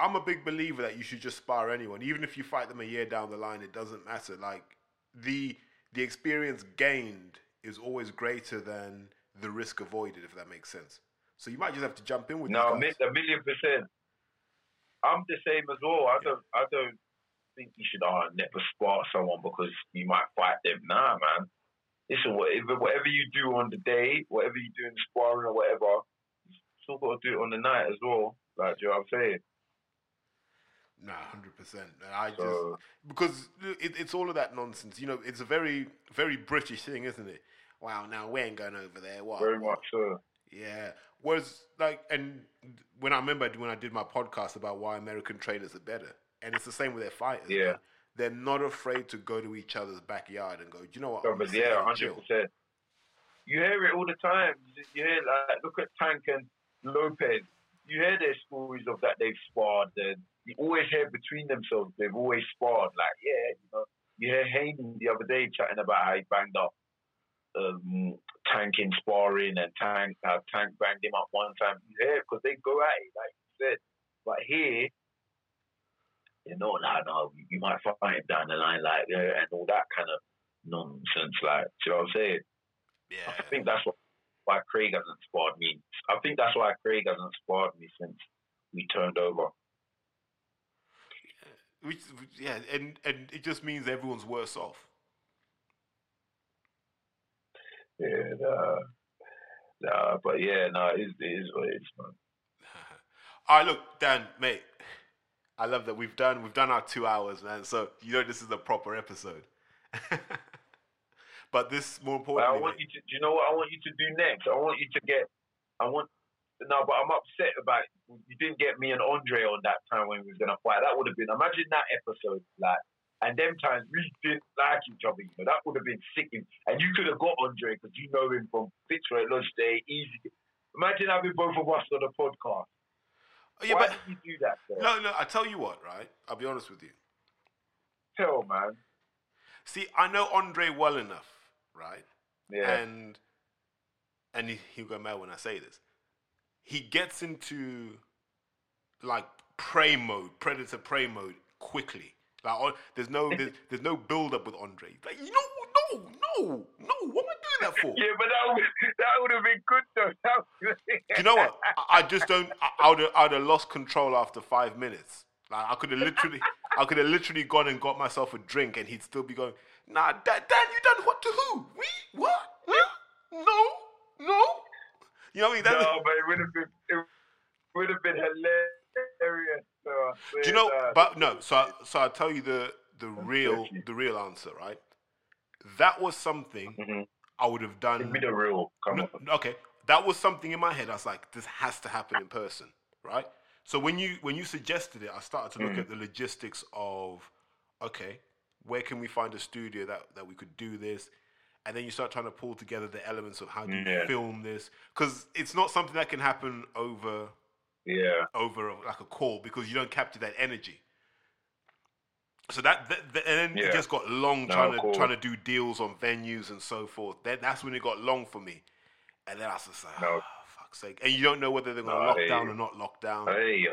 I'm a big believer that you should just spar anyone, even if you fight them a year down the line. It doesn't matter. Like the the experience gained is always greater than the risk avoided, if that makes sense. So you might just have to jump in with No, these mi- guys. a million percent. I'm the same as well. I don't. I don't think you should never spar someone because you might fight them. Nah, man. Listen, whatever, whatever you do on the day, whatever you do in sparring or whatever, you still got to do it on the night as well. Like, do you know what I'm saying? Nah, hundred percent. I just So- because it, it's all of that nonsense. You know, it's a very very British thing, isn't it? Wow, now we ain't going over there. What? Very much so. Yeah. Whereas, like, and when I remember when I did my podcast about why American trainers are better, and it's the same with their fighters. Yeah. man. They're not afraid to go to each other's backyard and go, you know what? No, I'm but yeah, here and hundred chill." percent. You hear it all the time. You hear like look at Tank and Lopez. You hear their stories of that they've sparred. And you always hear between themselves they've always sparred. Like yeah, you know. You hear Haney the other day chatting about how he banged up um, Tank in sparring and Tank how Tank banged him up one time. You hear because they go at it like you said. But here you know, like, no, you might find him down the line, like, yeah, and all that kind of nonsense, like, do you know what I'm saying? Yeah. I think that's what, why Craig hasn't sparred me. I think that's why Craig hasn't sparred me since we turned over. Which, yeah, and and it just means everyone's worse off. Yeah, nah, nah, but yeah, no, it is, it is what it is, man. All right, look, Dan, mate. I love that we've done we've done our two hours, man. So you know this is a proper episode. but this more But I want you to, do you know what I want you to do next? I want you to get, I want, no, but I'm upset about you didn't get me and Andre on that time when we was gonna fight. That would have been, imagine that episode, like, and them times we didn't like each other. You know, that would have been sick. And you could have got Andre because you know him from Fitzroy Lodge Day, easy. Imagine having both of us on the podcast. Oh, yeah, Why but did you do that? Sir? no, no. I tell you what, right? I'll be honest with you. Tell man. See, I know Andre well enough, right? Yeah. And and he, he'll go mad when I say this. He gets into like prey mode, predator prey mode quickly. Like oh, there's no there's, there's no build up with Andre. Like you know, no, no, no. What am I doing that for? yeah, but that would that would have been good though. Do you know what? I, I just don't. I, I would have, I would have lost control after five minutes. Like I could have literally, I could have literally gone and got myself a drink, and he'd still be going, "Nah, Dan, Dan you done what to who? We what? Huh? No, no." You know what I mean? That, no, but it would have been it would have been hilarious. So do you know? But no. So, I- so I'll tell you the the real the real answer, right? That was something Mhm. I would have done. Me the real. No, okay, that was something in my head. I was like, this has to happen in person, right? So when you when you suggested it, I started to look Mm. at the logistics of, okay, where can we find a studio that that we could do this, and then you start trying to pull together the elements of how do you Yeah. film this, because it's not something that can happen over Yeah. over like a call because you don't capture that energy. So that, that, that- and then Yeah. it just got long No, trying to cool. trying to do deals on venues and so forth. Then that's when it got long for me, and then I was just like, No. oh, fuck's sake! And you don't know whether they're going to No, lock down or not lock down. Hey.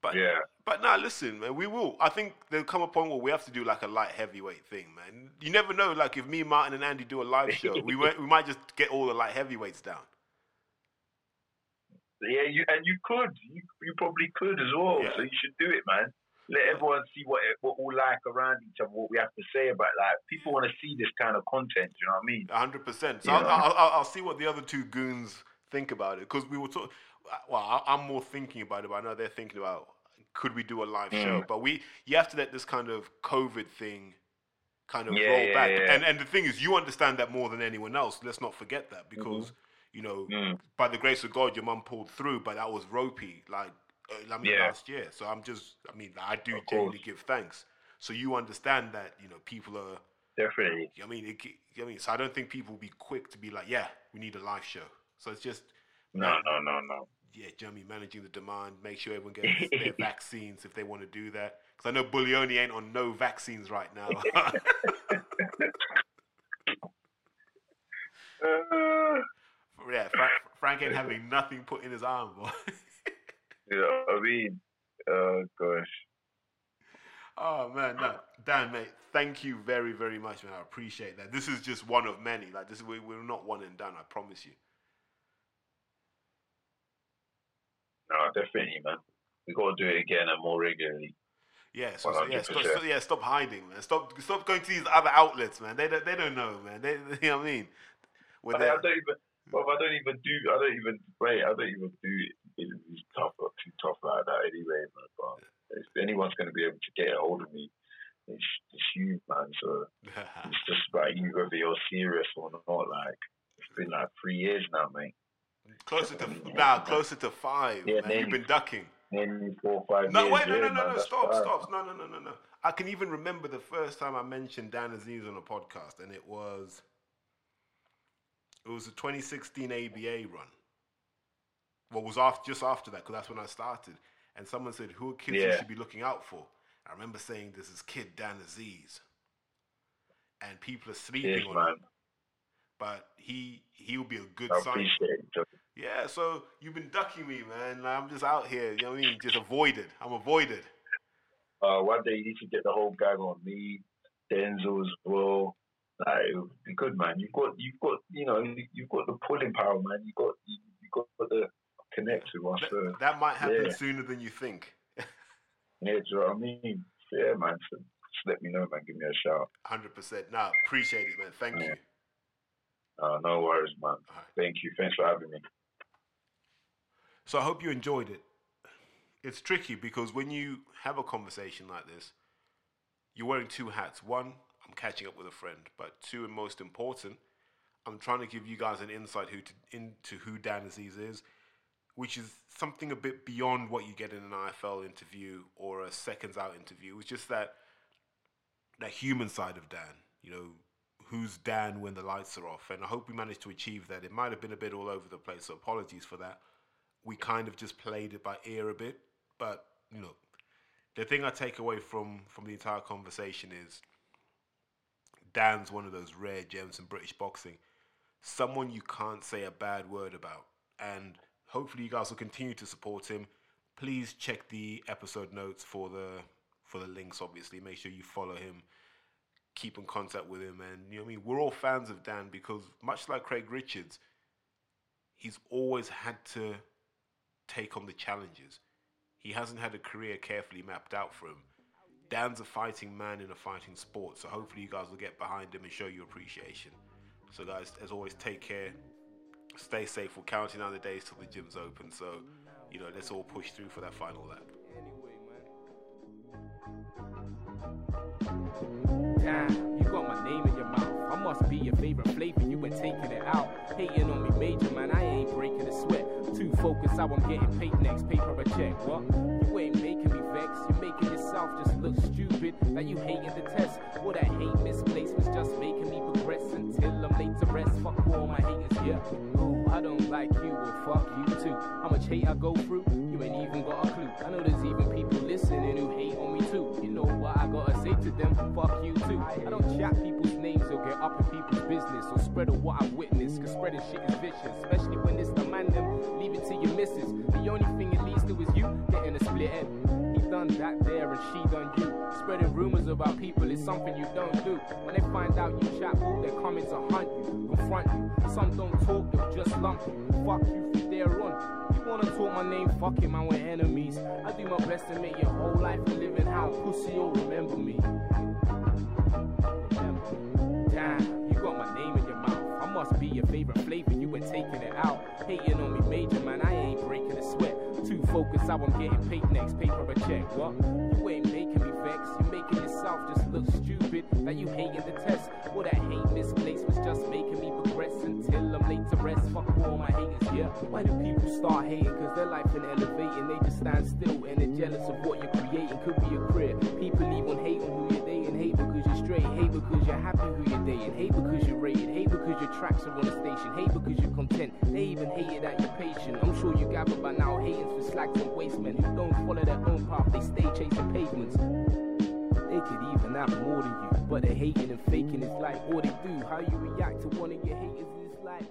But Yeah. but nah, listen, man, we will. I think there'll come a point where we have to do like a light heavyweight thing, man. You never know. Like if me, Martin, and Andy do a live show, we might, we might just get all the light heavyweights down. Yeah, you and you could. You you probably could as well. Yeah. So you should do it, man. Let everyone see what it, what we like around each other, what we have to say about like people want to see this kind of content. You know what I mean? hundred percent. So I'll, I'll, I'll, I'll see what the other two goons think about it because we were talking. Well, I'm more thinking about it, but I know they're thinking about could we do a live show? Mm. But we you have to let this kind of COVID thing kind of Yeah, roll yeah, back. yeah. And and the thing is, you understand that more than anyone else. Let's not forget that because Mm-hmm. you know, Mm. by the grace of God, your mum pulled through, but that was ropey, like I mean, Yeah. last year. So I'm just, I mean, I do Of genuinely course. give thanks. So you understand that, you know, people are. Definitely. I mean, it, I mean, so I don't think people will be quick to be like, yeah, we need a live show. So it's just, No, no, no, no. yeah, do you know I mean? Managing the demand, make sure everyone gets their vaccines if they want to do that. Because I know Buglioni ain't on no vaccines right now. Uh, yeah, Frank, Frank ain't having nothing put in his arm, boy. You know what I mean? Oh gosh. Oh man, no, Dan, mate, thank you very, very much, man. I appreciate that. This is just one of many. Like this, we, we're not one and done. I promise you. No, definitely, man. We got to do it again and more regularly. Yeah, so, yeah, stop, 100%. stop, yeah, stop hiding, man. Stop, stop going to these other outlets, man. They don't, they don't know, man. They, you know what I mean? When I, I don't even. Well, I don't even do. I don't even. Wait, I don't even do interviews tough or too tough like that anyway, man. But um, if anyone's going to be able to get a hold of me, it's, it's you, man. So it's just about you whether you're serious or not. Like it's been like three years now, mate. closer to now, closer to five. Yeah, man. You've been ducking. Maybe four five No, years. wait, no, yeah, no, no, man, no, stop, stop, no, no, no, no, no. I can even remember the first time I mentioned Dan Azeez on a podcast, and it was it was a 2016 ABA run. What was after, just after that, because that's when I started. And someone said, "Who are kids you should be looking out for?" I remember saying, "This is kid Dan Azeez," and people are sleeping on man. him. But he he'll be a good I sign. Yeah, so you've been ducking me, man. I'm just out here, you know what I mean? Just avoided. I'm avoided. Uh, one day you need to get the whole gang on me, Denzel as well. Like, it would be good, man. You've got, you've got, you know, you've got the pulling power, man. You got, you, you got the connect with us. That, So, that might happen yeah. sooner than you think. yeah, do you know what I mean? Yeah, man. So just let me know, man. Give me a shout. 100%. Nah, appreciate it, man. Thank you. Uh, no worries, man. right. Thank you. Thanks for having me. So I hope you enjoyed it. It's tricky because when you have a conversation like this, you're wearing two hats. One, I'm catching up with a friend, but two, and most important, I'm trying to give you guys an insight who to, into who Dan Azeez is, which is something a bit beyond what you get in an IFL interview or a seconds out interview. It's just that that human side of Dan. You know, who's Dan when the lights are off, and I hope we managed to achieve that. It might have been a bit all over the place, so apologies for that we kind of just played it by ear a bit. But you know, the thing I take away from from the entire conversation is Dan's one of those rare gems in British boxing. Someone you can't say a bad word about, and hopefully you guys will continue to support him. Please check the episode notes for the for the links. Obviously, make sure you follow him. Keep in contact with him, and you know what I mean. We're all fans of Dan because much like Craig Richards, he's always had to take on the challenges. He hasn't had a career carefully mapped out for him. Dan's a fighting man in a fighting sport, so hopefully you guys will get behind him and show your appreciation. So guys, as always, take care, stay safe. We're counting down the days till the gym's open, so you know let's all push through for that final lap. Damn, you got my name in your mouth. I must be your favorite flavor. You been taking it out. Hating on me major, man. I ain't breaking a sweat. Too focused how I'm getting paid next. Paper a check. What? You ain't making me vex. You're making yourself just look stupid. That you hating the test. All that hate misplaced was just making me progress until I'm late to rest. My haters, yeah. I don't like you, well fuck you too. How much hate I go through? You ain't even got a clue. I know there's even people listening who hate on me too. You know what I gotta say to them? Fuck you too. I don't chat people's names or get up in people's business or spread of what I witnessed. Cause spreading shit is vicious, especially when it's the man them. Leave it to your missus. The only thing it leads to is you getting a split end. He done that there and she done you. Spreading rumors about people is something you don't do. When they find out you chat all their comments will hunt you, confront you. Some don't talk, they'll just lump you. Fuck you from there on. You wanna talk my name, fuck it, man, we're enemies. I do my best to make your whole life a living hell. Pussy, you'll remember me. Damn, you got my name in your mouth. I must be your favorite flavor. You been taking it out. Hating on me major, man. I ain't breaking a sweat. Too focused how I'm getting paid next. Paper a check. What? You ain't yourself just look stupid. That you hating the test. All that hate misplaced was just making me progress until I'm late to rest. Fuck all my haters, yeah. Why do people start hating? Cause their life ain't elevating. They just stand still and they're jealous of what you're creating. Could be a career. People even hate on who you're dating. Hate because you're straight. Hate because you're happy who you're dating. Hate because you're rated. Hate because your tracks are on the station. Hate because you're content. They even hated that you're patient. I'm sure you gather by now hating for slacks and waste men who don't follow their own path. They stay chasing pavements. Even have more than you, but they're hating and faking. It's like all they do. How you react to one of your haters is like.